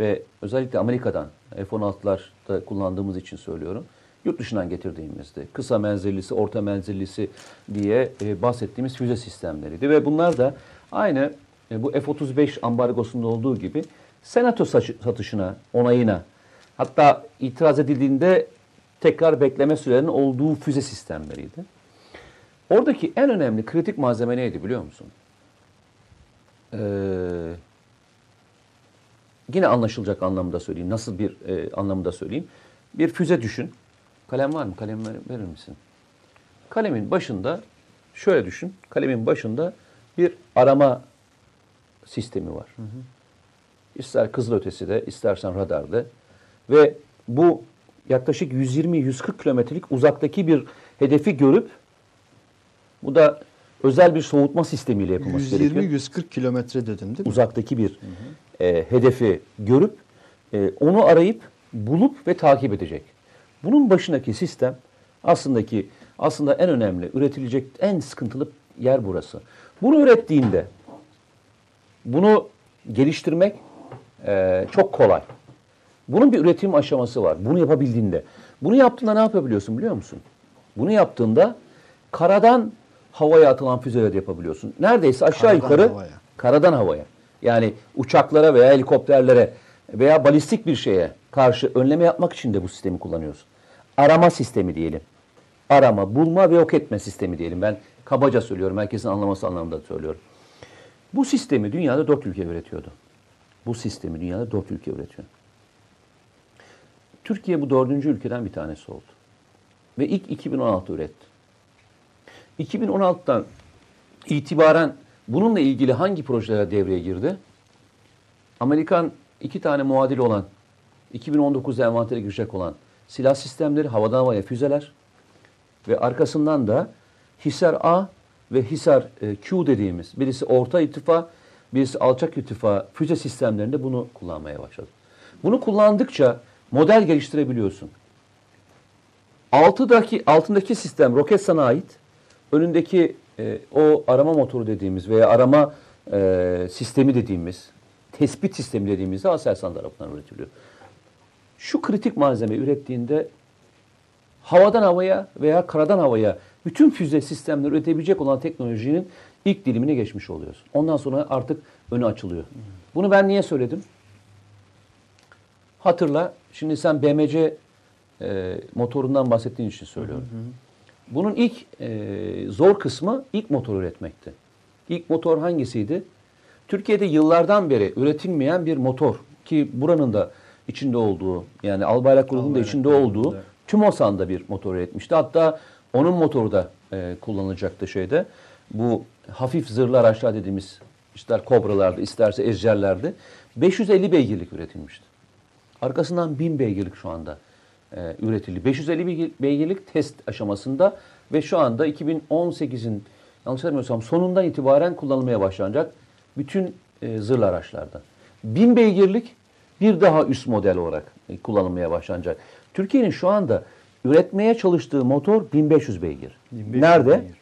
ve özellikle Amerika'dan F-16'larda kullandığımız için söylüyorum. Yurt dışından getirdiğimizde kısa menzillisi, orta menzillisi diye e, bahsettiğimiz füze sistemleriydi. Ve bunlar da aynı e, bu F-35 ambargosunda olduğu gibi senato satışına, onayına hatta itiraz edildiğinde tekrar bekleme sürelerinin olduğu füze sistemleriydi. Oradaki en önemli kritik malzeme neydi biliyor musun? Ee, yine anlaşılacak anlamda söyleyeyim. Nasıl bir e, anlamda söyleyeyim. Bir füze düşün. Kalem var mı? Kalem ver- verir misin? Kalemin başında şöyle düşün. Kalemin başında bir arama sistemi var. İster kızılötesi de, istersen radarda. Ve bu yaklaşık 120-140 kilometrelik uzaktaki bir hedefi görüp bu da özel bir soğutma sistemiyle yapılması gerekiyor. 120-140 kilometre dedim değil mi? Uzaktaki bir e, hedefi görüp e, onu arayıp bulup ve takip edecek. Bunun başındaki sistem aslında ki aslında en önemli üretilecek en sıkıntılı yer burası. Bunu ürettiğinde bunu geliştirmek e, çok kolay. Bunun bir üretim aşaması var. Bunu yapabildiğinde. Bunu yaptığında ne yapabiliyorsun biliyor musun? Bunu yaptığında karadan havaya atılan füzeleri yapabiliyorsun. Neredeyse aşağı Karadan yukarı havaya. karadan havaya. Yani uçaklara veya helikopterlere veya balistik bir şeye karşı önleme yapmak için de bu sistemi kullanıyorsun. Arama sistemi diyelim. Arama, bulma ve yok etme sistemi diyelim. Ben kabaca söylüyorum. Herkesin anlaması anlamında söylüyorum. Bu sistemi dünyada dört ülke üretiyordu. Bu sistemi dünyada dört ülke üretiyor. Türkiye bu dördüncü ülkeden bir tanesi oldu. Ve ilk 2016 üretti. 2016'dan itibaren bununla ilgili hangi projeler devreye girdi? Amerikan iki tane muadil olan, 2019'da envantere girecek olan silah sistemleri, havadan havaya füzeler ve arkasından da Hisar A ve Hisar e, Q dediğimiz birisi orta irtifa, birisi alçak irtifa füze sistemlerinde bunu kullanmaya başladı. Bunu kullandıkça model geliştirebiliyorsun. Altıdaki, altındaki sistem Roketsan'a ait. Önündeki e, o arama motoru dediğimiz veya arama e, sistemi dediğimiz, tespit sistemi dediğimiz de Aselsan tarafından üretiliyor. Şu kritik malzeme ürettiğinde havadan havaya veya karadan havaya bütün füze sistemleri üretebilecek olan teknolojinin ilk dilimine geçmiş oluyoruz. Ondan sonra artık önü açılıyor. Bunu ben niye söyledim? Hatırla, şimdi sen BMC e, motorundan bahsettiğin için söylüyorum. Bunun ilk e, zor kısmı ilk motor üretmekti. İlk motor hangisiydi? Türkiye'de yıllardan beri üretilmeyen bir motor ki buranın da içinde olduğu yani Albayrak grubunun da içinde olduğu evet. TÜMOSAN'da bir motor üretmişti. Hatta onun motoru da e, kullanılacaktı şeyde. Bu hafif zırhlı araçlar dediğimiz ister kobralardı isterse ejderlerdi. 550 beygirlik üretilmişti. Arkasından 1000 beygirlik şu anda e, üretildi. 550 beygir- beygirlik test aşamasında ve şu anda 2018'in yanlış hatırlamıyorsam sonundan itibaren kullanılmaya başlanacak bütün e, zırhlı araçlarda. 1000 beygirlik bir daha üst model olarak e, kullanılmaya başlanacak. Türkiye'nin şu anda üretmeye çalıştığı motor 1500 beygir. 1500 Nerede? beygir.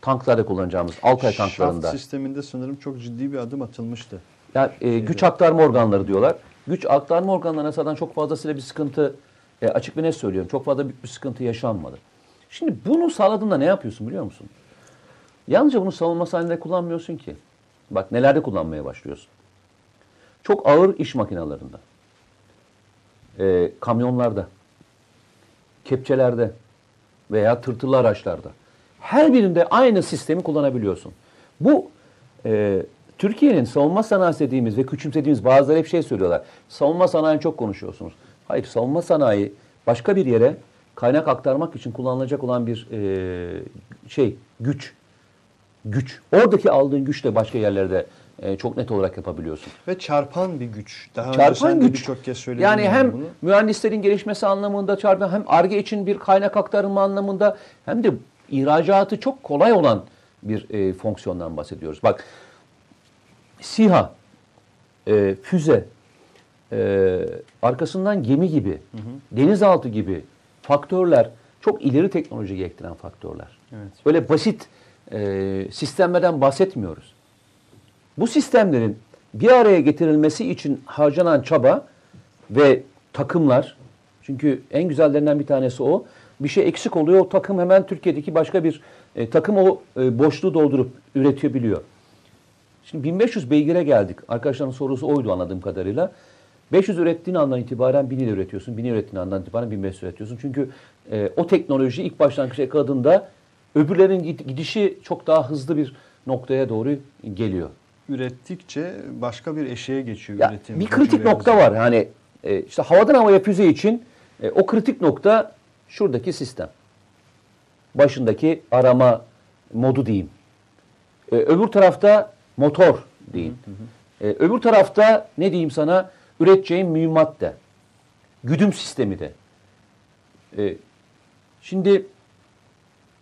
Tanklarda kullanacağımız Altay tanklarında. Şaft sisteminde sanırım çok ciddi bir adım atılmıştı. Ya e, güç aktarma organları diyorlar. Güç aktarma organlarına zaten çok fazlasıyla bir sıkıntı e, açık ve net söylüyorum. Çok fazla büyük bir sıkıntı yaşanmadı. Şimdi bunu sağladığında ne yapıyorsun biliyor musun? Yalnızca bunu savunma sahnede kullanmıyorsun ki. Bak nelerde kullanmaya başlıyorsun. Çok ağır iş makinelerinde. E, kamyonlarda. Kepçelerde. Veya tırtılı araçlarda. Her birinde aynı sistemi kullanabiliyorsun. Bu e, Türkiye'nin savunma sanayisi dediğimiz ve küçümsediğimiz bazıları hep şey söylüyorlar. Savunma sanayini çok konuşuyorsunuz. Hayır savunma sanayi başka bir yere kaynak aktarmak için kullanılacak olan bir e, şey güç. Güç. Oradaki aldığın güçle başka yerlerde e, çok net olarak yapabiliyorsun. Ve çarpan bir güç. Daha Çarpan de güç. birçok kez söyledin. Yani hem bunu. mühendislerin gelişmesi anlamında çarpan hem ARGE için bir kaynak aktarımı anlamında hem de ihracatı çok kolay olan bir e, fonksiyondan bahsediyoruz. Bak SİHA, e, füze, e, arkasından gemi gibi, denizaltı gibi faktörler çok ileri teknoloji gerektiren faktörler. Evet. Böyle basit e, sistemlerden bahsetmiyoruz. Bu sistemlerin bir araya getirilmesi için harcanan çaba ve takımlar, çünkü en güzellerinden bir tanesi o, bir şey eksik oluyor, o takım hemen Türkiye'deki başka bir e, takım o e, boşluğu doldurup üretebiliyor. Şimdi 1500 beygire geldik. Arkadaşların sorusu oydu anladığım kadarıyla. 500 ürettiğin andan itibaren 1000 ile üretiyorsun. 1000 ürettiğin andan itibaren 1500 üretiyorsun. Çünkü e, o teknoloji ilk başlangıç yakaladığında öbürlerin gid- gidişi çok daha hızlı bir noktaya doğru geliyor. ürettikçe başka bir eşeğe geçiyor Ya, üretim. bir kritik nokta var. Yani e, işte havadan havaya füze için e, o kritik nokta şuradaki sistem. Başındaki arama modu diyeyim. E, öbür tarafta motor diyeyim. E, öbür tarafta ne diyeyim sana? Üreteceğin mühimmat de. Güdüm sistemi de. E, şimdi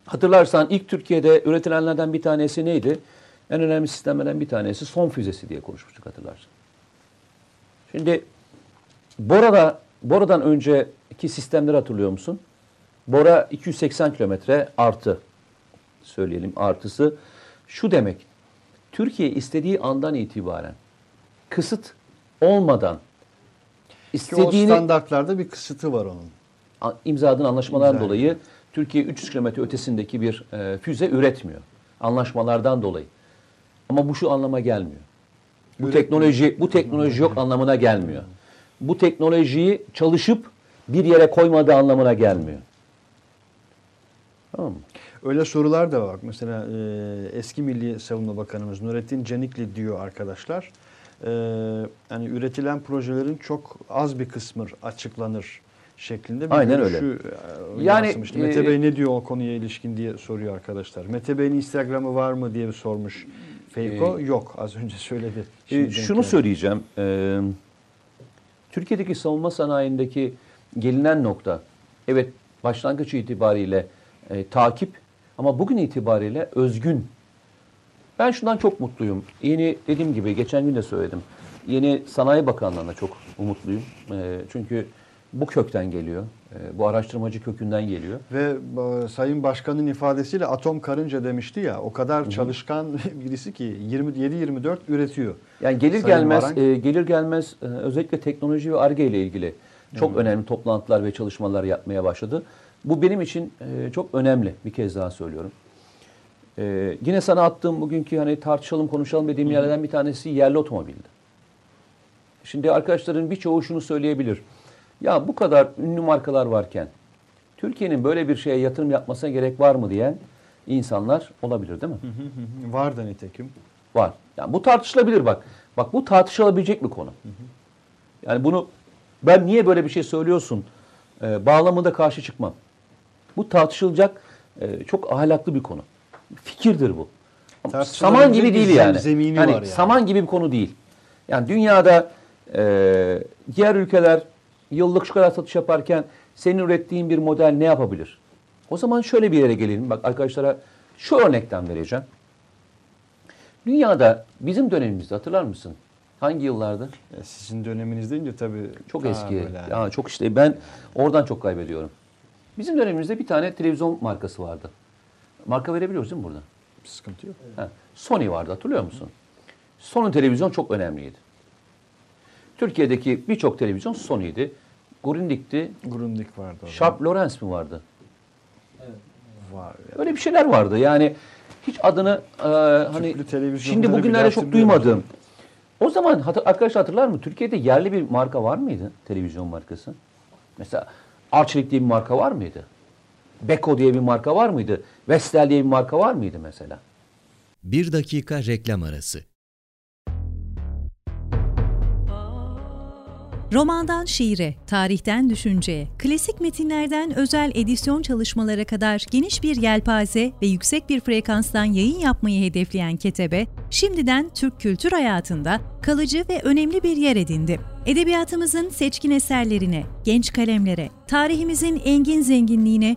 hatırlarsan ilk Türkiye'de üretilenlerden bir tanesi neydi? En önemli sistemlerden bir tanesi son füzesi diye konuşmuştuk hatırlarsın. Şimdi Bora'da, Bora'dan önceki sistemleri hatırlıyor musun? Bora 280 kilometre artı söyleyelim artısı. Şu demek, Türkiye istediği andan itibaren kısıt olmadan Ki o istediğini standartlarda bir kısıtı var onun. a- imzaladığın anlaşmalardan İmza dolayı Türkiye 300 kilometre ötesindeki bir e, füze üretmiyor. Anlaşmalardan dolayı. Ama bu şu anlama gelmiyor. Bu Üretmiyor. teknoloji bu teknoloji yok anlamına gelmiyor. Bu teknolojiyi çalışıp bir yere koymadığı anlamına gelmiyor. Tamam mı? Öyle sorular da var. Mesela e, eski Milli Savunma Bakanımız Nurettin Canikli diyor arkadaşlar. E, hani üretilen projelerin çok az bir kısmı açıklanır şeklinde bir Aynen görüşü öyle. e, Yani, yansımıştı. e, Mete Bey ne diyor o konuya ilişkin diye soruyor arkadaşlar. Mete Bey'in Instagram'ı var mı diye sormuş. Feyko yok az önce söyledi. Şimdi denk şunu geldi. söyleyeceğim. Ee, Türkiye'deki savunma sanayindeki gelinen nokta, evet başlangıç itibariyle e, takip ama bugün itibariyle özgün. Ben şundan çok mutluyum. Yeni dediğim gibi geçen gün de söyledim. Yeni Sanayi Bakanlığı'na çok umutluyum. E, çünkü bu kökten geliyor. E, bu araştırmacı kökünden geliyor. Ve e, Sayın Başkan'ın ifadesiyle atom karınca demişti ya o kadar çalışkan birisi ki 27-24 üretiyor. Yani gelir Sayın gelmez Varank. e, gelir gelmez e, özellikle teknoloji ve arge ile ilgili çok önemli toplantılar ve çalışmalar yapmaya başladı. Bu benim için e, çok önemli. Bir kez daha söylüyorum. E, yine sana attığım bugünkü hani tartışalım konuşalım dediğim yerlerden bir tanesi yerli otomobildi. Şimdi arkadaşların birçoğu şunu söyleyebilir. Ya bu kadar ünlü markalar varken Türkiye'nin böyle bir şeye yatırım yapmasına gerek var mı diyen insanlar olabilir değil mi? Hı hı hı. Var da nitekim. Var. Yani bu tartışılabilir bak. Bak bu tartışılabilecek bir konu. Yani bunu ben niye böyle bir şey söylüyorsun e, bağlamında karşı çıkmam. Bu tartışılacak e, çok ahlaklı bir konu. Fikirdir bu. Saman gibi değil yani. zemini Hani var yani. Saman gibi bir konu değil. Yani dünyada e, diğer ülkeler yıllık şu kadar satış yaparken senin ürettiğin bir model ne yapabilir? O zaman şöyle bir yere gelelim. Bak arkadaşlara şu örnekten vereceğim. Dünyada bizim dönemimizde hatırlar mısın? Hangi yıllarda? E, Sizin döneminiz deyince tabii. Çok eski. yani. Ya çok işte ben oradan çok kaybediyorum. Bizim dönemimizde bir tane televizyon markası vardı. Marka verebiliyoruz değil mi burada? Sıkıntı yok. Ha, Sony vardı hatırlıyor musun? Sony televizyon çok önemliydi. Türkiye'deki birçok televizyon Sony'ydi. Grundig'ti. Grundig vardı orada. Sharp Lawrence mi vardı? Evet. var. ya. Öyle bir şeyler vardı. Yani hiç adını e, hani Tüplü televizyonları şimdi bile bugünlerde çok hatırlıyorum. duymadığım. O zaman hatır, arkadaşlar hatırlar mı? Türkiye'de yerli bir marka var mıydı? Televizyon markası. Mesela Arçelik diye bir marka var mıydı? Beko diye bir marka var mıydı? Vestel diye bir marka var mıydı mesela? Bir dakika reklam arası. Romandan şiire, tarihten düşünceye, klasik metinlerden özel edisyon çalışmalara kadar geniş bir yelpaze ve yüksek bir frekanstan yayın yapmayı hedefleyen Ketebe, şimdiden Türk kültür hayatında kalıcı ve önemli bir yer edindi. Edebiyatımızın seçkin eserlerine, genç kalemlere, tarihimizin engin zenginliğine,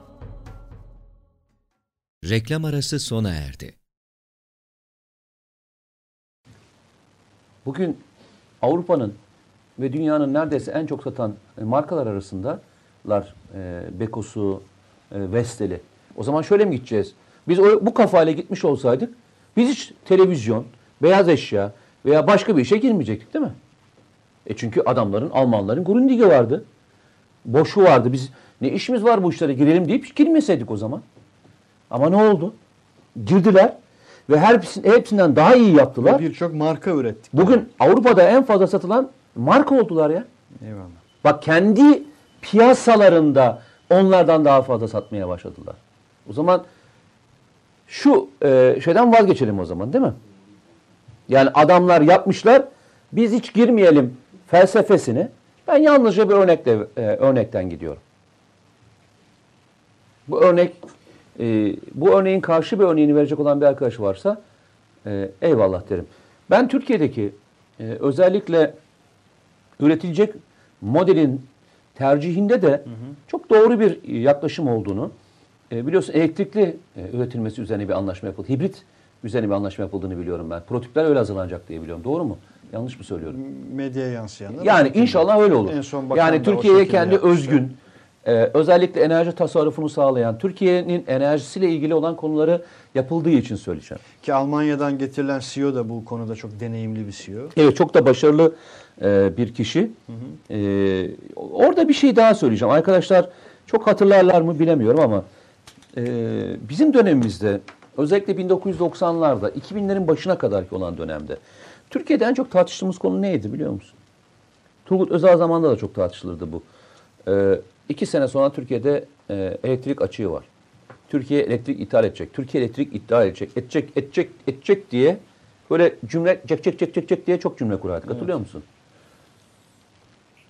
Reklam arası sona erdi. Bugün Avrupa'nın ve dünyanın neredeyse en çok satan e, markalar arasındalar e, Beko'su, e, Vestel'i. O zaman şöyle mi gideceğiz? Biz o, bu kafayla gitmiş olsaydık biz hiç televizyon, beyaz eşya veya başka bir işe girmeyecektik değil mi? E çünkü adamların, Almanların Grundig'i vardı. Boşu vardı. Biz ne işimiz var bu işlere girelim deyip girmeseydik o zaman. Ama ne oldu? Girdiler ve her hepsinden daha iyi yaptılar. Birçok marka ürettik. Bugün Avrupa'da en fazla satılan marka oldular ya. Eyvallah. Bak kendi piyasalarında onlardan daha fazla satmaya başladılar. O zaman şu e, şeyden vazgeçelim o zaman değil mi? Yani adamlar yapmışlar biz hiç girmeyelim felsefesini. Ben yalnızca bir örnekle, e, örnekten gidiyorum. Bu örnek e, bu örneğin karşı bir örneğini verecek olan bir arkadaş varsa e, eyvallah derim. Ben Türkiye'deki e, özellikle üretilecek modelin tercihinde de çok doğru bir yaklaşım olduğunu e, biliyorsun elektrikli e, üretilmesi üzerine bir anlaşma yapıldı. Hibrit üzerine bir anlaşma yapıldığını biliyorum ben. Prototipler öyle hazırlanacak diye biliyorum. Doğru mu? Yanlış mı söylüyorum? Medyaya yansıyanlar. Yani inşallah öyle olur. En son yani Türkiye'ye kendi yapmıştı. özgün, e, özellikle enerji tasarrufunu sağlayan, Türkiye'nin enerjisiyle ilgili olan konuları yapıldığı için söyleyeceğim. Ki Almanya'dan getirilen CEO da bu konuda çok deneyimli bir CEO. Evet çok da başarılı e, bir kişi. E, orada bir şey daha söyleyeceğim. Arkadaşlar çok hatırlarlar mı bilemiyorum ama e, bizim dönemimizde özellikle 1990'larda 2000'lerin başına kadar olan dönemde Türkiye'de en çok tartıştığımız konu neydi biliyor musun? Turgut Özal zamanında da çok tartışılırdı bu. E, iki sene sonra Türkiye'de e, elektrik açığı var. Türkiye elektrik ithal edecek. Türkiye elektrik ithal edecek. Edecek, edecek, edecek diye böyle cümle cek cek cek cek cek diye çok cümle kurardık. Hatırlıyor musun?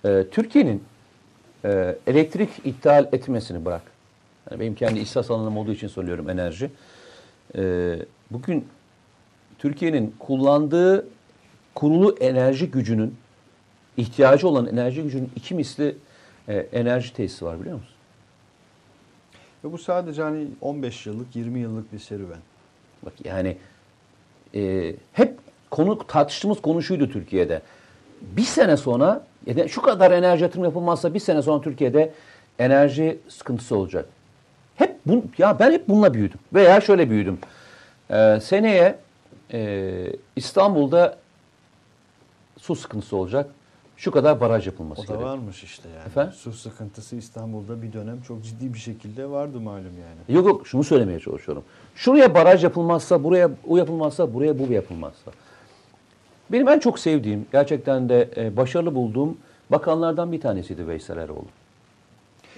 Ee, Türkiye'nin e, elektrik ithal etmesini bırak. Yani benim kendi ihsas alanım olduğu için söylüyorum enerji. Ee, bugün Türkiye'nin kullandığı kurulu enerji gücünün ihtiyacı olan enerji gücünün iki misli e, enerji tesisi var biliyor musun? Ve bu sadece hani 15 yıllık, 20 yıllık bir serüven. Bak yani e, hep konu tartıştığımız konu şuydu Türkiye'de. Bir sene sonra yani şu kadar enerji yatırım yapılmazsa bir sene sonra Türkiye'de enerji sıkıntısı olacak. Hep bu, ya ben hep bununla büyüdüm. Veya şöyle büyüdüm. Ee, seneye e, İstanbul'da su sıkıntısı olacak. Şu kadar baraj yapılması O da gerekiyor. varmış işte yani. Efendim? Su sıkıntısı İstanbul'da bir dönem çok ciddi bir şekilde vardı malum yani. Yok yok şunu söylemeye çalışıyorum. Şuraya baraj yapılmazsa, buraya o yapılmazsa, buraya bu yapılmazsa. Benim en çok sevdiğim, gerçekten de e, başarılı bulduğum bakanlardan bir tanesiydi Veysel Eroğlu.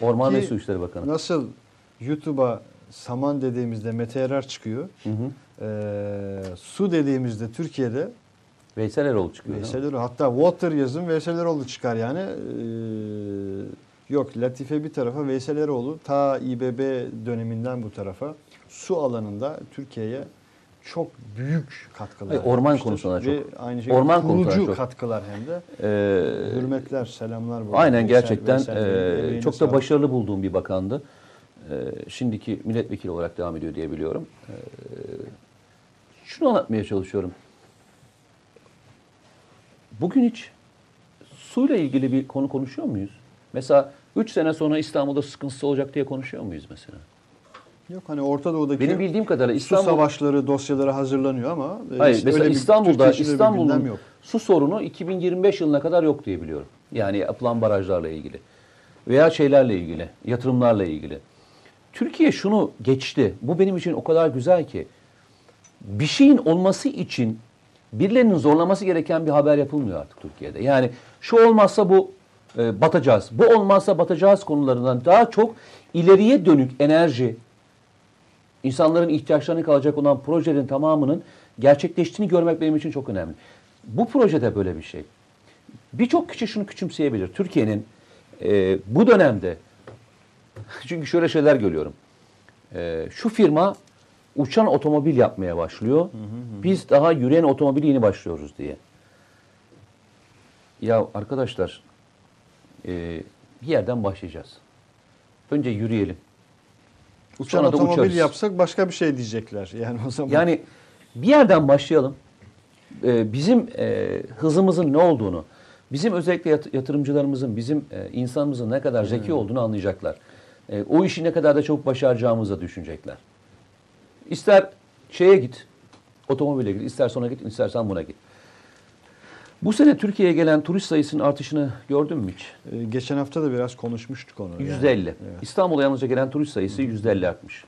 Orman Ki ve Su İşleri Bakanı. Nasıl YouTube'a saman dediğimizde Mete Erer çıkıyor. Ee, su dediğimizde Türkiye'de Veysel Eroğlu çıkıyor. Veysel Eroğlu. Hatta water yazın Veysel Eroğlu çıkar yani. Ee, yok Latife bir tarafa Veysel Eroğlu ta İBB döneminden bu tarafa su alanında Türkiye'ye çok büyük katkılar Hayır, orman yapmıştır. konusunda Ve çok. aynı şekilde Orman kurucu çok. katkılar hem de. Ee, Hürmetler, selamlar. burada. Aynen Veysel- gerçekten Veysel e, çok da sağlık. başarılı bulduğum bir bakandı. E, şimdiki milletvekili olarak devam ediyor diye biliyorum. E, şunu anlatmaya çalışıyorum. Bugün hiç suyla ilgili bir konu konuşuyor muyuz? Mesela 3 sene sonra İstanbul'da sıkıntısı olacak diye konuşuyor muyuz mesela? Yok hani Orta Doğu'daki Benim bildiğim kadarıyla su İstanbul savaşları dosyaları hazırlanıyor ama e, Hayır, işte mesela İstanbul'da İstanbul'un su sorunu 2025 yılına kadar yok diye biliyorum. Yani yapılan barajlarla ilgili veya şeylerle ilgili, yatırımlarla ilgili. Türkiye şunu geçti. Bu benim için o kadar güzel ki bir şeyin olması için birilerinin zorlaması gereken bir haber yapılmıyor artık Türkiye'de. Yani şu olmazsa bu e, batacağız. Bu olmazsa batacağız konularından daha çok ileriye dönük enerji, insanların ihtiyaçlarını kalacak olan projelerin tamamının gerçekleştiğini görmek benim için çok önemli. Bu projede böyle bir şey. Birçok kişi şunu küçümseyebilir. Türkiye'nin e, bu dönemde çünkü şöyle şeyler görüyorum. E, şu firma uçan otomobil yapmaya başlıyor. Biz daha yürüyen otomobili yeni başlıyoruz diye. Ya arkadaşlar e, bir yerden başlayacağız. Önce yürüyelim. Uçan Sonra otomobil uçarız. yapsak başka bir şey diyecekler. Yani o zaman Yani bir yerden başlayalım. Ee, bizim e, hızımızın ne olduğunu, bizim özellikle yat- yatırımcılarımızın, bizim e, insanımızın ne kadar zeki olduğunu anlayacaklar. E, o işi ne kadar da çabuk başaracağımızı düşünecekler. İster şeye git, otomobile git, ister sonra git, istersen buna git. Bu sene Türkiye'ye gelen turist sayısının artışını gördün mü hiç? e, geçen hafta da biraz konuşmuştuk onu. yani. Yüzde elli. Evet. İstanbul'a yalnızca gelen turist sayısı yüzde elli artmış.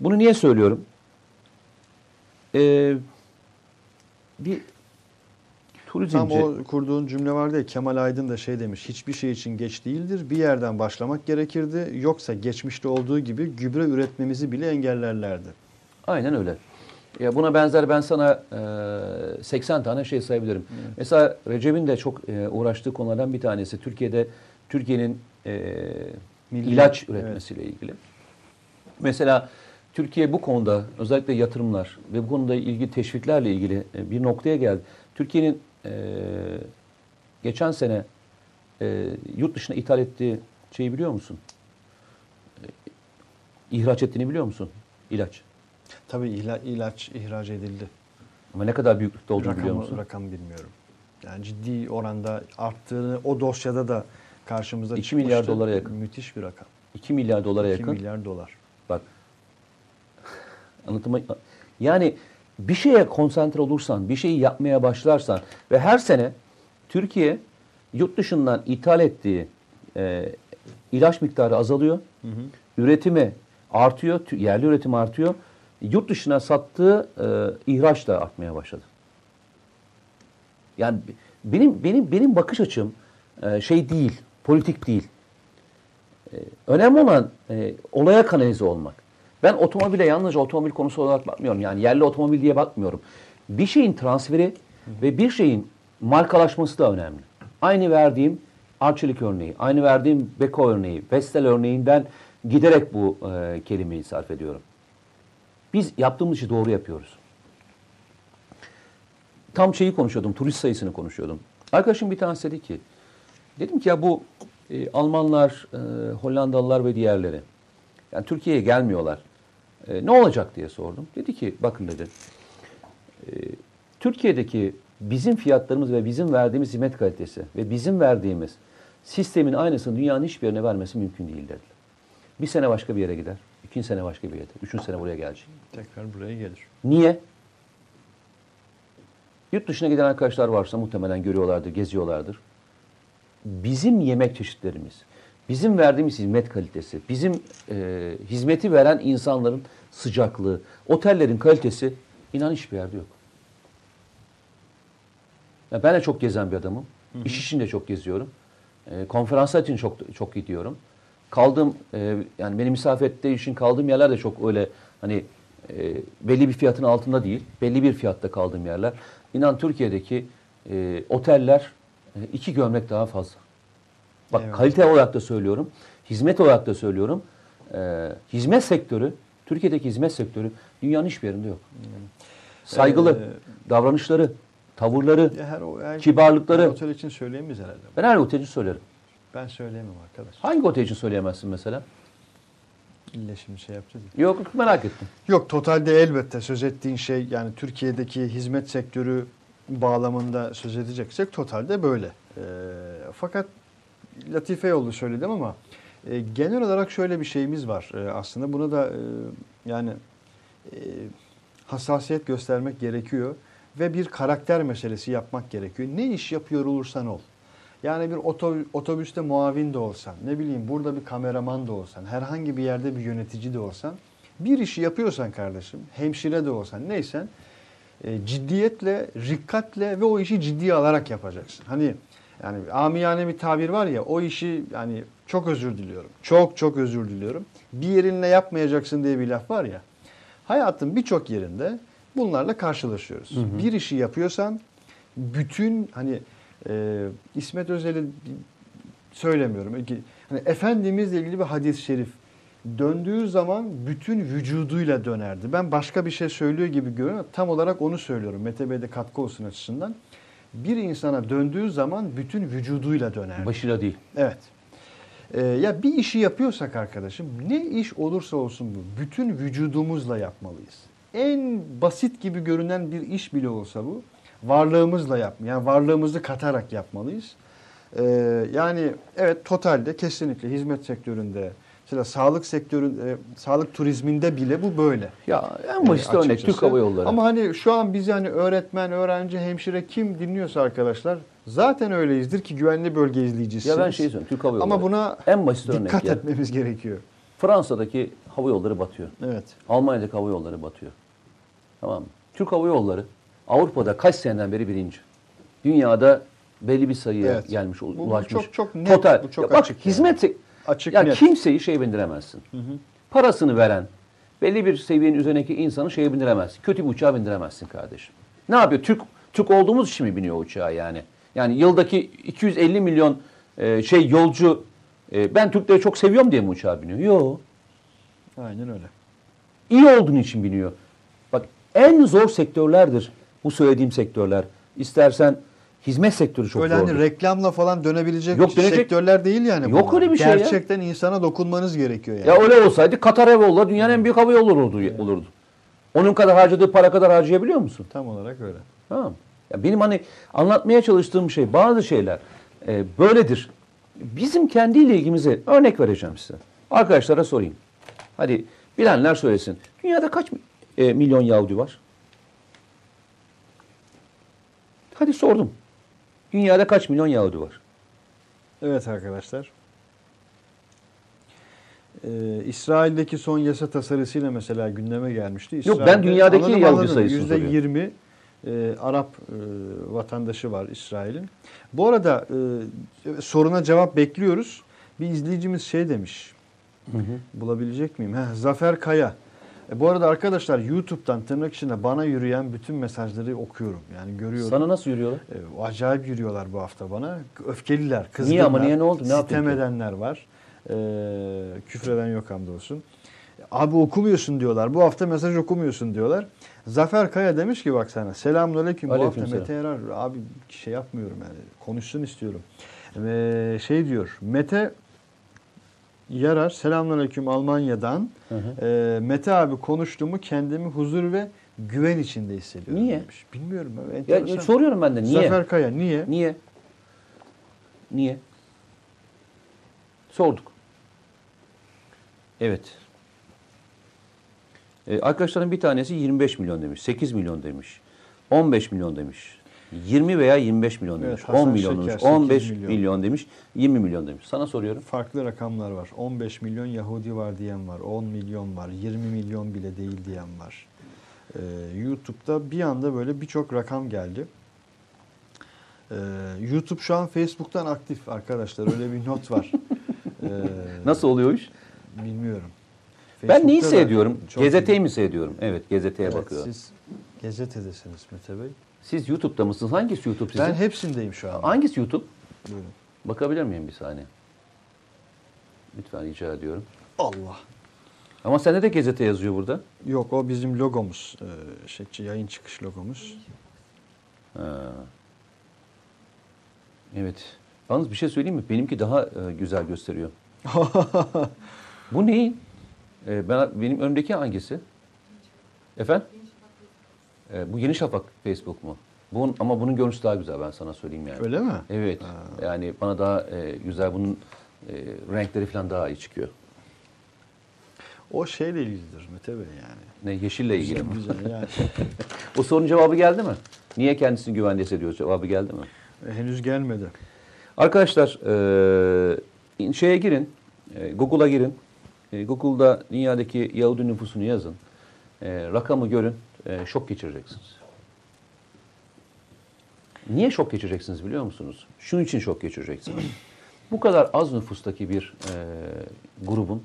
Bunu niye söylüyorum? Ee, bir Tam turizmci... o kurduğun cümle vardı ya Kemal Aydın da şey demiş. Hiçbir şey için geç değildir. Bir yerden başlamak gerekirdi. Yoksa geçmişte olduğu gibi gübre üretmemizi bile engellerlerdi. Aynen öyle. Ya buna benzer ben sana e, 80 tane şey sayabilirim. Mesela Recep'in de çok e, uğraştığı konulardan bir tanesi Türkiye'de Türkiye'nin e, Milli- ilaç evet. üretmesiyle ilgili. Mesela Türkiye bu konuda özellikle yatırımlar ve bu konuda ilgili teşviklerle ilgili e, bir noktaya geldi. Türkiye'nin e, geçen sene e, yurt dışına ithal ettiği şeyi biliyor musun? E, ihraç ettiğini biliyor musun? İlaç. Tabii ila- ilaç ihraç edildi. Ama ne kadar büyüklükte olduğunu biliyor Rakamı, musun? rakam bilmiyorum. Yani ciddi oranda arttığını o dosyada da karşımıza 2 çıkmıştı. milyar dolara yakın. Müthiş bir rakam. 2 milyar dolara 2 yakın. milyar dolar. Bak. Anlatıma yani bir şeye konsantre olursan, bir şeyi yapmaya başlarsan ve her sene Türkiye yurt dışından ithal ettiği e, ilaç miktarı azalıyor. Üretimi artıyor, yerli üretim artıyor. Yurt dışına sattığı e, ihraç da artmaya başladı. Yani benim benim benim bakış açım e, şey değil, politik değil. E, önemli olan e, olaya kanalize olmak. Ben otomobile yalnızca otomobil konusu olarak bakmıyorum. Yani yerli otomobil diye bakmıyorum. Bir şeyin transferi ve bir şeyin markalaşması da önemli. Aynı verdiğim Arçelik örneği, aynı verdiğim Beko örneği, Vestel örneğinden giderek bu e, kelimeyi sarf ediyorum. Biz yaptığımız işi doğru yapıyoruz. Tam şeyi konuşuyordum, turist sayısını konuşuyordum. Arkadaşım bir tanesi dedi ki, dedim ki ya bu e, Almanlar, e, Hollandalılar ve diğerleri. Yani Türkiye'ye gelmiyorlar. E, ne olacak diye sordum. Dedi ki bakın dedi. e, Türkiye'deki bizim fiyatlarımız ve bizim verdiğimiz hizmet kalitesi ve bizim verdiğimiz sistemin aynısını dünyanın hiçbir yerine vermesi mümkün değil dediler. Bir sene başka bir yere gider. ikinci sene başka bir yere. Üçüncü sene buraya gelecek. Tekrar buraya gelir. Niye? Yurt dışına giden arkadaşlar varsa muhtemelen görüyorlardır, geziyorlardır. Bizim yemek çeşitlerimiz, bizim verdiğimiz hizmet kalitesi, bizim e, hizmeti veren insanların sıcaklığı, otellerin kalitesi inan hiçbir yerde yok. Ya ben de çok gezen bir adamım. İş için de çok geziyorum. E, konferanslar için çok çok gidiyorum. Kaldığım e, yani beni misafir ettiği için kaldığım yerler de çok öyle hani e, belli bir fiyatın altında değil. Belli bir fiyatta kaldığım yerler. İnan Türkiye'deki e, oteller e, iki gömlek daha fazla. Bak Evet. kalite olarak da söylüyorum. Hizmet olarak da söylüyorum. E, hizmet sektörü, Türkiye'deki hizmet sektörü dünyanın hiçbir yerinde yok. Saygılı Ee, davranışları, tavırları, her, her, Kibarlıkları. her otel için söyleyemeyiz herhalde. ben her otel için söylerim. Ben söyleyemem arkadaş. Hangi otel için söyleyemezsin mesela? İlle şimdi şey yapacağız. Yok merak ettim. Yok totalde elbette söz ettiğin şey yani Türkiye'deki hizmet sektörü bağlamında söz edeceksek totalde böyle. Ee, fakat latife yolu söyledim ama e, genel olarak şöyle bir şeyimiz var e, aslında. Buna da e, yani e, hassasiyet göstermek gerekiyor ve bir karakter meselesi yapmak gerekiyor. Ne iş yapıyor olursan ol. Yani bir oto- otobüste muavin de olsan, ne bileyim burada bir kameraman da olsan, herhangi bir yerde bir yönetici de olsan, bir işi yapıyorsan kardeşim, hemşire de olsan neysen, e, ciddiyetle, rikkatle ve o işi ciddiye alarak yapacaksın. Hani yani amiyane bir tabir var ya, o işi yani çok özür diliyorum, çok çok özür diliyorum. Bir yerinle yapmayacaksın diye bir laf var ya. Hayatın birçok yerinde bunlarla karşılaşıyoruz. Bir işi yapıyorsan bütün hani e, İsmet Özel'i söylemiyorum. Hani Efendimizle ilgili bir hadis-i şerif döndüğü zaman bütün vücuduyla dönerdi. Ben başka bir şey söylüyor gibi görüyorum. Tam olarak onu söylüyorum. Mete Bey'de katkı olsun açısından. Bir insana döndüğü zaman bütün vücuduyla dönerdi. Başıyla değil. Evet. Ee, ya bir işi yapıyorsak arkadaşım ne iş olursa olsun bu bütün vücudumuzla yapmalıyız. En basit gibi görünen bir iş bile olsa bu varlığımızla yap yani varlığımızı katarak yapmalıyız. Ee, yani evet totalde kesinlikle hizmet sektöründe mesela sağlık sektöründe sağlık turizminde bile bu böyle. Ya en basit Ee, örnek. Türk Hava Yolları. Ama hani şu an bizi hani öğretmen, öğrenci, hemşire kim dinliyorsa arkadaşlar zaten öyleyizdir ki güvenli bölge izleyicisiniz. ya ben şey söyleyeyim Türk Hava Yolları. Ama buna en basit örnek dikkat ya. etmemiz gerekiyor. Fransa'daki hava yolları batıyor. Evet. Almanya'daki hava yolları batıyor. Tamam mı? Türk Hava Yolları Avrupa'da kaç seneden beri birinci. Dünyada belli bir sayıya Evet. gelmiş, Bu- bu ulaşmış. çok- çok net, Total. bu çok Ya bak, açık yani. hizmet Açık ya net. kimseyi şeye bindiremezsin. Parasını veren, belli bir seviyenin üzerindeki insanı şeye bindiremezsin. Kötü bir uçağa bindiremezsin kardeşim. Ne yapıyor? Türk Türk olduğumuz için mi biniyor uçağa yani? Yani yıldaki 250 milyon e, şey yolcu e, ben Türkleri çok seviyorum diye mi uçağa biniyor? Yok. Aynen öyle. iyi olduğun için biniyor. Bak en zor sektörlerdir bu söylediğim sektörler. İstersen hizmet sektörü çok Öyle zordur. hani reklamla falan dönebilecek Yok, dönecek- sektörler değil yani. Yok öyle bir şey ya. Gerçekten insana dokunmanız gerekiyor yani. ya öyle olsaydı Katar Yolları dünyanın en büyük hava yolları olurdu. olurdu. Onun kadar harcadığı para kadar harcayabiliyor musun? Tam olarak öyle. Tamam. Ya benim hani anlatmaya çalıştığım şey bazı şeyler e, böyledir. Bizim kendiyle ilgimize örnek vereceğim size. Arkadaşlara sorayım. Hadi bilenler söylesin. Dünyada kaç e, milyon Yahudi var? Hadi sordum. Dünyada kaç milyon Yahudi var? Evet arkadaşlar. Ee, İsrail'deki son yasa tasarısıyla mesela gündeme gelmişti. Yok, ben İsrail'de- dünyadaki Yahudi sayısını Yüzde soruyorum. yirmi e, Arap e, vatandaşı var İsrail'in. Bu arada e, soruna cevap bekliyoruz. Bir izleyicimiz şey demiş. Bulabilecek miyim? Heh, Zafer Kaya. E, bu arada arkadaşlar YouTube'dan tırnak içinde bana yürüyen bütün mesajları okuyorum. Yani görüyorum. Sana nasıl yürüyorlar? E, acayip yürüyorlar bu hafta bana. Öfkeliler, kızgınlar. Niye ama, niye, ne oldu? Ne Sitem edenler var. E, küfreden yok hamdolsun. Abi okumuyorsun diyorlar. Bu hafta mesaj okumuyorsun diyorlar. Zafer Kaya demiş ki bak sana. Selamünaleyküm. Bu hafta. Mete Erar. Abi şey yapmıyorum yani. Konuşsun istiyorum. E, şey diyor. Mete Yarar. Selamünaleyküm Almanya'dan. Ee, Mete abi konuştuğumu kendimi huzur ve güven içinde hissediyorum. Niye? demiş. Bilmiyorum. abi, Ya, enteresan. soruyorum ben de niye? Zafer Kaya niye? Niye? Niye? Sorduk. Evet. Ee, arkadaşların bir tanesi 25 milyon demiş, 8 milyon demiş, 15 milyon demiş, 20 veya 25 milyon Evet, demiş, Hasan 10 milyon Şeker, demiş, 8 15 milyon. milyon. demiş, 20 milyon demiş. Sana soruyorum. Farklı rakamlar var. 15 milyon Yahudi var diyen var. 10 milyon var. 20 milyon bile değil diyen var. Ee, YouTube'da bir anda böyle birçok rakam geldi. Ee, YouTube şu an Facebook'tan aktif arkadaşlar. Öyle bir not var. Ee, Nasıl oluyor iş? Bilmiyorum. Ben neyi Facebook'ta seyrediyorum? Gazeteyi mi seyrediyorum? Evet, gazeteye Evet, bakıyorum. Siz gazetedesiniz Mete Bey. Siz YouTube'da mısınız? Hangisi YouTube sizin? Ben hepsindeyim şu an. Hangisi YouTube? Buyurun. Bakabilir miyim bir saniye? Lütfen rica ediyorum. Allah. Ama sende de gazete yazıyor burada. Yok o bizim logomuz. Ee, şey, yayın çıkış logomuz. Ha. Evet. Yalnız bir şey söyleyeyim mi? Benimki daha e, güzel gösteriyor. Bu ne? E, ben benim önümdeki hangisi? Efendim? E, bu Yeni Şafak Facebook mu? Bunun, ama bunun görüntüsü daha güzel ben sana söyleyeyim yani. Öyle mi? Evet. Yani bana daha e, güzel bunun e, renkleri falan daha iyi çıkıyor. O şeyle ilgilidir Mete Bey yani. Ne yeşille ilgili mi? Güzel yani. O sorunun cevabı geldi mi? Niye kendisini güvende hissediyor? Cevabı geldi mi? E, Henüz gelmedi. Arkadaşlar e, şeye girin, e, Google'a girin. E, Google'da dünyadaki Yahudi nüfusunu yazın. E, rakamı görün, e, şok geçireceksiniz. Niye şok geçireceksiniz biliyor musunuz? Şunun için şok geçireceksiniz. Bu kadar az nüfustaki bir e, grubun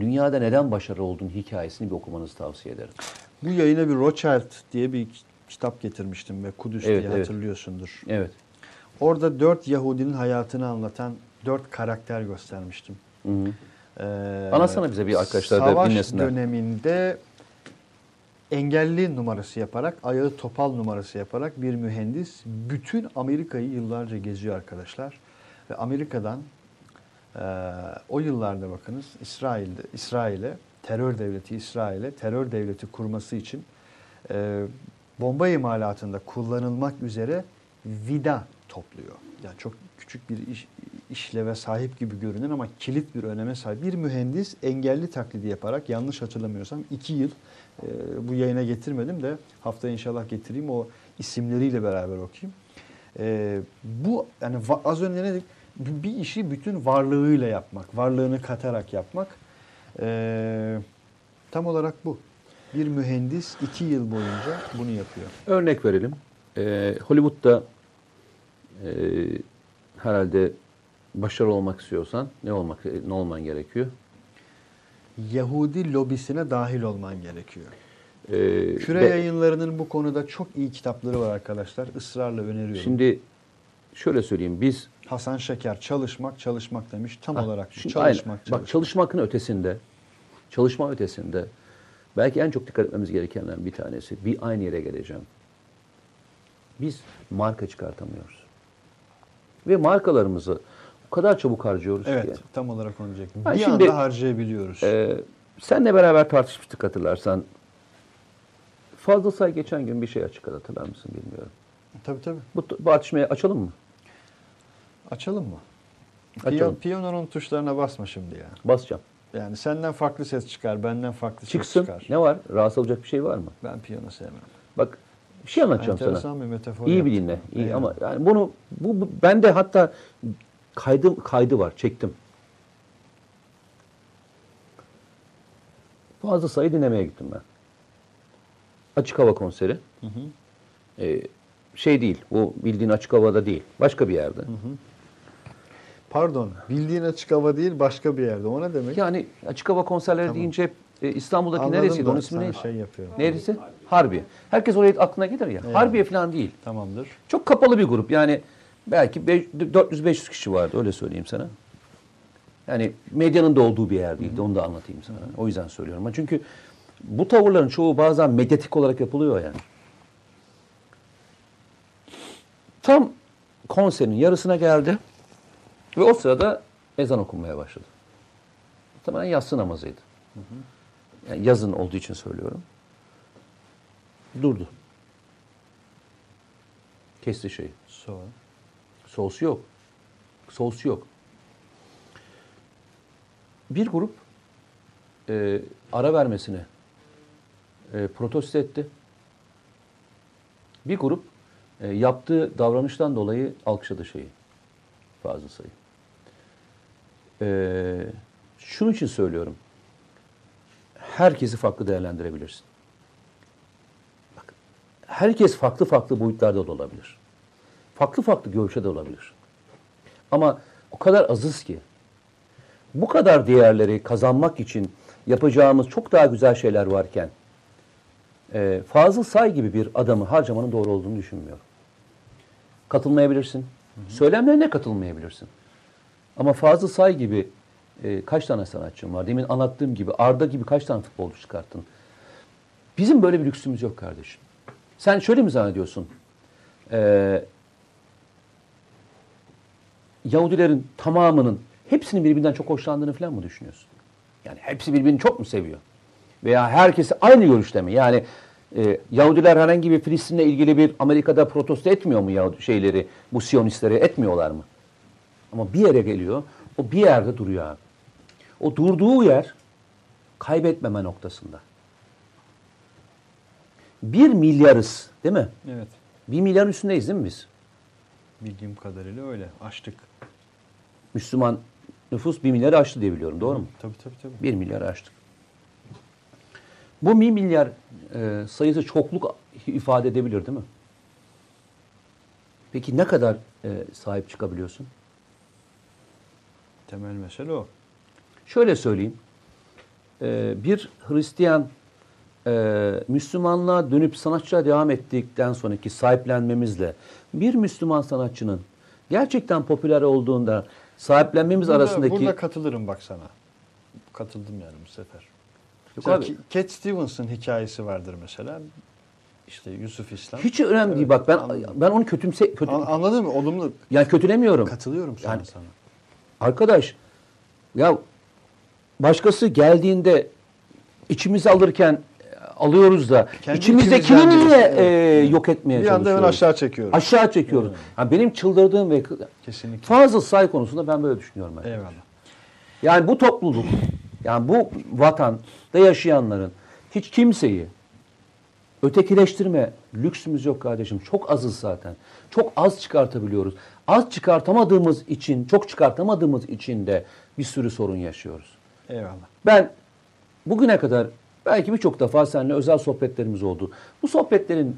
dünyada neden başarılı olduğunun hikayesini bir okumanızı tavsiye ederim. Bu yayına bir Rothschild diye bir kitap getirmiştim ve Kudüs Evet, diye evet. hatırlıyorsundur. Evet. Orada dört Yahudinin hayatını anlatan dört karakter göstermiştim. Hı hı. Ee, Anlatsana bize bir arkadaşlar da Savaş dinlesinler. döneminde engelli numarası yaparak, ayağı topal numarası yaparak bir mühendis bütün Amerika'yı yıllarca geziyor arkadaşlar. Ve Amerika'dan e, o yıllarda bakınız İsrail'de İsrail'e terör devleti İsrail'e terör devleti kurması için e, bomba imalatında kullanılmak üzere vida topluyor. Yani çok küçük bir iş, işleve sahip gibi görünen ama kilit bir öneme sahip bir mühendis engelli taklidi yaparak yanlış hatırlamıyorsam iki yıl e, bu yayına getirmedim de haftaya inşallah getireyim o isimleriyle beraber okuyayım. E, bu yani az önce ne dedik? Bir işi bütün varlığıyla yapmak, varlığını katarak yapmak. E, tam olarak bu. Bir mühendis iki yıl boyunca bunu yapıyor. Örnek verelim. Ee, Hollywood'da e, herhalde başarılı olmak istiyorsan ne olmak ne olman gerekiyor? Yahudi lobisine dahil olman gerekiyor. Ee, Küre ve- yayınlarının bu konuda çok iyi kitapları var arkadaşlar. Israrla öneriyorum. Şimdi şöyle söyleyeyim biz Hasan Şeker çalışmak çalışmak demiş. Tam Ha, olarak bu. şimdi çalışmak aynen. çalışmak. Bak çalışmakın ötesinde çalışma ötesinde belki en çok dikkat etmemiz gerekenlerden bir tanesi bir aynı yere geleceğim. Biz marka çıkartamıyoruz. Ve markalarımızı o kadar çabuk harcıyoruz Evet ki. tam olarak onu diyecektim. Ha, bir şimdi- anda harcayabiliyoruz. Ee, senle beraber tartışmıştık hatırlarsan. Fazla say geçen gün bir şey açıkladı hatırlar mısın bilmiyorum. tabii tabii. Bu bu tartışmayı açalım mı? Açalım mı? Açalım. Piyanonun tuşlarına basma şimdi ya. Basacağım. Yani senden farklı ses çıkar, benden farklı Çıksın. ses çıkar. Ne var? Rahatsız olacak bir şey var mı? Ben piyano sevmem. Bak bir şey anlatacağım sana. Enteresan bir metafor İyi bir yaptın. dinle. İyi ama yani bunu bu, bu ben de hatta kaydı kaydı var. Çektim. Fazla sayı dinlemeye gittim ben. Açık hava konseri. Ee, şey değil. Bu bildiğin açık havada değil. Başka bir yerde. Pardon, bildiğin açık hava değil başka bir yerde. O ne demek? Yani açık hava konserleri Tamam. deyince hep, e, İstanbul'daki Anladım neresiydi? da Onun ismi neydi? şey yapıyorum. Neresi? Harbi. Herkes oraya aklına gelir ya. Eyvallah. Harbiye falan değil. Tamamdır. Çok kapalı bir grup. Yani belki beş- 400-500 kişi vardı öyle söyleyeyim sana. Yani medyanın da olduğu bir yer değildi. Onu da anlatayım sana. O yüzden söylüyorum. Çünkü bu tavırların çoğu bazen medyatik olarak yapılıyor yani. Tam konserin yarısına geldi. Ve o sırada ezan okunmaya başladı. Muhtemelen yatsı namazıydı. Yani yazın olduğu için söylüyorum. Durdu. Kesti şeyi. Sonra. Sosu yok. Sosu yok. Bir grup e, ara vermesini e, protesto etti. Bir grup e, yaptığı davranıştan dolayı alkışladı şeyi. Fazla sayı. E, şunun için söylüyorum. Herkesi farklı değerlendirebilirsin. Bak, herkes farklı farklı boyutlarda da olabilir. Farklı farklı görüşe de olabilir. Ama o kadar azız ki bu kadar değerleri kazanmak için yapacağımız çok daha güzel şeyler varken e, Fazıl Say gibi bir adamı harcamanın doğru olduğunu düşünmüyorum. Katılmayabilirsin. Söylemlerine katılmayabilirsin. Ama Fazıl Say gibi e, kaç tane sanatçım var? Demin anlattığım gibi Arda gibi kaç tane futbolcu çıkarttın? Bizim böyle bir lüksümüz yok kardeşim. Sen şöyle mi zannediyorsun? Ee, Yahudilerin tamamının hepsinin birbirinden çok hoşlandığını falan mı düşünüyorsun? Yani hepsi birbirini çok mu seviyor? Veya herkesi aynı görüşte mi? Yani e, Yahudiler herhangi bir Filistin'le ilgili bir Amerika'da protesto etmiyor mu Yahudi şeyleri, bu Siyonistleri etmiyorlar mı? Ama bir yere geliyor, o bir yerde duruyor abi. O durduğu yer kaybetmeme noktasında. Bir milyarız değil mi? Evet. Bir milyar üstündeyiz değil mi biz? Bildiğim kadarıyla öyle. Açtık. Müslüman nüfus bir milyarı aştı diye biliyorum. Doğru mu? Tabii tabii tabii. Bir milyarı aştık. Bu bir milyar e, sayısı çokluk ifade edebilir değil mi? Peki ne kadar e, sahip çıkabiliyorsun? Temel mesele o. Şöyle söyleyeyim. E, bir Hristiyan e, Müslümanlığa dönüp sanatçıya devam ettikten sonraki sahiplenmemizle bir Müslüman sanatçının gerçekten popüler olduğunda sahiplenmemiz Burada, arasındaki... burada katılırım bak sana. Katıldım yani bu sefer. Yok Mesela abi. Cat Stevens'ın hikayesi vardır mesela. İşte Yusuf İslam. Hiç önemli değil bak ben anladım. ben onu kötümse kötü An- anladın mı? Olumlu. yani kötülemiyorum. Katılıyorum sana Yani- sana. Arkadaş ya başkası geldiğinde içimizi alırken alıyoruz da Kendi içimizdekini içimizden niye e, evet. yok etmeye Bir anda hemen çalışıyoruz? aşağı çekiyoruz. Aşağı çekiyoruz. Ha, benim çıldırdığım ve Kesinlikle. fazla say konusunda ben böyle düşünüyorum. arkadaş. Eyvallah. Yani bu topluluk, yani bu vatanda yaşayanların hiç kimseyi ötekileştirme lüksümüz yok kardeşim. Çok azız zaten. Çok az çıkartabiliyoruz. Az çıkartamadığımız için, çok çıkartamadığımız için de bir sürü sorun yaşıyoruz. Eyvallah. Ben bugüne kadar belki birçok defa seninle özel sohbetlerimiz oldu. Bu sohbetlerin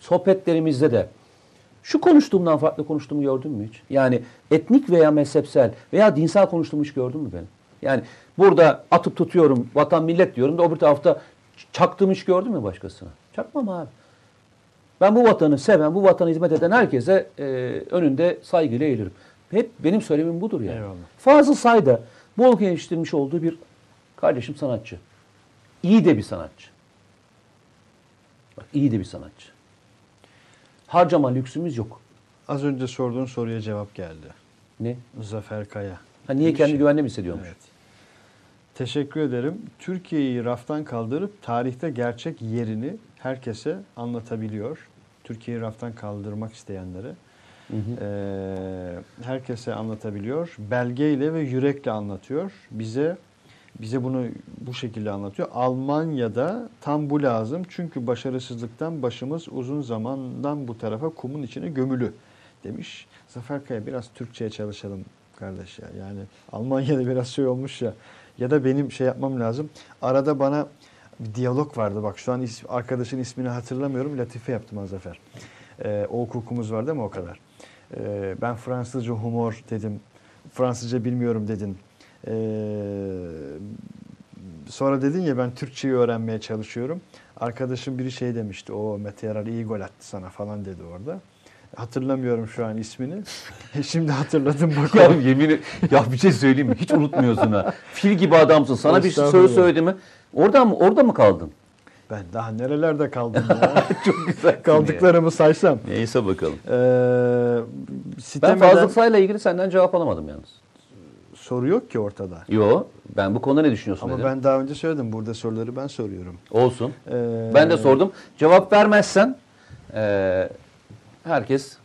sohbetlerimizde de şu konuştuğumdan farklı konuştuğumu gördün mü hiç? Yani etnik veya mezhepsel veya dinsel konuştuğumu hiç gördün mü benim? Yani burada atıp tutuyorum vatan millet diyorum da öbür tarafta çaktığımı hiç gördün mü başkasına? Çakmam abi. Ben bu vatanı seven, bu vatana hizmet eden herkese e, önünde saygıyla eğilirim. Hep benim söylemim budur yani. Eyvallah. Fazıl Say da bu ülkenin yetiştirmiş olduğu bir kardeşim sanatçı. İyi de bir sanatçı. Bak iyi de bir sanatçı. Harcama lüksümüz yok. Az önce sorduğun soruya cevap geldi. Ne? Zafer Kaya. Ha, niye Bir kendi şey. güvende mi hissediyormuş? Evet. Teşekkür ederim. Türkiye'yi raftan kaldırıp tarihte gerçek yerini herkese anlatabiliyor. Türkiye'yi raftan kaldırmak isteyenlere. Hı hı. Ee, herkese anlatabiliyor. Belgeyle ve yürekle anlatıyor. Bize bize bunu bu şekilde anlatıyor. Almanya'da tam bu lazım. Çünkü başarısızlıktan başımız uzun zamandan bu tarafa kumun içine gömülü demiş. Zafer Kaya biraz Türkçe'ye çalışalım kardeş ya. Yani Almanya'da biraz şey olmuş ya. Ya da benim şey yapmam lazım. Arada bana bir diyalog vardı. Bak şu an is- arkadaşın ismini hatırlamıyorum. Latife yaptım ha Zafer. Ee, o hukukumuz var değil mi o kadar? Ee, ben Fransızca humor dedim. Fransızca bilmiyorum dedin. Ee, sonra dedin ya ben Türkçeyi öğrenmeye çalışıyorum. Arkadaşım biri şey demişti. O Mete Yarar iyi gol attı sana falan dedi orada. Hatırlamıyorum şu an ismini. Şimdi hatırladım Ya bakalım. yemin et- ya bir şey söyleyeyim mi? Hiç unutmuyorsun ha. Fil gibi adamsın. Sana bir söz söyledi mi? Orada mı orada mı kaldın? Ben daha nerelerde kaldım ya. Çok güzel. Kaldıklarımı saysam. Neyse bakalım. Ee, Ben sitem Fazıl Say'la ilgili senden cevap alamadım yalnız. Soru yok ki ortada. Yo ben bu konuda ne düşünüyorsun Ama dedim. ben daha önce söyledim. Burada soruları ben soruyorum. Olsun. Ee, Ben de sordum. Cevap vermezsen e, herkes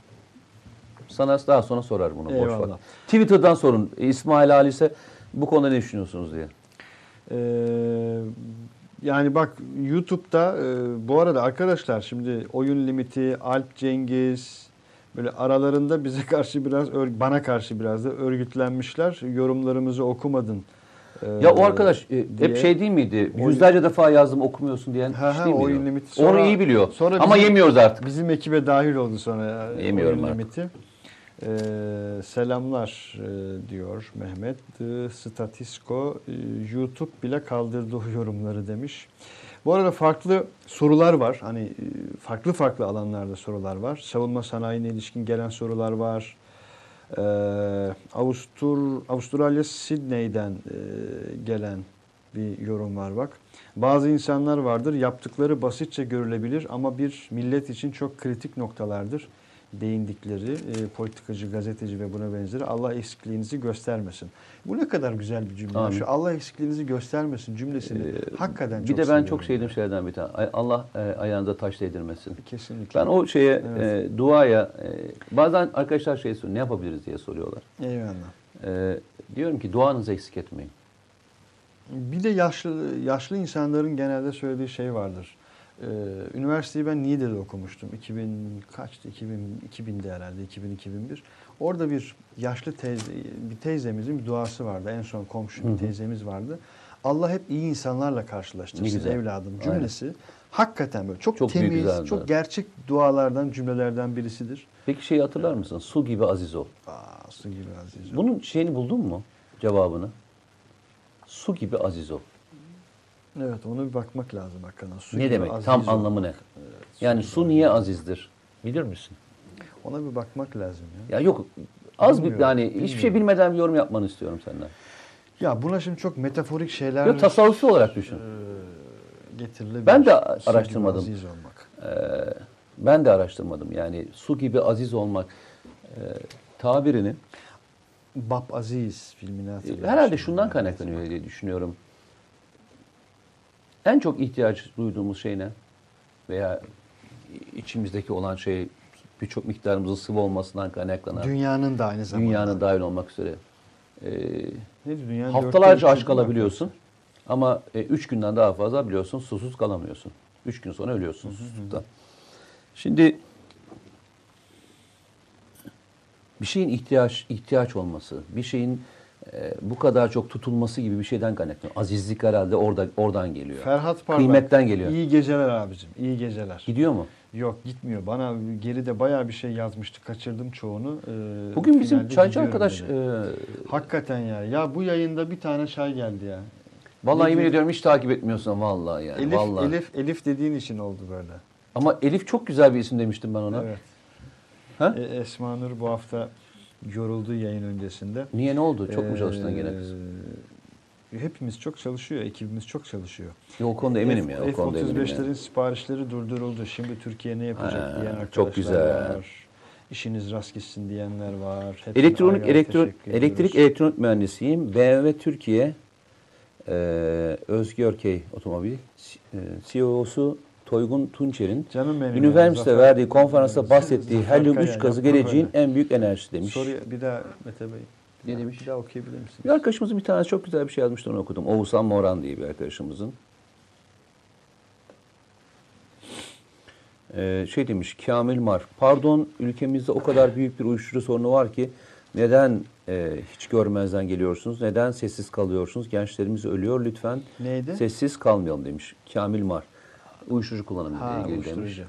sana daha sonra sorar bunu. Boş ver. Eyvallah. Twitter'dan sorun. İsmail Halis'e bu konuda ne düşünüyorsunuz diye. Ee, yani bak YouTube'da e, bu arada arkadaşlar şimdi oyun limiti, Alp Cengiz böyle aralarında bize karşı biraz bana karşı biraz da örgütlenmişler. Yorumlarımızı okumadın. e, Ya o arkadaş e, diye. hep şey değil miydi? Oyun- Yüzlerce defa yazdım okumuyorsun diyen Ha, ha, değil miydi? oyun o? limiti. Onu Sonra- iyi biliyor. sonra Ama bizim- yemiyoruz artık. Bizim ekibe dahil oldu sonra ya, Yemiyorum oyun artık. limiti. Ee, selamlar e, diyor Mehmet. The Statisko e, YouTube bile kaldırdı o yorumları demiş. Bu arada farklı sorular var. Hani e, farklı farklı alanlarda sorular var. Savunma sanayine ilişkin gelen sorular var. Ee, Avustur Avustralya Sydney'den e, gelen bir yorum var bak. Bazı insanlar vardır yaptıkları basitçe görülebilir ama bir millet için çok kritik noktalardır. Değindikleri e, politikacı, gazeteci ve buna benzeri Allah eksikliğinizi göstermesin. Bu ne kadar güzel bir cümle. Amin. Şu Allah eksikliğinizi göstermesin cümlesini Ee, hakikaten bir çok de ben seviyorum çok sevdiğim şeylerden bir tane. Allah e, ayağınıza taş değdirmesin. Kesinlikle. Ben o şeye Evet. e, duaya e, bazen arkadaşlar şey soruyor. Ne yapabiliriz diye soruyorlar. Eyvallah. E, diyorum ki duanızı eksik etmeyin. Bir de yaşlı yaşlı insanların genelde söylediği şey vardır. Ee, üniversiteyi ben Niğde'de okumuştum. 2000 kaçtı? 2000 2000'de herhalde 2000 2001. Orada bir yaşlı teyze bir teyzemizin bir duası vardı. En son komşu bir teyzemiz vardı. Allah hep iyi insanlarla karşılaştırsın evladım Aynen. cümlesi. Hakikaten böyle çok, Çok temiz, güzel çok gerçek dualardan, cümlelerden birisidir. Peki şeyi hatırlar mısın? Su gibi aziz ol. Aa, su gibi aziz. Bunun şeyini buldun mu? Cevabını. Su gibi aziz ol. Evet ona bir bakmak lazım hakikaten. Su ne demek? Tam ol. anlamı ne? Evet, su Yani su niye azizdir? Bilir misin? Ona bir bakmak lazım ya. Ya yok az bir Bilmiyorum, yani hiçbir şey bilmiyorum. bilmeden bir yorum yapmanı istiyorum senden. Ya buna şimdi çok metaforik şeyler Yok tasavvufi olarak düşün. e, getirilebilir. Ben de araştırmadım. Aziz olmak. Ee, ben de araştırmadım. Yani su gibi aziz olmak e, tabirini Bab Aziz filmini hatırlıyorum. herhalde şundan kaynaklanıyor diye düşünüyorum. En çok ihtiyaç duyduğumuz şey ne? Veya içimizdeki olan şey birçok miktarımızın sıvı olmasından kaynaklanan Dünyanın da aynı zamanda. dünyanın dahil olmak üzere. Ee, Ne diyor, dünyanın haftalarca aç kalabiliyorsun. Ama e, üç günden daha fazla biliyorsun susuz kalamıyorsun. Üç gün sonra ölüyorsun susuzluktan. Şimdi bir şeyin ihtiyaç ihtiyaç olması, bir şeyin e, bu kadar çok tutulması gibi bir şeyden kaynaklanıyor. Azizlik herhalde orada oradan geliyor. Ferhat Parlak. Kıymetten geliyor. İyi geceler abicim. İyi geceler. Gidiyor mu? Yok gitmiyor. Bana geride bayağı bir şey yazmıştı. Kaçırdım çoğunu. Ee, Bugün bizim çaycı arkadaş dedi. e, Hakikaten ya. Ya bu yayında bir tane çay geldi ya. vallahi Ne yemin diyor? ediyorum hiç takip etmiyorsun vallahi yani. Elif, vallahi. Elif, Elif dediğin için oldu böyle. Ama Elif çok güzel bir isim demiştim ben ona. Evet. Ha? E, Esma Nur bu hafta yoruldu yayın öncesinde. Niye ne oldu? Çok mu çalıştın Ee, gene kız? Hepimiz çok çalışıyor, ekibimiz çok çalışıyor. Yok, o konuda eminim F- ya. O konuda eminim F-35'lerin yani. siparişleri durduruldu. Şimdi Türkiye ne yapacak Ha, diyen arkadaşlar çok güzel. var. İşiniz rast gitsin diyenler var. Hepsine Elektronik elektro, elektrik elektronik mühendisiyim. BMW Türkiye e, Özgü Örkey Otomobil e, CEO'su Toygun Tunçer'in ya, üniversite Zafer- verdiği konferansta Zafer bahsettiği Kaya, helyum 3 yapma gazı geleceğin en büyük enerjisi demiş. Soruyu bir daha Mete Bey. Ne demiş? Bir daha okuyabilir misiniz? Bir arkadaşımızın bir tane çok güzel bir şey yazmıştı onu okudum. Oğuzhan Moran diye bir arkadaşımızın. Ee, şey demiş Kamil Mar. Pardon ülkemizde o kadar büyük bir uyuşturucu sorunu var ki neden e, hiç görmezden geliyorsunuz? Neden sessiz kalıyorsunuz? Gençlerimiz ölüyor lütfen. Neydi? Sessiz kalmayalım demiş. Kamil Mar. Uyuşturucu kullanımıyla Ha, ilgili uyuşturucu. demiş.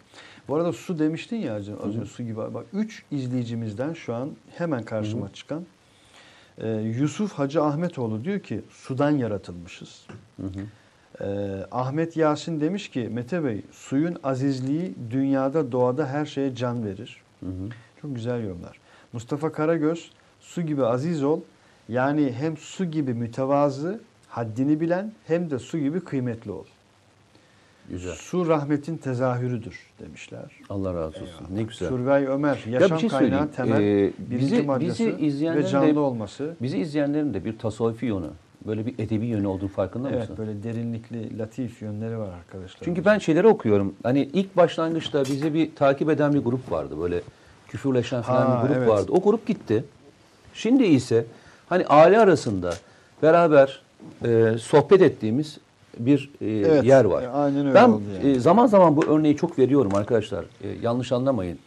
Bu arada su demiştin ya az önce, az önce su gibi. Bak 3 izleyicimizden şu an hemen karşıma çıkan e, Yusuf Hacı Ahmetoğlu diyor ki sudan yaratılmışız. Hı hı. Ee, Ahmet Yasin demiş ki Mete Bey suyun azizliği dünyada doğada her şeye can verir. Hı hı. Çok güzel yorumlar. Mustafa Karagöz su gibi aziz ol. Yani hem su gibi mütevazı, haddini bilen hem de su gibi kıymetli ol. Güzel. Su rahmetin tezahürüdür demişler. Allah razı olsun. Ne güzel. Survey Ömer, Ya yaşam bir şey kaynağı temel Ee, bizi, bizi izleyenlerin ve canlı de, olması. bizi izleyenlerin de bir tasavvufi yönü, böyle bir edebi yönü olduğunu farkında Evet mısın? böyle derinlikli, latif yönleri var arkadaşlar. Çünkü ben şeyleri okuyorum. Hani ilk başlangıçta bizi bir takip eden bir grup vardı. Böyle küfürleşen falan Ha, bir grup evet. vardı. O grup gitti. Şimdi ise hani aile arasında beraber e, sohbet ettiğimiz bir e, Evet, yer var. e, aynen öyle ben yani. e, zaman zaman bu örneği çok veriyorum arkadaşlar. E, yanlış anlamayın.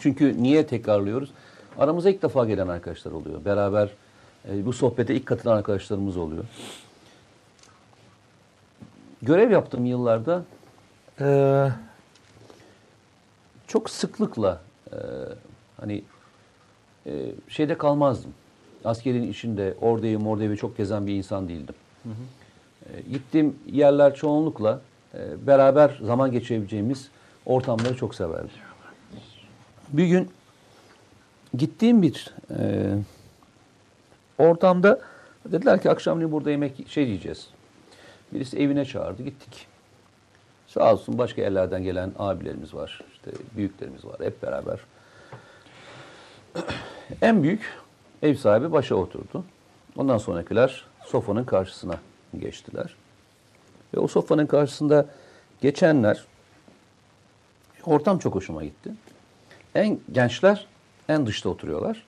Çünkü niye tekrarlıyoruz? Aramıza ilk defa gelen arkadaşlar oluyor. Beraber e, bu sohbete ilk katılan arkadaşlarımız oluyor. Görev yaptığım yıllarda e, çok sıklıkla e, hani e, şeyde kalmazdım. Askerin içinde oradayım oradayım çok gezen bir insan değildim. E, gittiğim yerler çoğunlukla e, beraber zaman geçirebileceğimiz ortamları çok severdim. Bir gün gittiğim bir e, ortamda dediler ki akşamleyin burada yemek şey yiyeceğiz. Birisi evine çağırdı gittik. Sağ olsun başka yerlerden gelen abilerimiz var. işte büyüklerimiz var hep beraber. En büyük ev sahibi başa oturdu. Ondan sonrakiler sofranın karşısına geçtiler. Ve o sofranın karşısında geçenler ortam çok hoşuma gitti. En gençler en dışta oturuyorlar.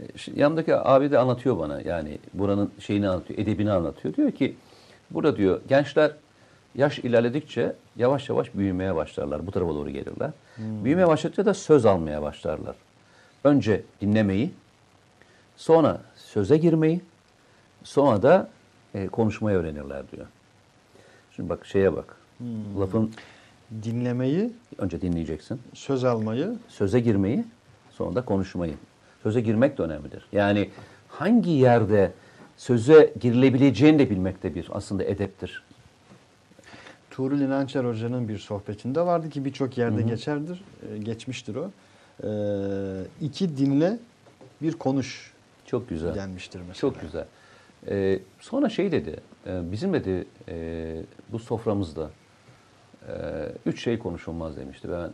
E, şimdi yanımdaki abi de anlatıyor bana yani buranın şeyini anlatıyor, edebini anlatıyor. Diyor ki burada diyor gençler yaş ilerledikçe yavaş yavaş büyümeye başlarlar. Bu tarafa doğru gelirler. Büyümeye başladıkça da söz almaya başlarlar. Önce dinlemeyi, sonra söze girmeyi, sonra da e, konuşmayı öğrenirler diyor. Şimdi bak şeye bak. Lafın dinlemeyi, önce dinleyeceksin. söz almayı, Söze girmeyi, sonra da konuşmayı. Söze girmek de önemlidir. Yani hangi yerde söze girilebileceğini de bilmek de bir aslında edeptir. Tuğrul İnançer Hoca'nın bir sohbetinde vardı ki birçok yerde geçerdir, e, geçmiştir o. E, iki dinle, bir konuş Çok güzel. denmiştir mesela. Çok güzel. Ee, sonra şey dedi, e, bizim dedi e, bu soframızda e, üç şey konuşulmaz demişti. Ben e,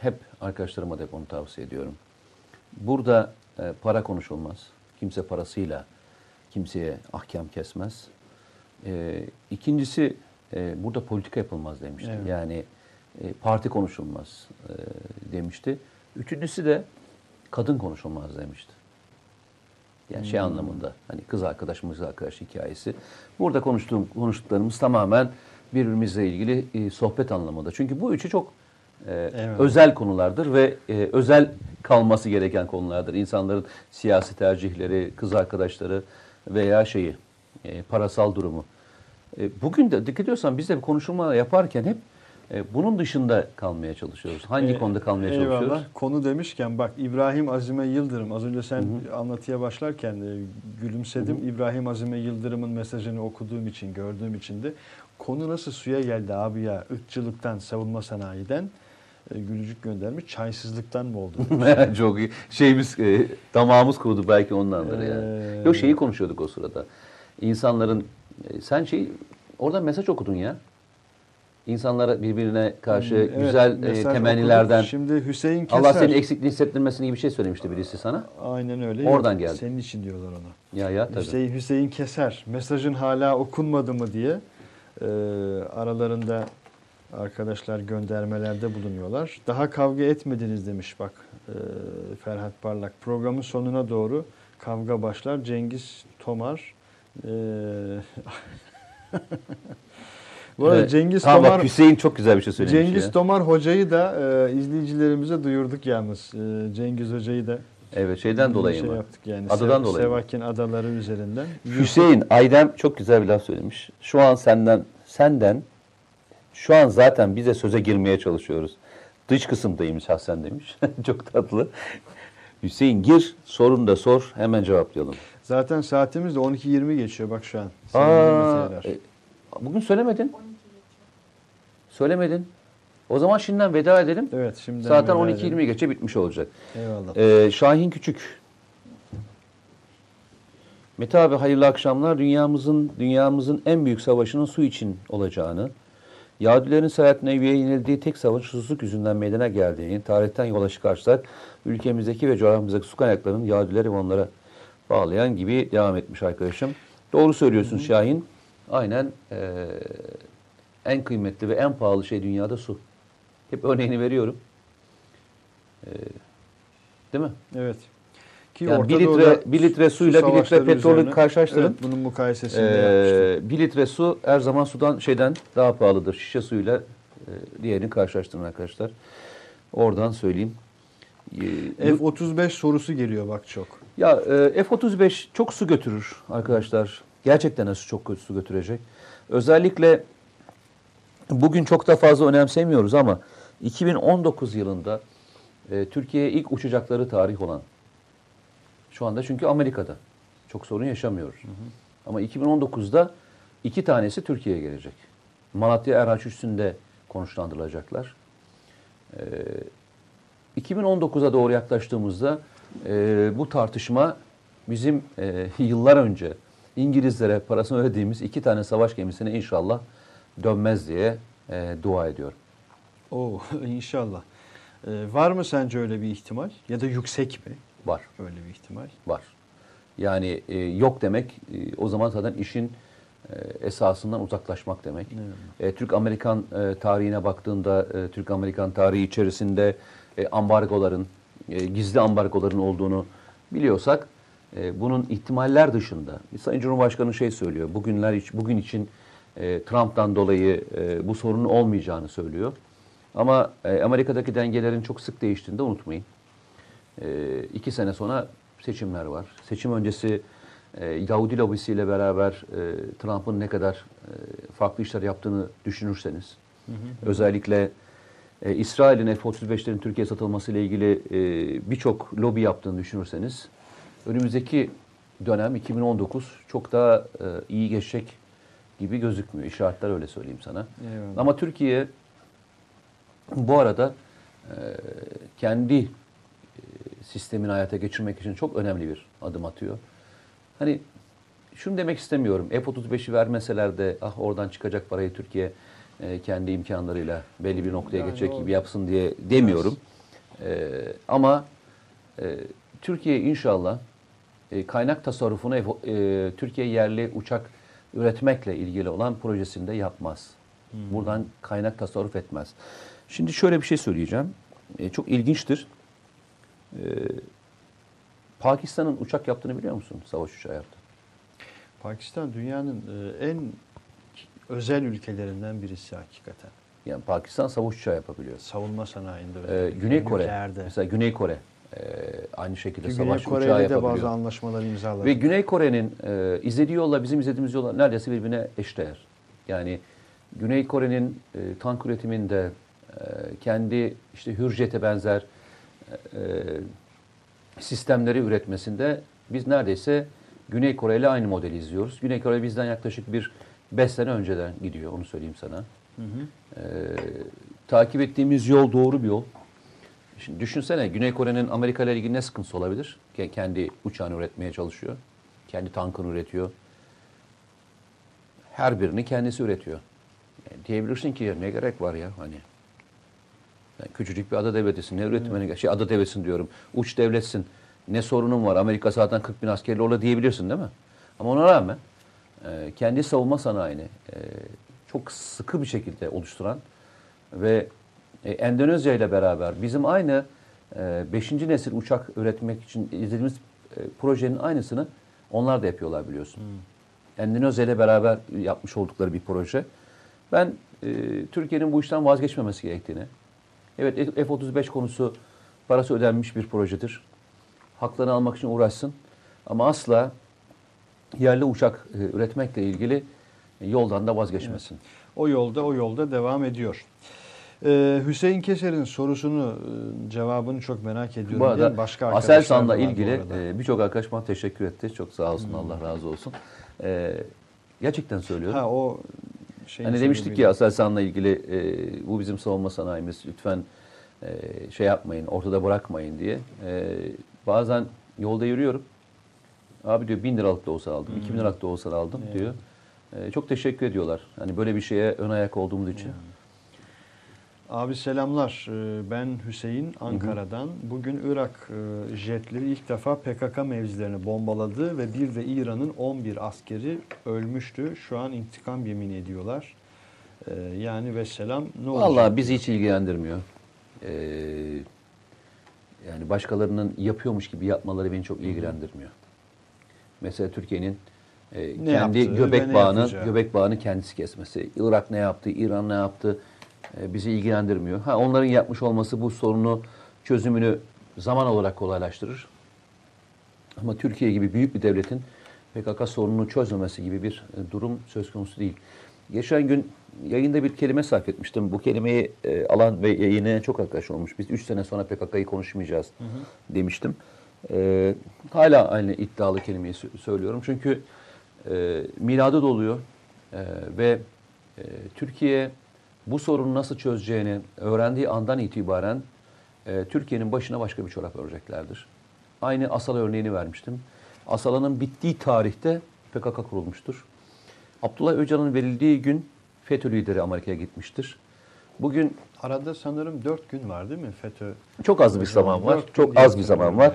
hep arkadaşlarıma da onu tavsiye ediyorum. Burada e, para konuşulmaz. Kimse parasıyla kimseye ahkam kesmez. E, ikincisi e, burada politika yapılmaz demişti. Evet. Yani e, parti konuşulmaz e, demişti. Üçüncüsü de kadın konuşulmaz demişti. Yani şey anlamında hani kız arkadaş kız arkadaş hikayesi. Burada konuştuğum konuştuklarımız tamamen birbirimizle ilgili e, sohbet anlamında. Çünkü bu üçü çok e, Evet. özel konulardır ve e, özel kalması gereken konulardır. İnsanların siyasi tercihleri, kız arkadaşları veya şeyi e, parasal durumu. E, bugün de dikkat ediyorsan biz de bir konuşma yaparken hep bunun dışında kalmaya çalışıyoruz. Hangi E, konuda kalmaya eyvallah. çalışıyoruz? Konu demişken bak İbrahim Azime Yıldırım az önce sen anlatıya başlarken e, gülümsedim. İbrahim Azime Yıldırım'ın mesajını okuduğum için, gördüğüm için de konu nasıl suya geldi abi ya? Irkçılıktan, savunma sanayiden e, gülücük göndermiş. Çaysızlıktan mı oldu? Çok iyi. Şeyimiz, e, damağımız kurudu belki ondandır Ee, yani. Yok şeyi konuşuyorduk o sırada. İnsanların, e, sen şey, orada mesaj okudun ya. İnsanlara birbirine karşı Evet, güzel e, temennilerden, okuduk. Şimdi Hüseyin Keser. Allah senin eksikliğini hissettirmesini gibi bir şey söylemişti birisi sana. Aynen öyle. Oradan geldi. Senin için diyorlar ona. Ya ya tabii. Hüseyin, Hüseyin Keser mesajın hala okunmadı mı diye e, aralarında arkadaşlar göndermelerde bulunuyorlar. Daha kavga etmediniz demiş bak e, Ferhat Parlak. Programın sonuna doğru kavga başlar. Cengiz Tomar e, Bu arada Evet. Cengiz Tamam Tomar bak Hüseyin çok güzel bir şey söylemiş Cengiz ya. Tomar hocayı da e, izleyicilerimize duyurduk yalnız. E, Cengiz hocayı da Evet şeyden dolayı şey mı? yaptık yani. Adadan Sev- dolayı mı? Sevakin adaları üzerinden. Hüseyin Aydem çok güzel bir laf söylemiş. Şu an senden senden şu an zaten bize söze girmeye çalışıyoruz. Dış kısımdayım şahsen demiş. çok tatlı. Hüseyin gir, sorun da sor, hemen cevaplayalım. Zaten saatimiz de 12.20 geçiyor bak şu an. Aa, bugün söylemedin. Söylemedin. O zaman şimdiden veda edelim. Evet şimdi Zaten 12-20 geçe bitmiş olacak. Eyvallah. Ee, Şahin Küçük. Mete abi hayırlı akşamlar. Dünyamızın dünyamızın en büyük savaşının su için olacağını, Yahudilerin seyahatine üye yenildiği tek savaş susuzluk yüzünden meydana geldiğini tarihten yola çıkarsak ülkemizdeki ve coğrafyamızdaki su kaynaklarının Yahudileri ve onlara bağlayan gibi devam etmiş arkadaşım. Doğru söylüyorsun Şahin. Aynen eee, en kıymetli ve en pahalı şey dünyada su. Hep örneğini veriyorum. Eee, değil mi? Evet. Ki Yani bir litre- bir litre su suyla bir litre petrolü üzerine- karşılaştırın. Evet, bunun mukayesesini. Ee, bir litre su her zaman sudan şeyden daha pahalıdır. Şişe suyuyla e, diğerini karşılaştırın arkadaşlar. Oradan söyleyeyim. Bu- F-35 sorusu geliyor bak çok. ya e, F-35 çok su götürür arkadaşlar. Gerçekten su çok kötü su götürecek. Özellikle bugün çok da fazla önemsemiyoruz ama 2019 yılında e, Türkiye'ye ilk uçacakları tarih olan şu anda çünkü Amerika'da çok sorun yaşamıyoruz. Ama 2019'da iki tanesi Türkiye'ye gelecek. Malatya Erhaç üstünde konuşlandırılacaklar. Ee, 2019'a doğru yaklaştığımızda e, bu tartışma bizim e, yıllar önce İngilizlere parasını ödediğimiz iki tane savaş gemisine inşallah dönmez diye e, dua ediyorum. Oo inşallah. Ee, var mı sence öyle bir ihtimal? Ya da yüksek mi Var, öyle bir ihtimal? var. Yani e, yok demek e, o zaman zaten işin e, esasından uzaklaşmak demek. E, Türk-Amerikan e, tarihine baktığında e, Türk-Amerikan tarihi içerisinde e, ambargoların, e, gizli ambargoların olduğunu biliyorsak e, bunun ihtimaller dışında Sayın Cumhurbaşkanı şey söylüyor. Bugünler iç- bugün için e, Trump'tan dolayı e, bu sorunun olmayacağını söylüyor. Ama Amerika'daki dengelerin çok sık değiştiğini de unutmayın. E, iki sene sonra seçimler var. Seçim öncesi e, Yahudi lobisiyle beraber Trump'ın ne kadar farklı işler yaptığını düşünürseniz, özellikle e, İsrail'in F-35'lerin Türkiye'ye satılması ile ilgili birçok lobi yaptığını düşünürseniz, önümüzdeki dönem 2019 çok daha e, iyi geçecek gibi gözükmüyor. İşaretler öyle söyleyeyim sana. Eyvallah. Ama Türkiye bu arada e, kendi e, sistemini hayata geçirmek için çok önemli bir adım atıyor. Hani şunu demek istemiyorum. F-35'i vermeseler de ah oradan çıkacak parayı Türkiye e, kendi imkanlarıyla belli bir noktaya Yani geçecek o- gibi yapsın diye demiyorum. E, ama e, Türkiye inşallah e, kaynak tasarrufunu e, Türkiye yerli uçak üretmekle ilgili olan projesinde yapmaz. Buradan kaynak tasarruf etmez. Şimdi şöyle bir şey söyleyeceğim. E, çok ilginçtir. E, Pakistan'ın uçak yaptığını biliyor musun? Savaş uçağı yaptı. Pakistan dünyanın e, en özel ülkelerinden birisi hakikaten. Yani Pakistan savaş uçağı yapabiliyor. Savunma sanayinde. E, özellikle. Güney Kore, Nükleerde. mesela Güney Kore e, aynı şekilde Ki Güney savaş uçağı Kore ile de yapabiliyor. bazı anlaşmalar imzaladı. Ve Güney Kore'nin e, izlediği yolla bizim izlediğimiz yolla neredeyse birbirine eşdeğer. Yani Güney Kore'nin e, tank üretiminde e, kendi işte Hürjet'e benzer e, sistemleri üretmesinde biz neredeyse Güney Kore ile aynı modeli izliyoruz. Güney Kore bizden yaklaşık bir 5 sene önceden gidiyor onu söyleyeyim sana. Hı hı. Ee, takip ettiğimiz yol doğru bir yol. Şimdi düşünsene Güney Kore'nin Amerika ile ilgili ne sıkıntısı olabilir? Ke- Kendi uçağını üretmeye çalışıyor. Kendi tankını üretiyor. Her birini kendisi üretiyor. Yani diyebilirsin ki ne gerek var ya hani. Yani küçücük bir ada devletisin. Ne üretmeni gerek? Şey ada devletsin diyorum. Uç devletsin. Ne sorunun var? Amerika zaten 40 bin askerli orada diyebilirsin değil mi? Ama ona rağmen e, kendi savunma sanayini e, çok sıkı bir şekilde oluşturan ve e, Endonezya ile beraber bizim aynı 5. nesil uçak üretmek için izlediğimiz e, projenin aynısını onlar da yapıyorlar biliyorsun. Endonezya ile beraber yapmış oldukları bir proje. Ben e, Türkiye'nin bu işten vazgeçmemesi gerektiğini, evet F-35 konusu parası ödenmiş bir projedir. Haklarını almak için uğraşsın ama asla yerli uçak e, üretmekle ilgili e, yoldan da vazgeçmesin. O yolda o yolda devam ediyor. Ee, Hüseyin Keser'in sorusunu e, cevabını çok merak ediyorum. Bu arada başka Aselsan'la ilgili e, birçok arkadaş bana teşekkür etti. Çok sağ olsun Allah razı olsun. E, gerçekten söylüyorum. ha o şeyin Hani demiştik ya Aselsan'la ilgili e, bu bizim savunma sanayimiz lütfen e, şey yapmayın ortada bırakmayın diye. E, bazen yolda yürüyorum. Abi diyor bin liralık da olsa aldım, iki bin liralık da olsa aldım Evet. diyor. E, çok teşekkür ediyorlar. Hani böyle bir şeye ön ayak olduğumuz için. Abi selamlar. Ee, Ben Hüseyin Ankara'dan. Bugün Irak e, jetleri ilk defa PKK mevzilerini bombaladı ve bir de İran'ın 11 askeri ölmüştü. Şu an intikam yemin ediyorlar. Ee, Yani ve selam ne olacak? Vallahi bizi hiç ilgilendirmiyor. Ee, yani başkalarının yapıyormuş gibi yapmaları beni çok ilgilendirmiyor. Mesela Türkiye'nin e, kendi yaptığı göbek bağını yapacağı. göbek bağını kendisi kesmesi. Irak ne yaptı, İran ne yaptı e, bizi ilgilendirmiyor. Ha onların yapmış olması bu sorunu çözümünü zaman olarak kolaylaştırır. Ama Türkiye gibi büyük bir devletin PKK sorununu çözmemesi gibi bir e, durum söz konusu değil. Geçen gün yayında bir kelime sarf etmiştim. Bu kelimeyi e, alan ve yayına çok arkadaş olmuş. Biz 3 sene sonra PKK'yı konuşmayacağız demiştim. E, hala aynı iddialı kelimeyi sö- söylüyorum. Çünkü e, miladı doluyor E, ve e, Türkiye bu sorunu nasıl çözeceğini öğrendiği andan itibaren e, Türkiye'nin başına başka bir çorap öreceklerdir. Aynı Asala örneğini vermiştim. Asala'nın bittiği tarihte PKK kurulmuştur. Abdullah Öcalan'ın verildiği gün FETÖ lideri Amerika'ya gitmiştir. Bugün Arada sanırım 4 gün var değil mi FETÖ? çok az bir zaman var. Dört Çok az bir zaman var.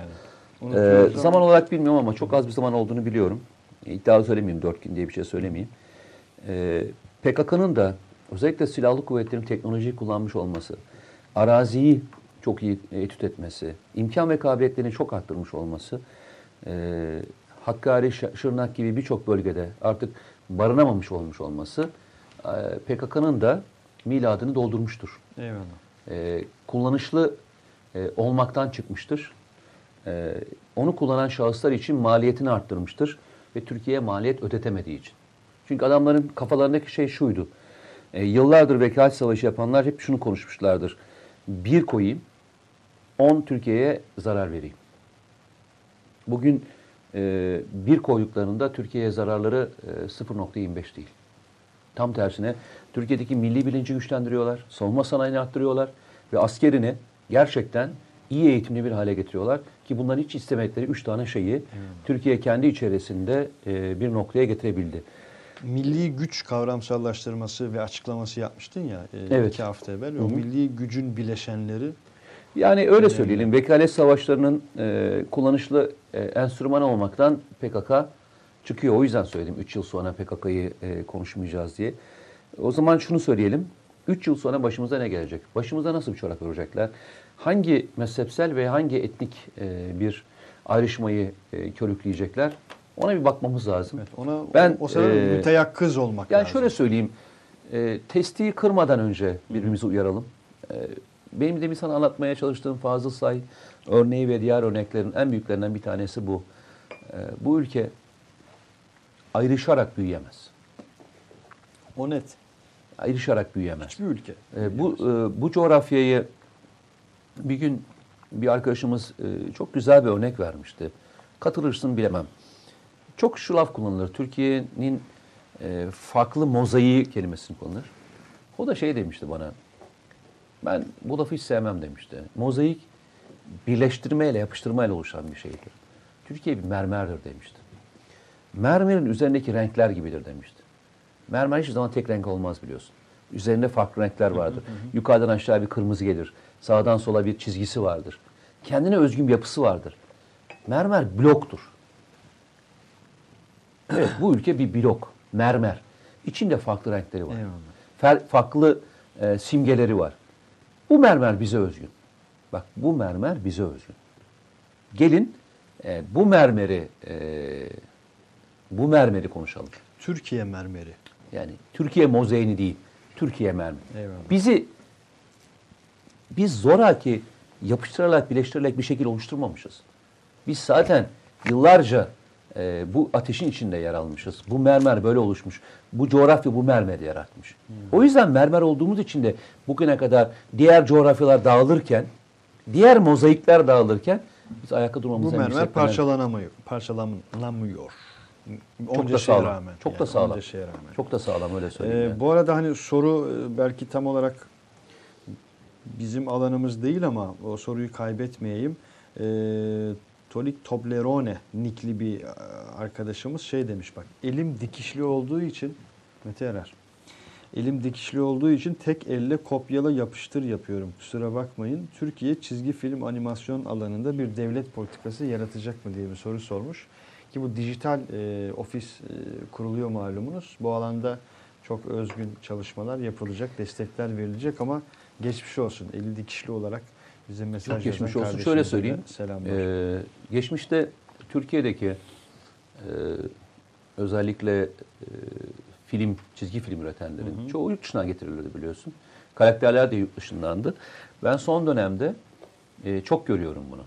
yani. Ee, zaman olarak bilmiyorum ama çok az bir zaman olduğunu biliyorum. İddialı söylemeyeyim, dört gün diye bir şey söylemeyeyim. Ee, PKK'nın da özellikle silahlı kuvvetlerin teknolojiyi kullanmış olması, araziyi çok iyi etüt etmesi, imkan ve kabiliyetlerini çok arttırmış olması, e, Hakkari, Şırnak gibi birçok bölgede artık barınamamış olmuş olması e, PKK'nın da miladını doldurmuştur Eyvallah. e, kullanışlı e, olmaktan çıkmıştır. E, onu kullanan şahıslar için maliyetini arttırmıştır ve Türkiye'ye maliyet ödetemediği için. Çünkü adamların kafalarındaki şey şuydu. E, yıllardır vekalet savaşı yapanlar hep şunu konuşmuşlardır. Bir koyayım, on Türkiye'ye zarar vereyim. Bugün e, bir koyduklarında Türkiye'ye zararları e, 0.25 değil. Tam tersine Türkiye'deki milli bilinci güçlendiriyorlar, savunma sanayini arttırıyorlar ve askerini gerçekten iyi eğitimli bir hale getiriyorlar. Ki bunların hiç istemedikleri üç tane şeyi Türkiye kendi içerisinde e, bir noktaya getirebildi. Milli güç kavramsallaştırması ve açıklaması yapmıştın ya e, Evet. iki hafta evvel. O hı. milli gücün bileşenleri Yani öyle söyleyelim. Vekalet savaşlarının e, kullanışlı e, enstrüman olmaktan PKK çıkıyor. O yüzden söyledim 3 yıl sonra PKK'yı e, konuşmayacağız diye. O zaman şunu söyleyelim. 3 yıl sonra başımıza ne gelecek? Başımıza nasıl bir çorap örecekler? Hangi mezhepsel ve hangi etnik e, bir ayrışmayı e, körükleyecekler? Ona bir bakmamız lazım. evet, ona Ben, o, o sırada e, müteyakkız olmak Yani lazım. şöyle söyleyeyim. E, testiyi kırmadan önce birbirimizi uyaralım. E, benim demin sana anlatmaya çalıştığım Fazıl Say örneği ve diğer örneklerin en büyüklerinden bir tanesi bu. E, bu ülke ayrışarak büyüyemez. O net. Ayrışarak büyüyemez. Hiçbir ülke. E, bu e, bu coğrafyayı bir gün bir arkadaşımız e, çok güzel bir örnek vermişti. Katılırsın bilemem. Çok şu laf kullanılır. Türkiye'nin e, farklı mozaiği kelimesini kullanır. O da şey demişti bana. Ben bu lafı hiç sevmem demişti. Mozaik birleştirmeyle, yapıştırmayla oluşan bir şeydir. Türkiye bir mermerdir demişti. Mermerin üzerindeki renkler gibidir demişti. Mermer hiçbir zaman tek renk olmaz biliyorsun. Üzerinde farklı renkler vardır. Yukarıdan aşağı bir kırmızı gelir. Sağdan sola bir çizgisi vardır. Kendine özgün bir yapısı vardır. Mermer bloktur. Evet bu ülke bir blok. Mermer. İçinde farklı renkleri var. Eyvallah. Fer- farklı e, simgeleri var. Bu mermer bize özgün. Bak bu mermer bize özgün. Gelin e, bu mermeri e, bu mermeri konuşalım. Türkiye mermeri. Yani Türkiye mozeyini değil, Türkiye mermeri. Eyvallah. Bizi biz zoraki yapıştırarak, birleştirerek bir şekil oluşturmamışız. Biz zaten yıllarca e, bu ateşin içinde yer almışız. Bu mermer böyle oluşmuş. Bu coğrafya bu mermeri yaratmış. O yüzden mermer olduğumuz için de bugüne kadar diğer coğrafyalar dağılırken, diğer mozaikler dağılırken biz ayakta durmamız Bu mermer parçalanamıyor. Parçalanamıyor. Çok Onca da şeye sağlam. rağmen. Çok da Yani sağlam. onca şeye rağmen. Çok da sağlam öyle söyleyeyim. Ee, yani. bu arada hani soru e, belki tam olarak bizim alanımız değil ama o soruyu kaybetmeyeyim. Ee, Tolik Toblerone nikli bir e, arkadaşımız şey demiş bak elim dikişli olduğu için Mete Erer. Elim dikişli olduğu için tek elle kopyala yapıştır yapıyorum. Kusura bakmayın. Türkiye çizgi film animasyon alanında bir devlet politikası yaratacak mı diye bir soru sormuş. Ki bu dijital e, ofis e, kuruluyor malumunuz. Bu alanda çok özgün çalışmalar yapılacak, destekler verilecek ama geçmiş olsun. Eli dikişli olarak bize mesaj Çok geçmiş olsun. Şöyle söyleyeyim. Selamlar. Ee, geçmişte Türkiye'deki e, özellikle e, film, çizgi film üretenlerin çoğu yurt dışından getirilirdi biliyorsun. Karakterler de yurt dışındandı. Ben son dönemde e, çok görüyorum bunu.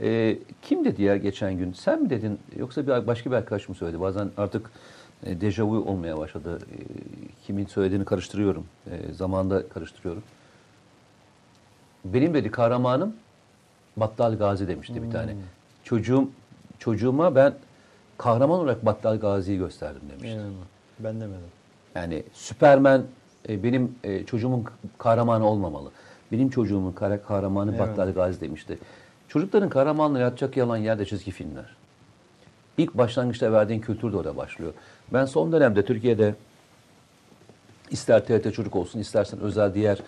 E, kim dedi ya geçen gün? Sen mi dedin yoksa bir başka bir arkadaş mı söyledi? Bazen artık e, dejavu olmaya başladı. E, kimin söylediğini karıştırıyorum. E, zamanda karıştırıyorum. Benim dedi kahramanım Battal Gazi demişti bir tane. Çocuğum çocuğuma ben kahraman olarak Battal Gazi'yi gösterdim demişti. Eyvallah. Ben demedim. Yani Süpermen e, benim e, çocuğumun kahramanı olmamalı. Benim çocuğumun kara- kahramanı Evet. Battal Gazi demişti. Çocukların kahramanlığı yatacak yalan yerde çizgi filmler. İlk başlangıçta verdiğin kültür de orada başlıyor. Ben son dönemde Türkiye'de ister TRT Çocuk olsun istersen özel diğer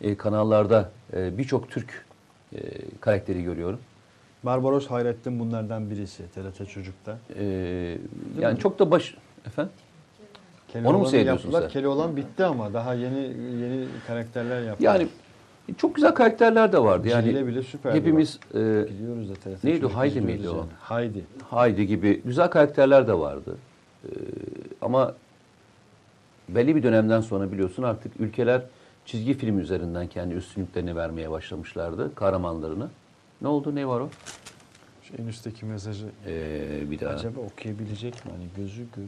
e, kanallarda e, birçok Türk e, karakteri görüyorum. Barbaros Hayrettin bunlardan birisi TRT Çocuk'ta. E, yani çok da baş... Efendim? Onu mu Keloğlan'ı seyrediyorsun sen? Keloğlan bitti ama daha yeni yeni karakterler yaptılar. Yani çok güzel karakterler de vardı. Yani Cille bile süperdi hepimiz e, Biliyoruz da TRT Neydi o? Haydi miydi o? Haydi. Haydi gibi güzel karakterler de vardı. Ee, ama belli bir dönemden sonra biliyorsun artık ülkeler çizgi film üzerinden kendi üstünlüklerini vermeye başlamışlardı kahramanlarını. Ne oldu? Ne var o? Şu en üstteki mesajı Ee, bir daha. acaba okuyabilecek mi? Hani gözü gö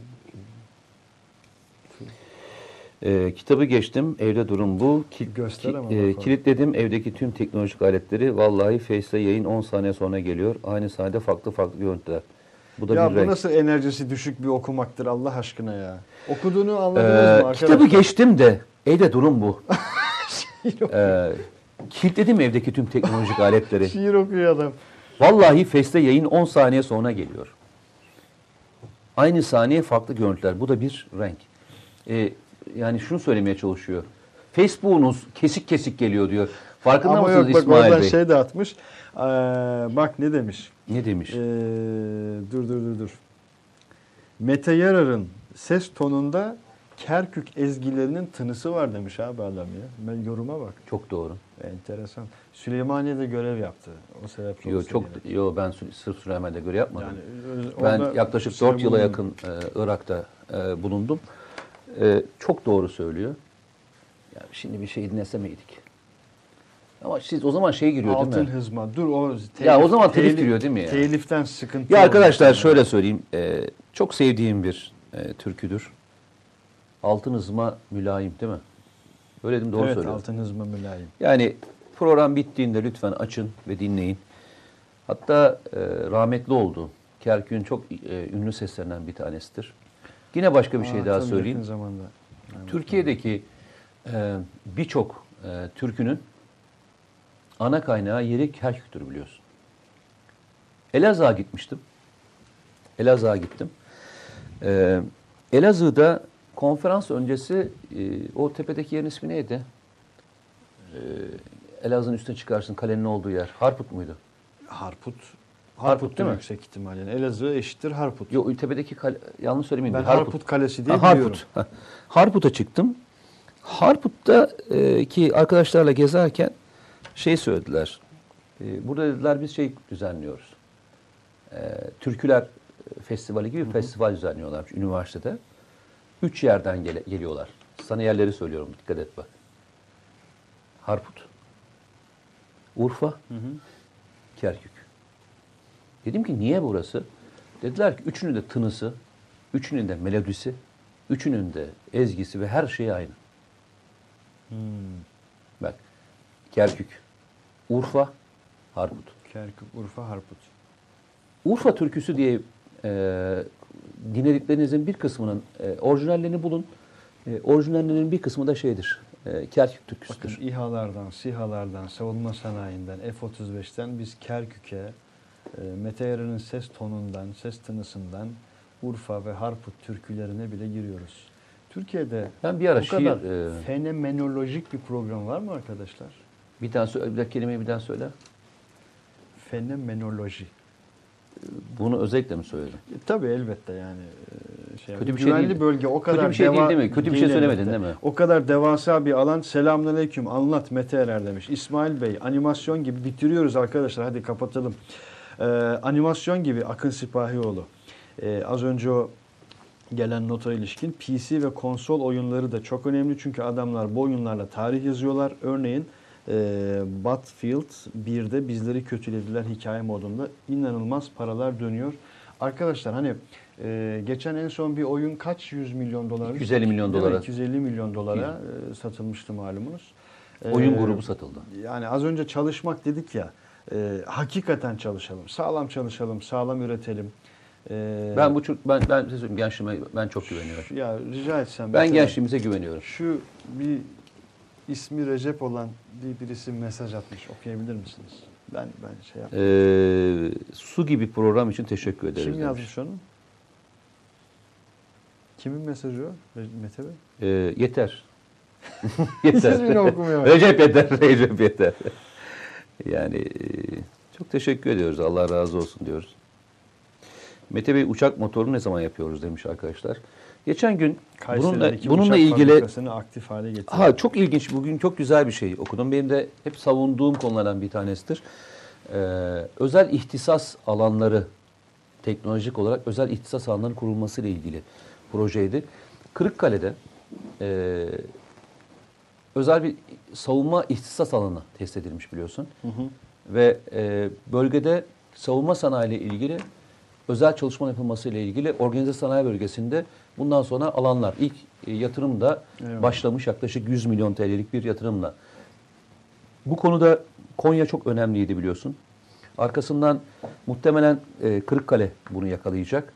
Ee, kitabı geçtim. Evde durum bu. Ki- Göster ki- ama e, kilitledim evdeki tüm teknolojik aletleri. Vallahi Face'te yayın 10 saniye sonra geliyor. Aynı sahnede farklı farklı görüntüler. Bu da Ya bir bu renk. nasıl enerjisi düşük bir okumaktır Allah aşkına ya. Okuduğunu anladınız Ee, mı arkadaşlar? kitabı geçtim de evde durum bu. ee, kilitledim evdeki tüm teknolojik aletleri. Şiir okuyor adam. Vallahi Face'te yayın 10 saniye sonra geliyor. Aynı saniye farklı görüntüler. Bu da bir renk. Ee, yani şunu söylemeye çalışıyor. Facebook'unuz kesik kesik geliyor diyor. Farkında Ama mısınız yok bak İsmail oradan Bey? şey de atmış. Ee, bak ne demiş. Ne demiş? Ee, dur dur dur dur. Mete Yarar'ın ses tonunda Kerkük ezgilerinin tınısı var demiş abi adam ya. Ben yoruma bak. Çok doğru. Enteresan. Süleymaniye'de görev yaptı. O sebeple Yo, olsa çok yo ben sırf Süleyman'da göre yapmadım. Yani, e, ben yaklaşık süre 4 yıla yakın e, Irak'ta e, bulundum. E, çok doğru söylüyor. Ya şimdi bir şey dinlese miydik? Ama siz o zaman şey giriyor Altın değil mi? hızma. Dur o Ya o zaman telif giriyor değil mi ya? Teliften sıkıntı. Ya arkadaşlar şöyle söyleyeyim. e, çok sevdiğim bir e, türküdür. Altın hızma mülayim değil mi? Öyle dedim doğru evet, söylüyorum. altın hızma mülayim. Yani program bittiğinde lütfen açın ve dinleyin. Hatta e, rahmetli oldu. Kerkük'ün çok e, ünlü seslerinden bir tanesidir. Yine başka bir şey Aa, daha tabii söyleyeyim. Zamanda. Evet. Türkiye'deki e, birçok e, türkünün ana kaynağı yeri Kerkük'tür biliyorsun. Elazığ'a gitmiştim. Elazığ'a gittim. E, Elazığ'da konferans öncesi e, o tepedeki yerin ismi neydi? E, Elazığ'ın üstüne çıkarsın kalenin olduğu yer. Harput muydu? Harput. Harput Harput değil mi? yüksek ihtimalle. Yani Elazığ eşittir Harput. Yok tepedeki kale, yanlış söylemeyeyim. ben de, Harput. Kalesi diye Ha, biliyorum. Harput. Ha. Harput'a çıktım. Harput'ta e, ki arkadaşlarla gezerken şey söylediler. E, burada dediler biz şey düzenliyoruz. E, Türküler Festivali gibi bir festival düzenliyorlar üniversitede. Üç yerden gele- geliyorlar. Sana yerleri söylüyorum dikkat et bak. Harput, Urfa, Kerkük. Dedim ki niye burası? Dediler ki üçünün de tınısı, üçünün de melodisi, üçünün de ezgisi ve her şey aynı. Hmm. Bak Kerkük, Urfa, Harput. Kerkük, Urfa, Harput. Urfa türküsü diye e, dinlediklerinizin bir kısmının e, orijinallerini bulun. E, orijinallerinin bir kısmı da şeydir. E, Kerkük Bakın türküsüdür. İHA'lardan, SİHA'lardan, savunma sanayinden, F-35'ten biz Kerkük'e, e, Mete Yarar'ın ses tonundan, ses tınısından Urfa ve Harput türkülerine bile giriyoruz. Türkiye'de Ben bir ara bu kadar şiir, e, fenomenolojik bir program var mı arkadaşlar? Bir daha söyle, bir kelimeyi bir daha söyle. Fenomenoloji. Bunu özellikle mi söyledin? E, tabii elbette yani. e, Şey, Kötü bir şey güvenli değil. bölge o kadar bir şey değil deva- değil mi? Kötü bir şey söylemedin elbette. değil mi? O kadar devasa bir alan. Selamünaleyküm. Anlat Mete Erer demiş. İsmail Bey animasyon gibi bitiriyoruz arkadaşlar. Hadi kapatalım. Ee, animasyon gibi Akın Sipahioğlu. Ee, az önce o gelen nota ilişkin PC ve konsol oyunları da çok önemli. Çünkü adamlar bu oyunlarla tarih yazıyorlar. Örneğin e, Battlefield 1'de bizleri kötülediler hikaye modunda. inanılmaz paralar dönüyor. Arkadaşlar hani e, geçen en son bir oyun kaç yüz milyon dolara? 250 milyon dolara. 250 milyon dolara e, satılmıştı malumunuz. Oyun Ee, grubu satıldı. yani az önce çalışmak dedik ya. e, hakikaten çalışalım. Sağlam çalışalım, sağlam üretelim. E, Ben bu çocuk- ben ben gençliğime ben çok güveniyorum. ya rica etsem. Ben gençliğimize güveniyorum. Şu bir ismi Recep olan bir birisi mesaj atmış. Okuyabilir misiniz? Ben ben şey yap. Ee, su gibi program için teşekkür ederiz. Kim demiş. yazmış onu? Kimin mesajı o? Mete Bey? Ee, yeter. yeter. İsmini okumuyor. Recep yeter. Recep yeter. yani e, çok teşekkür ediyoruz. Allah razı olsun diyoruz. Mete Bey uçak motoru ne zaman yapıyoruz demiş arkadaşlar. Geçen gün bununla, bununla ilgili aktif hale getirdi. Ha çok ilginç. Bugün çok güzel bir şey okudum. Benim de hep savunduğum konulardan bir tanesidir. Ee, özel ihtisas alanları teknolojik olarak özel ihtisas alanlarının kurulması ile ilgili projeydi. Kırıkkale'de e, özel bir savunma ihtisas alanı test edilmiş biliyorsun. Ve e, bölgede savunma sanayi ile ilgili özel çalışma yapılması ile ilgili organize sanayi bölgesinde bundan sonra alanlar ilk e, yatırım da Eyvallah. başlamış yaklaşık 100 milyon TL'lik bir yatırımla. Bu konuda Konya çok önemliydi biliyorsun. Arkasından muhtemelen e, Kırıkkale bunu yakalayacak.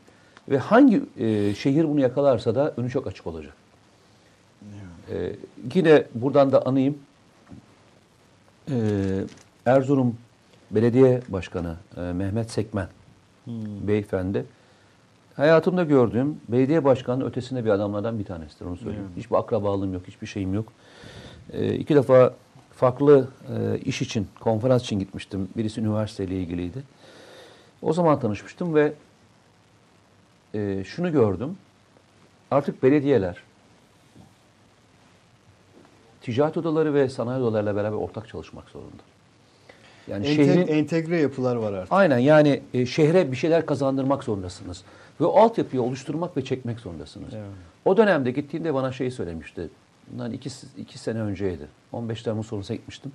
Ve hangi e, şehir bunu yakalarsa da önü çok açık olacak. E, yine buradan da anayım. E, Erzurum Belediye Başkanı e, Mehmet Sekmen beyefendi. Hayatımda gördüğüm belediye başkanının ötesinde bir adamlardan bir tanesidir onu söyleyeyim. Yani. Hiçbir akrabalığım yok, hiçbir şeyim yok. E, iki defa farklı e, iş için, konferans için gitmiştim. Birisi üniversiteyle ilgiliydi. O zaman tanışmıştım ve e, şunu gördüm. Artık belediyeler ticaret odaları ve sanayi odalarıyla beraber ortak çalışmak zorunda. Yani Ente- şehrin entegre yapılar var artık. Aynen yani e, şehre bir şeyler kazandırmak zorundasınız. Ve o altyapıyı oluşturmak ve çekmek zorundasınız. Evet. O dönemde gittiğinde bana şey söylemişti. Bundan iki, iki sene önceydi. 15 Temmuz sonrasına gitmiştim.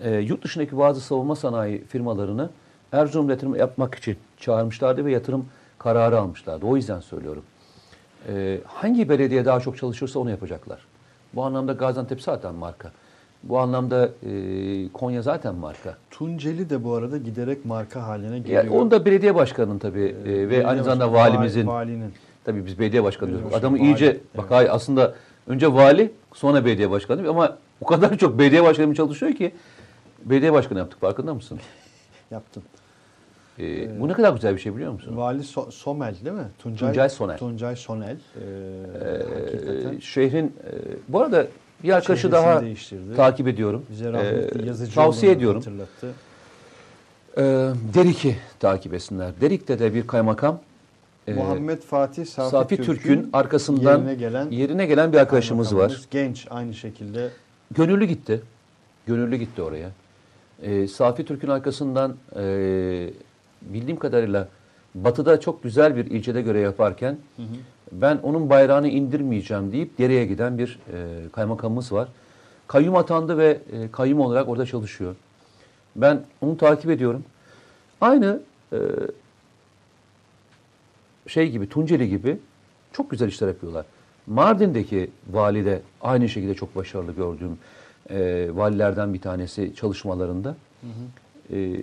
E, yurt dışındaki bazı savunma sanayi firmalarını Erzurum yatırım yapmak için çağırmışlardı ve yatırım kararı almışlardı. O yüzden söylüyorum. E, hangi belediye daha çok çalışırsa onu yapacaklar. Bu anlamda Gaziantep zaten marka. Bu anlamda e, Konya zaten marka. Tunceli de bu arada giderek marka haline geliyor. Yani onu da belediye başkanının tabii e, ve aynı zamanda valimizin vali- valinin. tabii biz belediye başkanı Belediye diyoruz. Adamı vali, iyice evet. bak hayır, aslında önce vali sonra belediye başkanı ama o kadar çok belediye başkanı çalışıyor ki belediye başkanı yaptık farkında mısın? Yaptın. E, Bu ne kadar güzel bir şey biliyor musun? Vali So- Somel değil mi? Tuncay, Tuncay Sonel. Tuncay Sonel. Ee, E, hakikaten şehrin e, bu arada bir arkadaşı daha değiştirdi. takip ediyorum. Bize rahmetli E, yazıcı tavsiye ediyorum. Hatırlattı. E, Derik'i takip etsinler. Derik'te de bir kaymakam e, Muhammed Fatih Safi, Safi Türk'ün arkasından yerine gelen yerine gelen bir arkadaşımız var. Genç aynı şekilde. Gönüllü gitti. Gönüllü gitti oraya. Ee, Safi Türk'ün arkasından e, bildiğim kadarıyla Batı'da çok güzel bir ilçede görev yaparken ben onun bayrağını indirmeyeceğim deyip geriye giden bir e, kaymakamımız var. Kayyum atandı ve e, kayyum olarak orada çalışıyor. Ben onu takip ediyorum. Aynı e, şey gibi, Tunceli gibi çok güzel işler yapıyorlar. Mardin'deki vali de aynı şekilde çok başarılı gördüğüm e, valilerden bir tanesi çalışmalarında. E,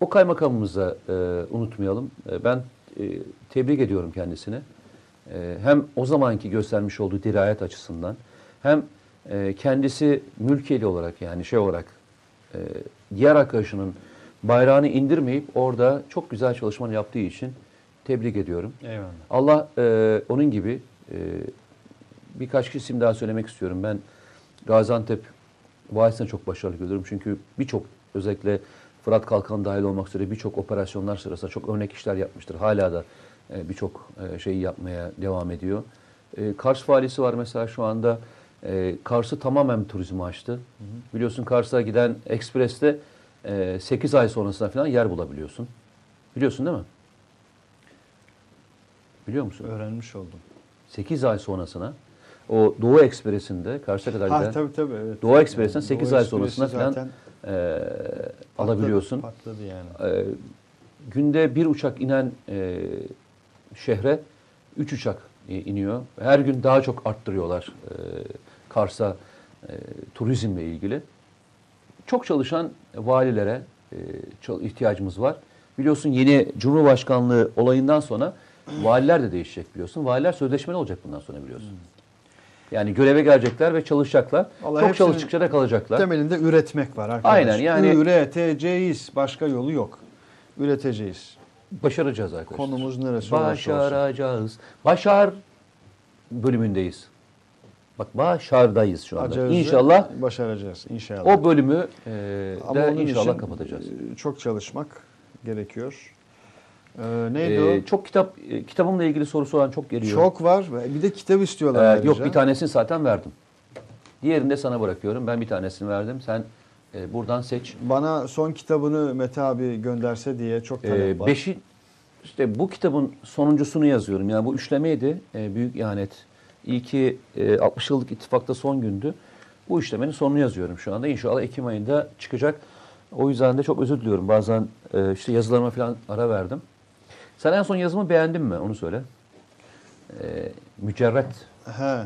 o kaymakamımıza e, unutmayalım. E, ben e, tebrik ediyorum kendisine. E, hem o zamanki göstermiş olduğu dirayet açısından hem e, kendisi mülkiyeli olarak yani şey olarak e, diğer arkadaşının bayrağını indirmeyip orada çok güzel çalışmanı yaptığı için tebrik ediyorum. Eyvallah. Allah e, onun gibi Ee, birkaç isim daha söylemek istiyorum. Ben Gaziantep valisine çok başarılı görüyorum. Çünkü birçok özellikle Fırat Kalkan dahil olmak üzere birçok operasyonlar sırasında çok örnek işler yapmıştır. Hala da e, birçok e, şeyi yapmaya devam ediyor. E, Kars valisi var mesela şu anda. E, Kars'ı tamamen turizme açtı. Biliyorsun Kars'a giden ekspreste e, 8 ay sonrasında falan yer bulabiliyorsun. Biliyorsun değil mi? Biliyor musun? Öğrenmiş oldum. 8 ay sonrasına o Doğu Ekspresi'nde Kars'a kadar Ha giden tabii tabii. Evet. Doğu Ekspresi'nden Yani 8 Doğu ay sonrasında falan e, patladı- alabiliyorsun. Patladı yani. E, günde bir uçak inen e, şehre 3 uçak e, iniyor. Her gün daha çok arttırıyorlar e, Kars'a e, turizmle ilgili. Çok çalışan valilere e, ihtiyacımız var. Biliyorsun yeni Cumhurbaşkanlığı olayından sonra valiler de değişecek biliyorsun. Valiler sözleşmeli olacak bundan sonra biliyorsun. Yani göreve gelecekler ve çalışacaklar. Vallahi Çok çalıştıkça da kalacaklar. Temelinde üretmek var arkadaş. Aynen, yani- Üreteceğiz. Başka yolu yok. Üreteceğiz. Başaracağız arkadaşlar. Konumuz neresi. Başaracağız. Başar bölümündeyiz. Bak başardayız şu anda. Acağızı İnşallah başaracağız. İnşallah. o bölümü e, Ama de inşallah kapatacağız. e, Çok çalışmak gerekiyor. Ee, neydi Ee, o? çok kitap e, kitabımla ilgili sorusu olan çok geliyor. Çok var. Bir de kitap istiyorlar Ee, yok bir tanesini zaten verdim. Diğerini de sana bırakıyorum. Ben bir tanesini verdim. Sen e, buradan seç. Bana son kitabını Mete abi gönderse diye çok talep Ee, var. beşi işte bu kitabın sonuncusunu yazıyorum. Yani bu üçlemeydi. Ee, büyük ihanet. İyi ki e, 60 yıllık ittifakta son gündü. Bu üçlemenin sonunu yazıyorum şu anda. İnşallah Ekim ayında çıkacak. O yüzden de çok özür diliyorum. Bazen e, işte yazılarıma falan ara verdim. Sen en son yazımı beğendin mi? Onu söyle. Ee, mücerret. He.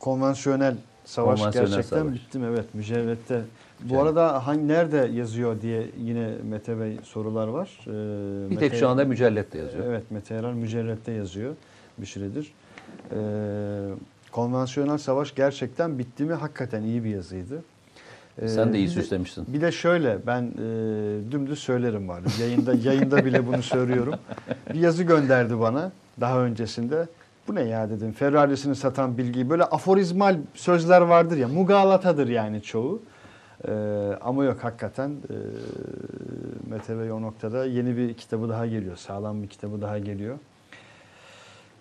Konvansiyonel savaş Konvansiyonel gerçekten savaş. bittim evet mücerrette. Bu Mücerret. arada hangi nerede yazıyor diye yine Mete Bey sorular var. Ee, Bir tek Mete- şu anda mücerrette yazıyor. Evet Mete Yarar mücerrette yazıyor bir süredir. Ee, konvansiyonel savaş gerçekten bitti mi hakikaten iyi bir yazıydı. Ee, Sen de iyi bir süslemişsin. Bir de şöyle ben e, dümdüz söylerim var. Yayında yayında bile bunu söylüyorum. Bir yazı gönderdi bana daha öncesinde. Bu ne ya dedim. Ferrari'sini satan bilgiyi böyle aforizmal sözler vardır ya. Mugalatadır yani çoğu. Ee, ama yok hakikaten e, Mete Bey o noktada yeni bir kitabı daha geliyor. Sağlam bir kitabı daha geliyor.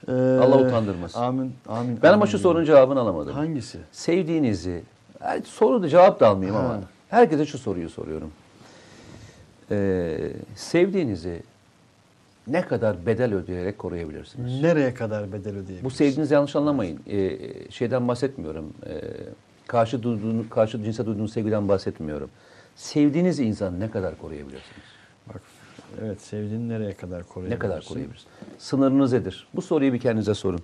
Ee, Allah utandırmasın. Amin. Amin. Ben ama amin şu diyorum. sorunun cevabını alamadım. Hangisi? Sevdiğinizi, yani soru da cevap da almayayım Ha. ama herkese şu soruyu soruyorum. Ee, sevdiğinizi ne kadar bedel ödeyerek koruyabilirsiniz? Nereye kadar bedel ödeyebiliriz? Bu sevdiğinizi yanlış anlamayın. Ee, şeyden bahsetmiyorum. Ee, karşı duyduğunuz, karşı cinse duyduğunuz sevgiden bahsetmiyorum. Sevdiğiniz insanı ne kadar koruyabilirsiniz? Bak, evet sevdiğini nereye kadar koruyabilirsin? Ne kadar koruyabilirsiniz? Sınırınız nedir? Bu soruyu bir kendinize sorun.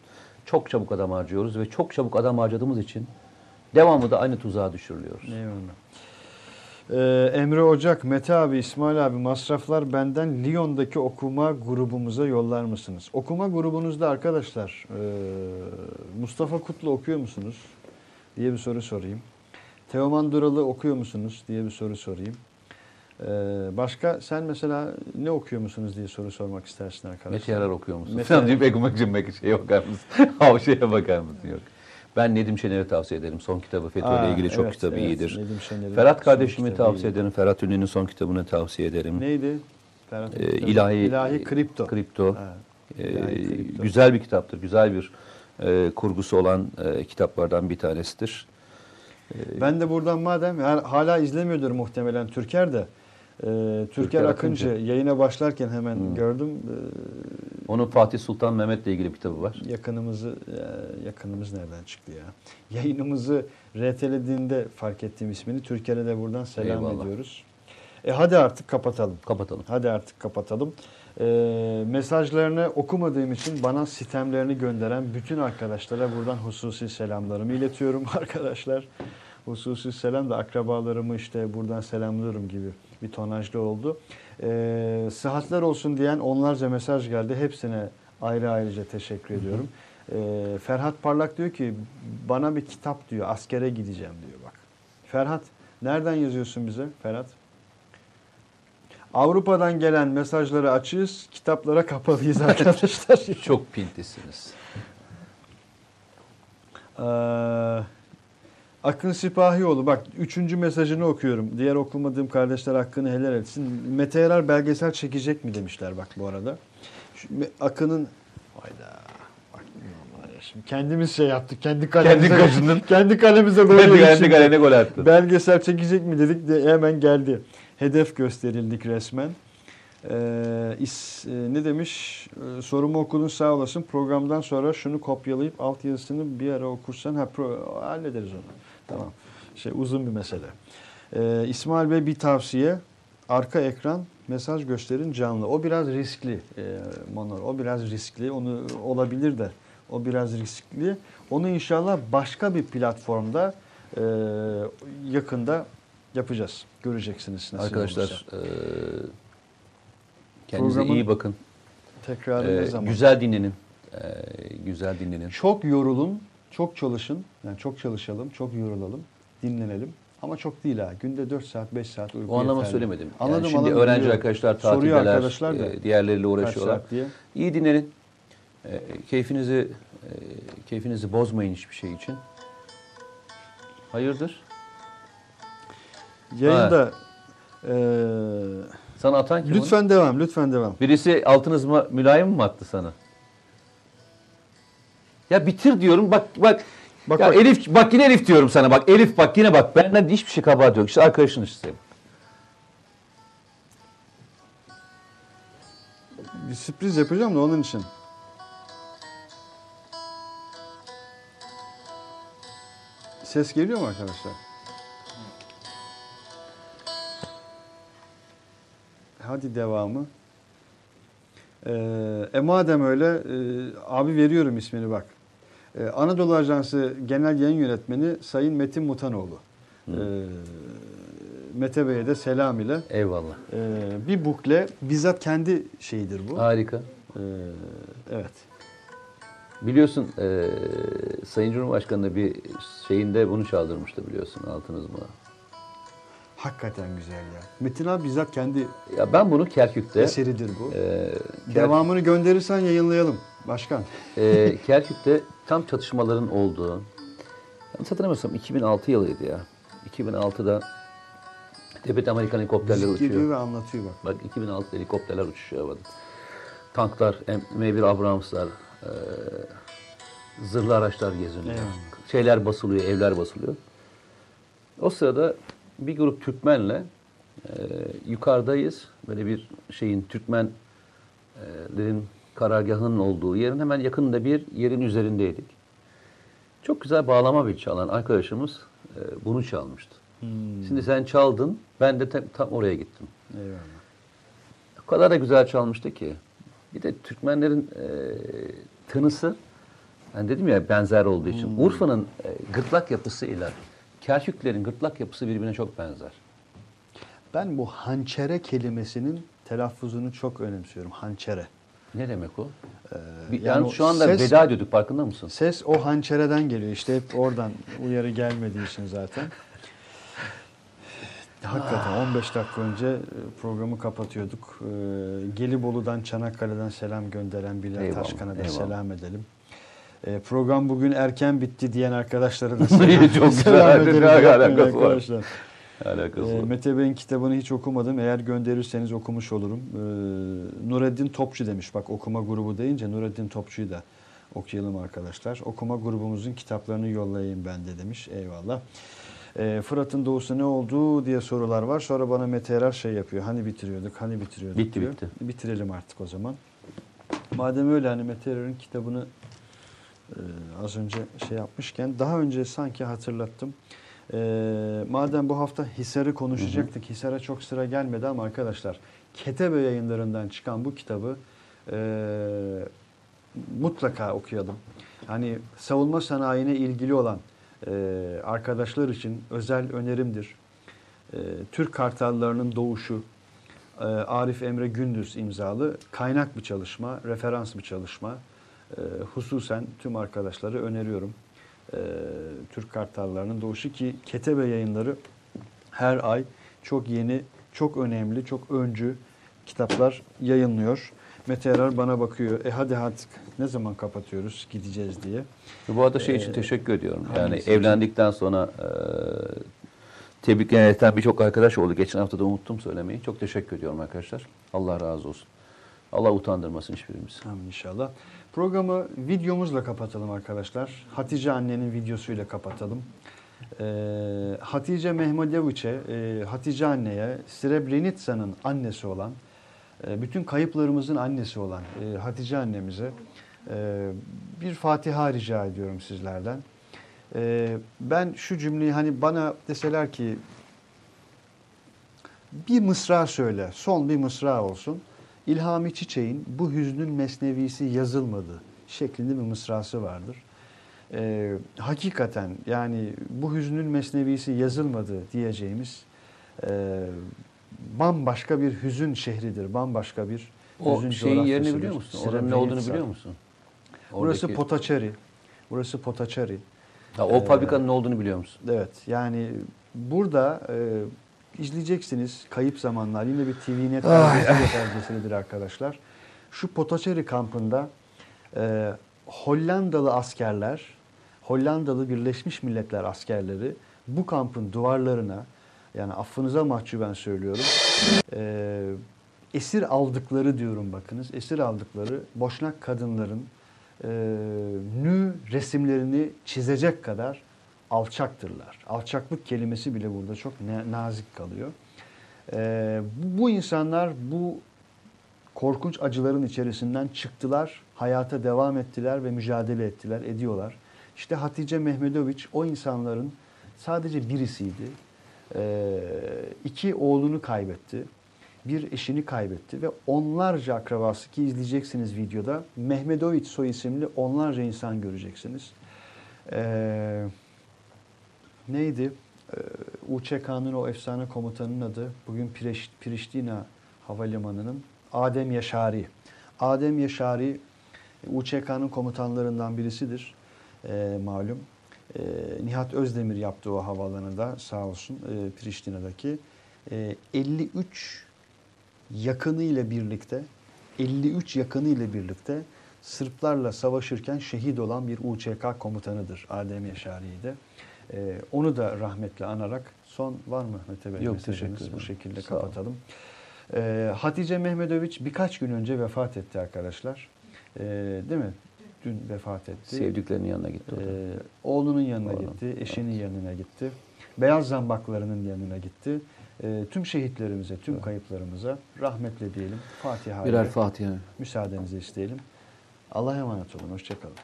Çok çabuk adam harcıyoruz ve çok çabuk adam harcadığımız için devamlı da aynı tuzağa düşürülüyoruz. Eyvallah. Ee, Emre Ocak, Mete abi, İsmail abi masraflar benden Lyon'daki okuma grubumuza yollar mısınız? Okuma grubunuzda arkadaşlar e, Mustafa Kutlu okuyor musunuz? diye bir soru sorayım. Teoman Duralı okuyor musunuz diye bir soru sorayım. Ee, başka sen mesela ne okuyor musunuz diye soru sormak istersin arkadaşlar. Mete Yarar okuyor musun? Mete- Falan deyip ekmek belki şeye bakar mısın? Havşeye bakar mısın? Yok. Ben Nedim Şener'i tavsiye ederim. Son kitabı FETÖ ile ilgili çok evet, kitabı evet. iyidir. Nedim Şener'in Ferhat kardeşimi tavsiye iyi. ederim. Ferhat Ünlü'nün son kitabını tavsiye ederim. Neydi? Ferhat'ın Ee, ilahi, İlahi Kripto. Kripto. Ee, İlahi Kripto. güzel bir kitaptır. Güzel bir e, kurgusu olan e, kitaplardan bir tanesidir. Ben de buradan madem yani hala izlemiyordur muhtemelen Türker de. E, Türker, Akıncı, Akıncı. yayına başlarken hemen Hmm. gördüm. Onun Fatih Sultan Mehmet'le ilgili bir kitabı var. Yakınımızı e, yakınımız nereden çıktı ya? Yayınımızı RT'lediğinde fark ettiğim ismini Türker'e de buradan selam Eyvallah. ediyoruz. E hadi artık kapatalım. Kapatalım. Hadi artık kapatalım. E, mesajlarını okumadığım için bana sitemlerini gönderen bütün arkadaşlara buradan hususi selamlarımı iletiyorum arkadaşlar. Hususi selam da akrabalarımı işte buradan selamlıyorum gibi bir tonajlı oldu. E, sıhhatler olsun diyen onlarca mesaj geldi. Hepsine ayrı ayrıca teşekkür ediyorum. E, Ferhat Parlak diyor ki bana bir kitap diyor askere gideceğim diyor bak. Ferhat nereden yazıyorsun bize Ferhat? Avrupa'dan gelen mesajları açığız, kitaplara kapalıyız arkadaşlar. Çok pintisiniz. Ee, Akın Sipahioğlu bak üçüncü mesajını okuyorum. Diğer okumadığım kardeşler hakkını helal etsin. Mete Erer belgesel çekecek mi demişler bak bu arada. Şu, Akın'ın hayda şimdi kendimiz şey yaptık. Kendi kalemize, Kendi kendi kalemize gol Kendi, kendi kalene gol attın. Belgesel çekecek mi dedik de hemen geldi. Hedef gösterildik resmen. Ee, is- e, ne demiş? Ee, sorumu okudun sağ olasın. Programdan sonra şunu kopyalayıp altyazısını bir ara okursan ha, pro- hallederiz onu. Tamam. Şey uzun bir mesele. Ee, İsmail Bey bir tavsiye. Arka ekran mesaj gösterin canlı. O biraz riskli e, Manor. O biraz riskli. Onu olabilir de. O biraz riskli. Onu inşallah başka bir platformda e, yakında yapacağız. Göreceksiniz nasıl Arkadaşlar olursa. e, kendinize Programın- iyi bakın. Tekrar E, ne zaman? güzel dinlenin. E, güzel dinlenin. Çok yorulun, çok çalışın. Yani çok çalışalım, çok yorulalım, dinlenelim. Ama çok değil ha. Günde 4 saat, 5 saat uyku O anlama yeterli. söylemedim. Yani Anladım, şimdi anladım, öğrenci biliyorum. arkadaşlar Soruyor tatildeler, arkadaşlar da. e, diğerleriyle uğraşıyorlar. saat diye. İyi dinlenin. E, keyfinizi e, keyfinizi bozmayın hiçbir şey için. Hayırdır? Yayında eee, Sana atan kim? onu? lütfen devam, lütfen devam. Birisi altınız mı mülayim mi attı sana? Ya bitir diyorum bak bak. Bak, ya bak. Elif bak yine Elif diyorum sana bak Elif bak yine bak benden hiçbir şey kabahat yok. İşte arkadaşın işte. Bir sürpriz yapacağım da onun için. Ses geliyor mu arkadaşlar? Hadi devamı. Ee, e madem öyle, e, abi veriyorum ismini bak. Ee, Anadolu Ajansı Genel Yayın Yönetmeni Sayın Metin Mutanoğlu. Ee, Mete Bey'e de selam ile. Eyvallah. Ee, bir bukle bizzat kendi şeyidir bu. Harika. Ee, evet. Biliyorsun eee Sayın Cumhurbaşkanı bir şeyinde bunu çaldırmıştı biliyorsun altınız mı? Hakikaten güzel ya. Metin abi bizzat kendi Ya ben bunu Kerkük'te eseridir bu. eee, Kerkük- Devamını gönderirsen yayınlayalım başkan. Ee, Kerkük'te tam çatışmaların olduğu, yanlış hatırlamıyorsam 2006 yılıydı ya. 2006'da tepede Amerikan helikopterler Müzik uçuyor. ve anlatıyor bak. Bak 2006 helikopterler uçuşuyor havada. Tanklar, M1 Abrams'lar, e, zırhlı araçlar geziniyor. Eyvallah. Şeyler basılıyor, evler basılıyor. O sırada bir grup Türkmenle e, yukarıdayız. Böyle bir şeyin Türkmenlerin karargahının olduğu yerin hemen yakınında bir yerin üzerindeydik. Çok güzel bağlama bir çalan arkadaşımız e, bunu çalmıştı. Şimdi sen çaldın, ben de tam, tam oraya gittim. Eyvallah. O kadar da güzel çalmıştı ki. Bir de Türkmenlerin e, tınısı, ben dedim ya benzer olduğu için. Urfa'nın e, gırtlak yapısıyla Kerküklerin gırtlak yapısı birbirine çok benzer. Ben bu hançere kelimesinin telaffuzunu çok önemsiyorum. Hançere. Ne demek o? Ee, Bir, yani yani şu anda ses- veda ediyorduk farkında mısın? Ses o hançereden geliyor. İşte hep oradan uyarı gelmediği için zaten. Hakikaten 15 dakika önce e, programı kapatıyorduk. Ee, Gelibolu'dan, Çanakkale'den selam gönderen Bilal Eyvallah, Taşkan'a da eyvallah. selam edelim. Ee, program bugün erken bitti diyen arkadaşlara da selam, Çok selam edelim. Ne Yapmayın alakası var? arkadaşlar. Alakası var. Mete Bey'in kitabını hiç okumadım. Eğer gönderirseniz okumuş olurum. Ee, Nureddin Topçu demiş. Bak okuma grubu deyince Nureddin Topçu'yu da okuyalım arkadaşlar. Okuma grubumuzun kitaplarını yollayayım ben de demiş. Eyvallah. Ee, Fırat'ın doğusu ne oldu diye sorular var. Sonra bana Mete Erer şey yapıyor. Hani bitiriyorduk, hani bitiriyorduk Bitti, diyor. bitti. Bitirelim artık o zaman. Madem öyle hani Mete Erer'in kitabını e, az önce şey yapmışken daha önce sanki hatırlattım. E, madem bu hafta Hisar'ı konuşacaktık. Hisar'a çok sıra gelmedi ama arkadaşlar Ketebe yayınlarından çıkan bu kitabı e, mutlaka okuyalım. Hani savunma sanayine ilgili olan e, arkadaşlar için özel önerimdir. E, Türk Kartallarının Doğuşu, e, Arif Emre Gündüz imzalı kaynak bir çalışma, referans bir çalışma. E, hususen tüm arkadaşları öneriyorum. E, Türk Kartallarının Doğuşu ki Ketebe yayınları her ay çok yeni, çok önemli, çok öncü kitaplar yayınlıyor. Mete Erar bana bakıyor. E hadi artık ne zaman kapatıyoruz gideceğiz diye. Bu arada şey Ee, için teşekkür ediyorum. Yani için? evlendikten sonra e, tebrikler eten birçok arkadaş oldu. Geçen hafta da unuttum söylemeyi. Çok teşekkür ediyorum arkadaşlar. Allah razı olsun. Allah utandırmasın hiçbirimizi. Amin inşallah. Programı videomuzla kapatalım arkadaşlar. Hatice annenin videosuyla kapatalım. Ee, Hatice Mehmedoviç'e, e, Hatice anneye, Srebrenica'nın annesi olan, e, bütün kayıplarımızın annesi olan e, Hatice annemize e, bir Fatiha rica ediyorum sizlerden. E, ben şu cümleyi hani bana deseler ki bir mısra söyle, son bir mısra olsun. İlhami Çiçek'in bu hüznün mesnevisi yazılmadı şeklinde bir mısrası vardır. Ee, hakikaten yani bu hüznün mesnevisi yazılmadı diyeceğimiz e, bambaşka bir hüzün şehridir. Bambaşka bir O hüzün şeyin yerini biliyor musun? Oranın ne olduğunu biliyor musun? Burası Oradaki- Potaçeri. Burası Potaçeri. Ha, o Ee, fabrikanın ne olduğunu biliyor musun? Evet yani burada e, izleyeceksiniz. Kayıp zamanlar. Yine bir TVNet belgeseli belgeselidir arkadaşlar. Şu Potaçeri kampında e, Hollandalı askerler, Hollandalı Birleşmiş Milletler askerleri bu kampın duvarlarına yani affınıza mahcuben söylüyorum e, esir aldıkları diyorum bakınız esir aldıkları boşnak kadınların e, nü resimlerini çizecek kadar alçaktırlar. Alçaklık kelimesi bile burada çok nazik kalıyor. E, bu, insanlar bu korkunç acıların içerisinden çıktılar, hayata devam ettiler ve mücadele ettiler, ediyorlar. İşte Hatice Mehmedoviç o insanların sadece birisiydi. Ee, iki oğlunu kaybetti. Bir eşini kaybetti ve onlarca akrabası ki izleyeceksiniz videoda Mehmedoviç soy isimli onlarca insan göreceksiniz. Ee, neydi? Ee, UÇK'nın o efsane komutanının adı bugün Priş, Priştina Havalimanı'nın Adem Yaşari. Adem Yaşari UÇK'nın komutanlarından birisidir ee, malum. Ee, Nihat Özdemir yaptı o havaalanı da sağ olsun e, Priştina'daki. Ee, 53 yakını ile birlikte 53 yakını ile birlikte Sırplarla savaşırken şehit olan bir UÇK komutanıdır Adem Yaşari'yi. Ee, onu da rahmetle anarak son var mı Mete Bey? Yok, ederim. Bu şekilde Sağ olun. kapatalım. Ee, Hatice Mehmedoviç birkaç gün önce vefat etti arkadaşlar. Ee, değil mi? Dün vefat etti. Sevdiklerinin yanına gitti. Ee, oğlunun yanına Oğlum, gitti, eşinin yanına gitti. Beyaz zambaklarının yanına gitti. Ee, tüm şehitlerimize, tüm kayıplarımıza rahmetle diyelim. Fatiha Birer Fatiha. müsaadenizi isteyelim. Allah'a emanet olun. Hoşçakalın.